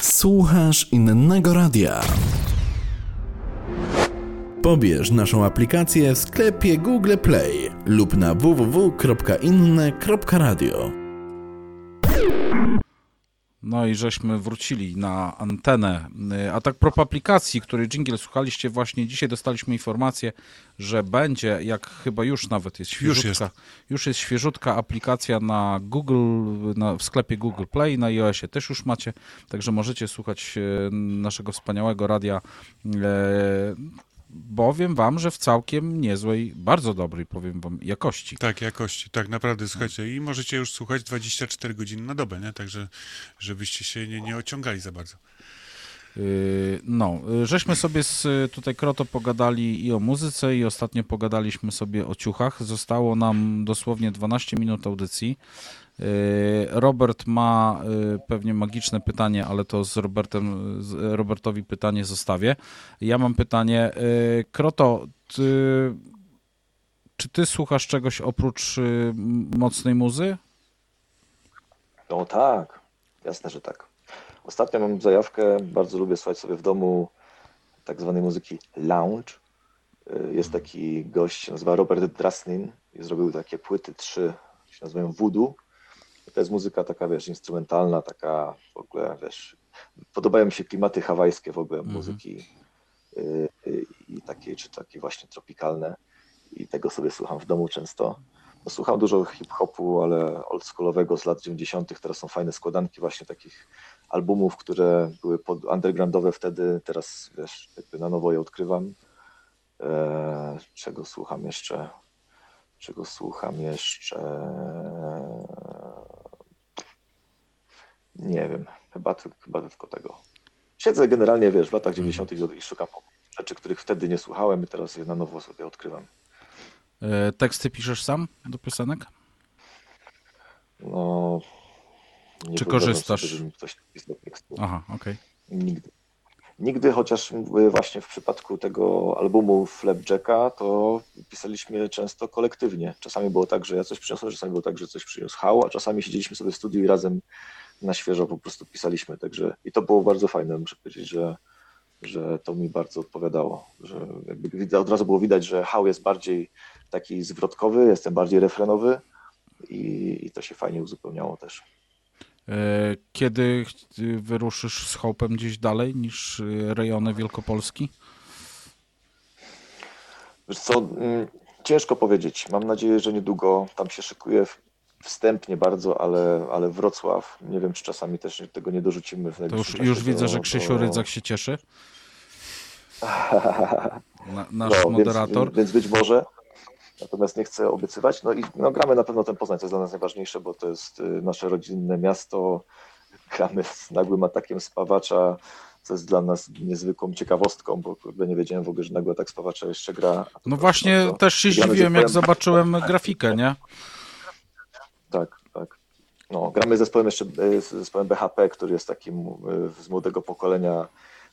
Słuchasz innego radia. Pobierz naszą aplikację w sklepie Google Play lub na www.inne.radio. No i żeśmy wrócili na antenę. Y, A tak propos aplikacji, której jingle słuchaliście, właśnie dzisiaj dostaliśmy informację, że będzie, jak chyba już nawet jest Już świeżutka, jest. już jest świeżutka aplikacja na Google, na, w sklepie Google Play, na iOSie też już macie, także możecie słuchać e, naszego wspaniałego radia. Bowiem wam, że w całkiem niezłej, bardzo dobrej, powiem wam, jakości. Tak, jakości, tak naprawdę, słuchajcie, i możecie już słuchać 24 godziny na dobę, nie? Także, żebyście się nie, nie ociągali za bardzo. Yy, No, yy, żeśmy sobie z y, tutaj Kroto pogadali i o muzyce, i ostatnio pogadaliśmy sobie o ciuchach. Zostało nam dosłownie 12 minut audycji. Yy, Robert ma yy, pewnie magiczne pytanie, ale to z Robertem, Robertowi pytanie zostawię. Ja mam pytanie. Yy, Kroto, ty, czy ty słuchasz czegoś oprócz mocnej muzy? No tak, jasne, że tak. Ostatnio mam zajawkę, bardzo lubię słuchać sobie w domu tak zwanej muzyki lounge. Jest taki gość, nazywa Robert Drasnin i zrobił takie płyty trzy, się nazywają Voodoo. To jest muzyka taka, wiesz, instrumentalna, taka w ogóle, wiesz, podobają mi się klimaty hawajskie w ogóle muzyki y, y, i takie, czy takie właśnie tropikalne i tego sobie słucham w domu często. No, słucham dużo hip-hopu, ale oldschoolowego z lat 90. Teraz są fajne składanki właśnie takich albumów, które były pod undergroundowe wtedy. Teraz wiesz, jakby na nowo je odkrywam. Eee, czego słucham jeszcze? Czego słucham jeszcze? Nie wiem, chyba, chyba tylko tego. Siedzę generalnie, wiesz, w latach 90. i szukam rzeczy, których wtedy nie słuchałem i teraz je na nowo sobie odkrywam. Yy, Teksty piszesz sam do piosenek? No, nie Czy korzystasz? Sobie, żeby mi ktoś tekstu. Aha, okej. Nigdy. Nigdy, chociaż właśnie w przypadku tego albumu Flapjacka, to pisaliśmy często kolektywnie. Czasami było tak, że ja coś przyniosłem, czasami było tak, że coś przyniósł Hał, a czasami siedzieliśmy sobie w studiu i razem na świeżo po prostu pisaliśmy. Także i to było bardzo fajne, muszę powiedzieć, że, że to mi bardzo odpowiadało. Że jakby od razu było widać, że Hał jest bardziej taki zwrotkowy, jestem bardziej refrenowy i, i to się fajnie uzupełniało też. E, Kiedy wyruszysz z Hope'em gdzieś dalej niż e, rejony Wielkopolski? Wiesz co, mm, ciężko powiedzieć. Mam nadzieję, że niedługo tam się szykuje wstępnie bardzo, ale, ale Wrocław, nie wiem, czy czasami też tego nie dorzucimy w To już, już widzę, do- że Krzysiu do- Rydzak się cieszy. Na, nasz No, moderator. Więc, więc być może. Natomiast nie chcę obiecywać. No i no, gramy na pewno ten Poznań, to jest dla nas najważniejsze, bo to jest y, nasze rodzinne miasto. Gramy z nagłym atakiem spawacza, co jest dla nas niezwykłą ciekawostką, bo kurde, nie wiedziałem w ogóle, że nagły atak spawacza jeszcze gra. No proszę właśnie też się zdziwiłem, jak zobaczyłem grafikę, nie? Tak, tak. No, gramy z zespołem jeszcze e, z zespołem BHP, który jest takim e, z młodego pokolenia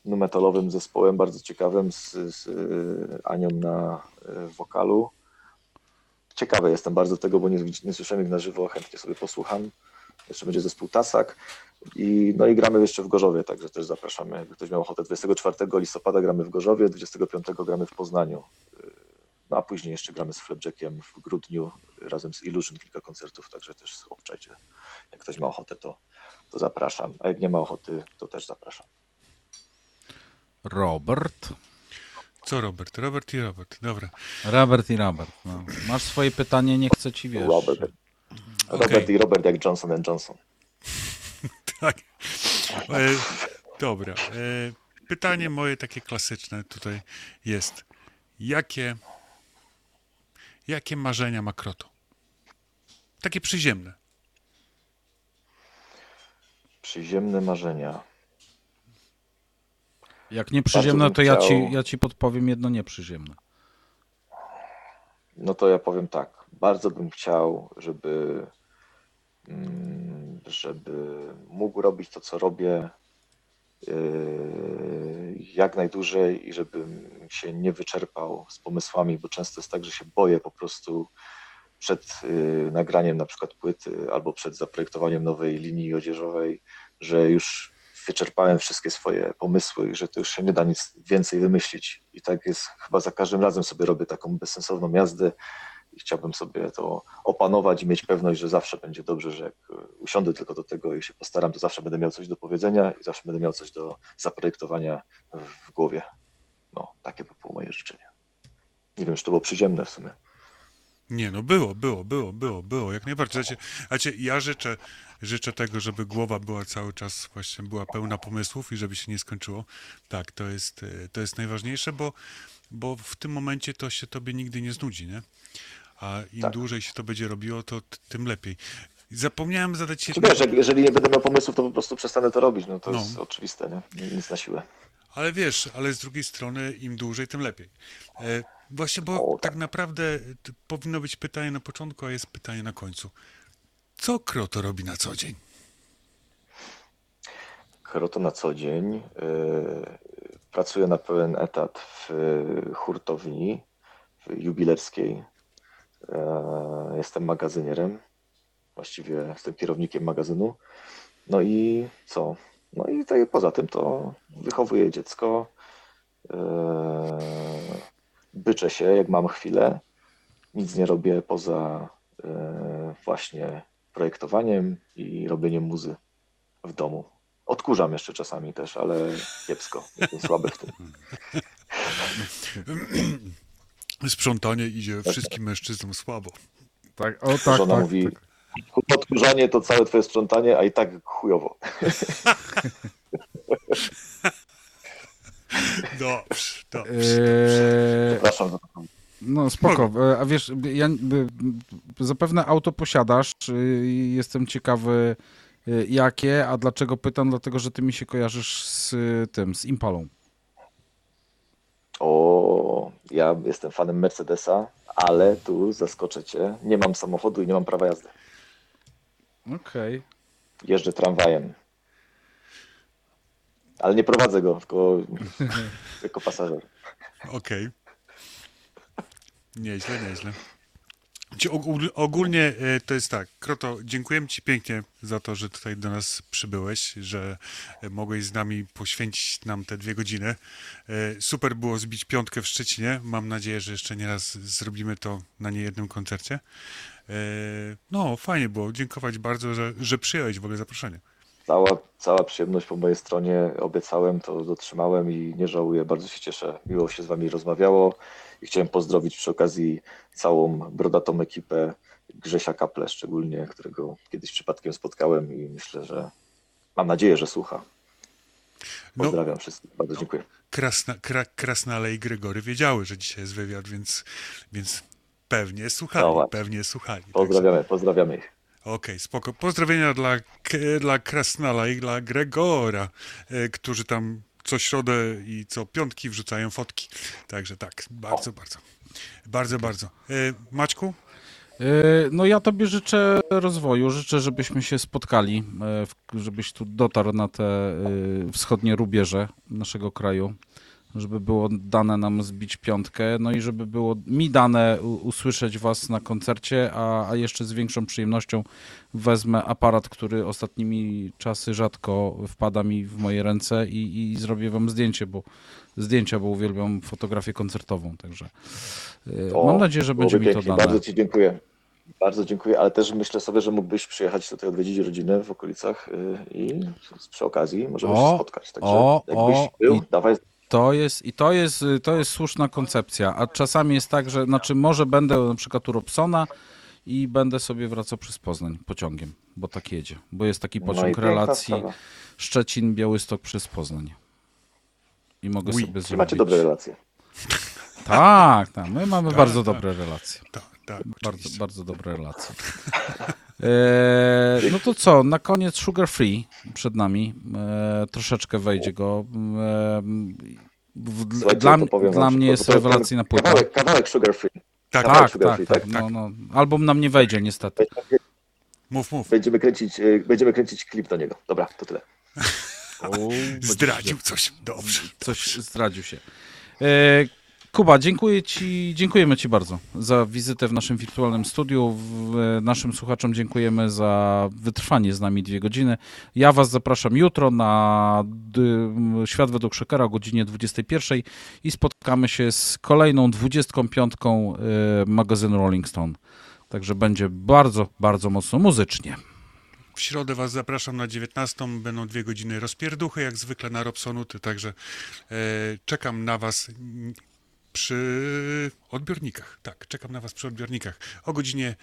nu metalowym zespołem, bardzo ciekawym, z, z e, Anią na wokalu. Ciekawy jestem bardzo tego, bo nie, nie słyszałem ich na żywo, chętnie sobie posłucham. Jeszcze będzie zespół Tasak. I, no i gramy jeszcze w Gorzowie, także też zapraszamy. Jakby ktoś miał ochotę, 24 listopada gramy w Gorzowie, 25 gramy w Poznaniu. No a później jeszcze gramy z Flapjackiem w grudniu razem z Illusion kilka koncertów, także też obczajcie. Jak ktoś ma ochotę, to, to zapraszam. A jak nie ma ochoty, to też zapraszam. Robert. Co Robert? Robert i Robert. Dobra. Robert i Robert. No. Masz swoje pytanie, nie chcę ci wiesz. Robert. Robert Okej. i Robert jak Johnson and Johnson. Tak. E, dobra. E, pytanie moje takie klasyczne tutaj jest. Jakie, jakie marzenia ma Kroto? Takie przyziemne. Przyziemne marzenia. Jak nie przyziemne, to ja ci, ja ci podpowiem jedno nieprzyziemne. No to ja powiem tak. Bardzo bym chciał, żeby, mm, żeby mógł robić to, co robię jak najdłużej i żebym się nie wyczerpał z pomysłami, bo często jest tak, że się boję po prostu przed yy, nagraniem na przykład płyty albo przed zaprojektowaniem nowej linii odzieżowej, że już wyczerpałem wszystkie swoje pomysły i że to już się nie da nic więcej wymyślić. I tak jest chyba za każdym razem sobie robię taką bezsensowną jazdę i chciałbym sobie to opanować i mieć pewność, że zawsze będzie dobrze, że jak e, usiądę tylko do tego i się postaram, to zawsze będę miał coś do powiedzenia i zawsze będę miał coś do zaprojektowania w- głowie. No, takie by było moje życzenie. Nie wiem, czy to było przyziemne w sumie. Nie, no było, było, było, było, było, jak najbardziej. Znaczy, ja życzę, życzę tego, żeby głowa była cały czas właśnie była pełna pomysłów i żeby się nie skończyło. Tak, to jest, e, to jest najważniejsze, bo, bo w tym momencie to się tobie nigdy nie znudzi, nie? A im Tak. dłużej się to będzie robiło, to tym lepiej. Zapomniałem zadać Czy jedno, wiesz, jeżeli nie będę miał pomysłów, to po prostu przestanę to robić. No to No. jest oczywiste, nie? Nic na siłę. ale wiesz, ale z drugiej strony im dłużej, tym lepiej. E, właśnie, bo O, tak tak. naprawdę powinno być pytanie na początku, a jest pytanie na końcu. Co Kroto robi na co dzień? Kroto na co dzień. Yy, Pracuję na pełen etat w yy, hurtowni w jubilerskiej. Yy, Jestem magazynierem. Właściwie jestem kierownikiem magazynu. No i co? No i tak poza tym to wychowuję dziecko. Yy, Byczę się, jak mam chwilę. Nic nie robię poza yy, właśnie projektowaniem i robieniem muzy w domu. Odkurzam jeszcze czasami też, ale kiepsko. Jestem słaby w tym. Sprzątanie idzie wszystkim mężczyznom słabo. Tak, o tak, Żona tak. mówi, tak. odkurzanie to całe twoje sprzątanie, a i tak chujowo. Dobrze, dobrze. Eee, Przepraszam za no spoko, E, a wiesz, ja zapewne auto posiadasz, y, i jestem ciekawy y, jakie, a dlaczego pytam, dlatego że ty mi się kojarzysz z tym, z Impalą. O, ja jestem fanem Mercedesa, ale tu zaskoczę cię. Nie mam samochodu i nie mam prawa jazdy. Okej. Jeżdżę tramwajem. Ale nie prowadzę go, tylko jako pasażer. Okej. Nieźle, nieźle. Ogólnie e, to jest tak, Kroto, dziękujemy Ci pięknie za to, że tutaj do nas przybyłeś, że e, mogłeś z nami poświęcić nam te dwie godziny. E, Super było zbić piątkę w Szczecinie. Mam nadzieję, że jeszcze nie raz zrobimy to na niejednym koncercie. No, fajnie było. Dziękować bardzo, że, że przyjąłeś w ogóle zaproszenie. Cała, cała przyjemność po mojej stronie. Obiecałem, to dotrzymałem i nie żałuję. Bardzo się cieszę. Miło się z Wami rozmawiało i chciałem pozdrowić przy okazji całą brodatą ekipę Grzesia Kaple szczególnie, którego kiedyś przypadkiem spotkałem i myślę, że mam nadzieję, że słucha. No, Pozdrawiam wszystkich. Bardzo dziękuję. Krasna, kra, Krasnale i Gregory wiedziały, że dzisiaj jest wywiad, więc, więc pewnie słuchali, No pewnie słuchali. Także- Pozdrawiamy, pozdrawiamy ich. Okej, spoko. Pozdrowienia dla, dla Krasnala i dla Gregora, e, którzy tam co środę i co piątki wrzucają fotki. Także tak, bardzo, bardzo. Bardzo, bardzo. E, Maćku? E, No ja tobie życzę rozwoju, życzę, żebyśmy się spotkali, e, żebyś tu dotarł na te e, wschodnie rubieże naszego kraju, żeby było dane nam zbić piątkę, no i żeby było mi dane usłyszeć was na koncercie, a, a jeszcze z większą przyjemnością wezmę aparat, który ostatnimi czasy rzadko wpada mi w moje ręce i, i zrobię wam zdjęcie, bo zdjęcia, bo uwielbiam fotografię koncertową, także e, O, mam nadzieję, że będzie mi to dane. Bardzo Ci dziękuję. Bardzo dziękuję, ale też myślę sobie, że mógłbyś przyjechać tutaj odwiedzić rodzinę w okolicach y, i przy okazji możemy O, się spotkać. Także o, jakbyś o, był, i- dawaj. To jest, i to jest, to jest słuszna koncepcja, a czasami jest tak, że znaczy może będę na przykład u Robsona i będę sobie wracał przez Poznań pociągiem, bo tak jedzie, bo jest taki No pociąg piękna relacji sprawa. Szczecin, Białystok przez Poznań. I mogę Oui. sobie zrobić. macie dobre relacje. Tak, tak, my mamy bardzo dobre relacje. Tak, tak, Bardzo, bardzo dobre relacje. E, no to co, na koniec Sugar Free przed nami. E, troszeczkę wejdzie go. E, dla, dla mnie jest rewelacyjna płyta. Kawałek, kawałek Sugar Free. Tak, Tak, Sugar tak, Free, tak. tak? No, no. Album nam nie wejdzie niestety. Mów, mów. Będziemy kręcić, będziemy kręcić klip do niego. Dobra, to tyle. Zdradził coś. Dobrze. Coś zdradził się. E, Kuba, dziękuję ci, dziękujemy Ci bardzo za wizytę w naszym wirtualnym studiu. E, naszym słuchaczom dziękujemy za wytrwanie z nami dwie godziny. Ja Was zapraszam jutro na Świat według Szekera o godzinie 21 i spotkamy się z kolejną 25 e, magazynu Rolling Stone. Także będzie bardzo, bardzo mocno muzycznie. W środę Was zapraszam na 19. Będą dwie godziny rozpierduchy, jak zwykle na Robsonuty, także e, czekam na Was przy odbiornikach. Tak, czekam na Was przy odbiornikach o godzinie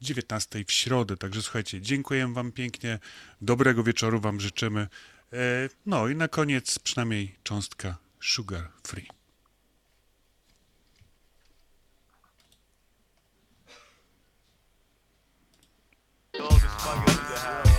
19 w środę. Także słuchajcie, dziękuję Wam pięknie, dobrego wieczoru Wam życzymy. E, no i na koniec przynajmniej cząstka Sugar Free. Dog is fucking the house.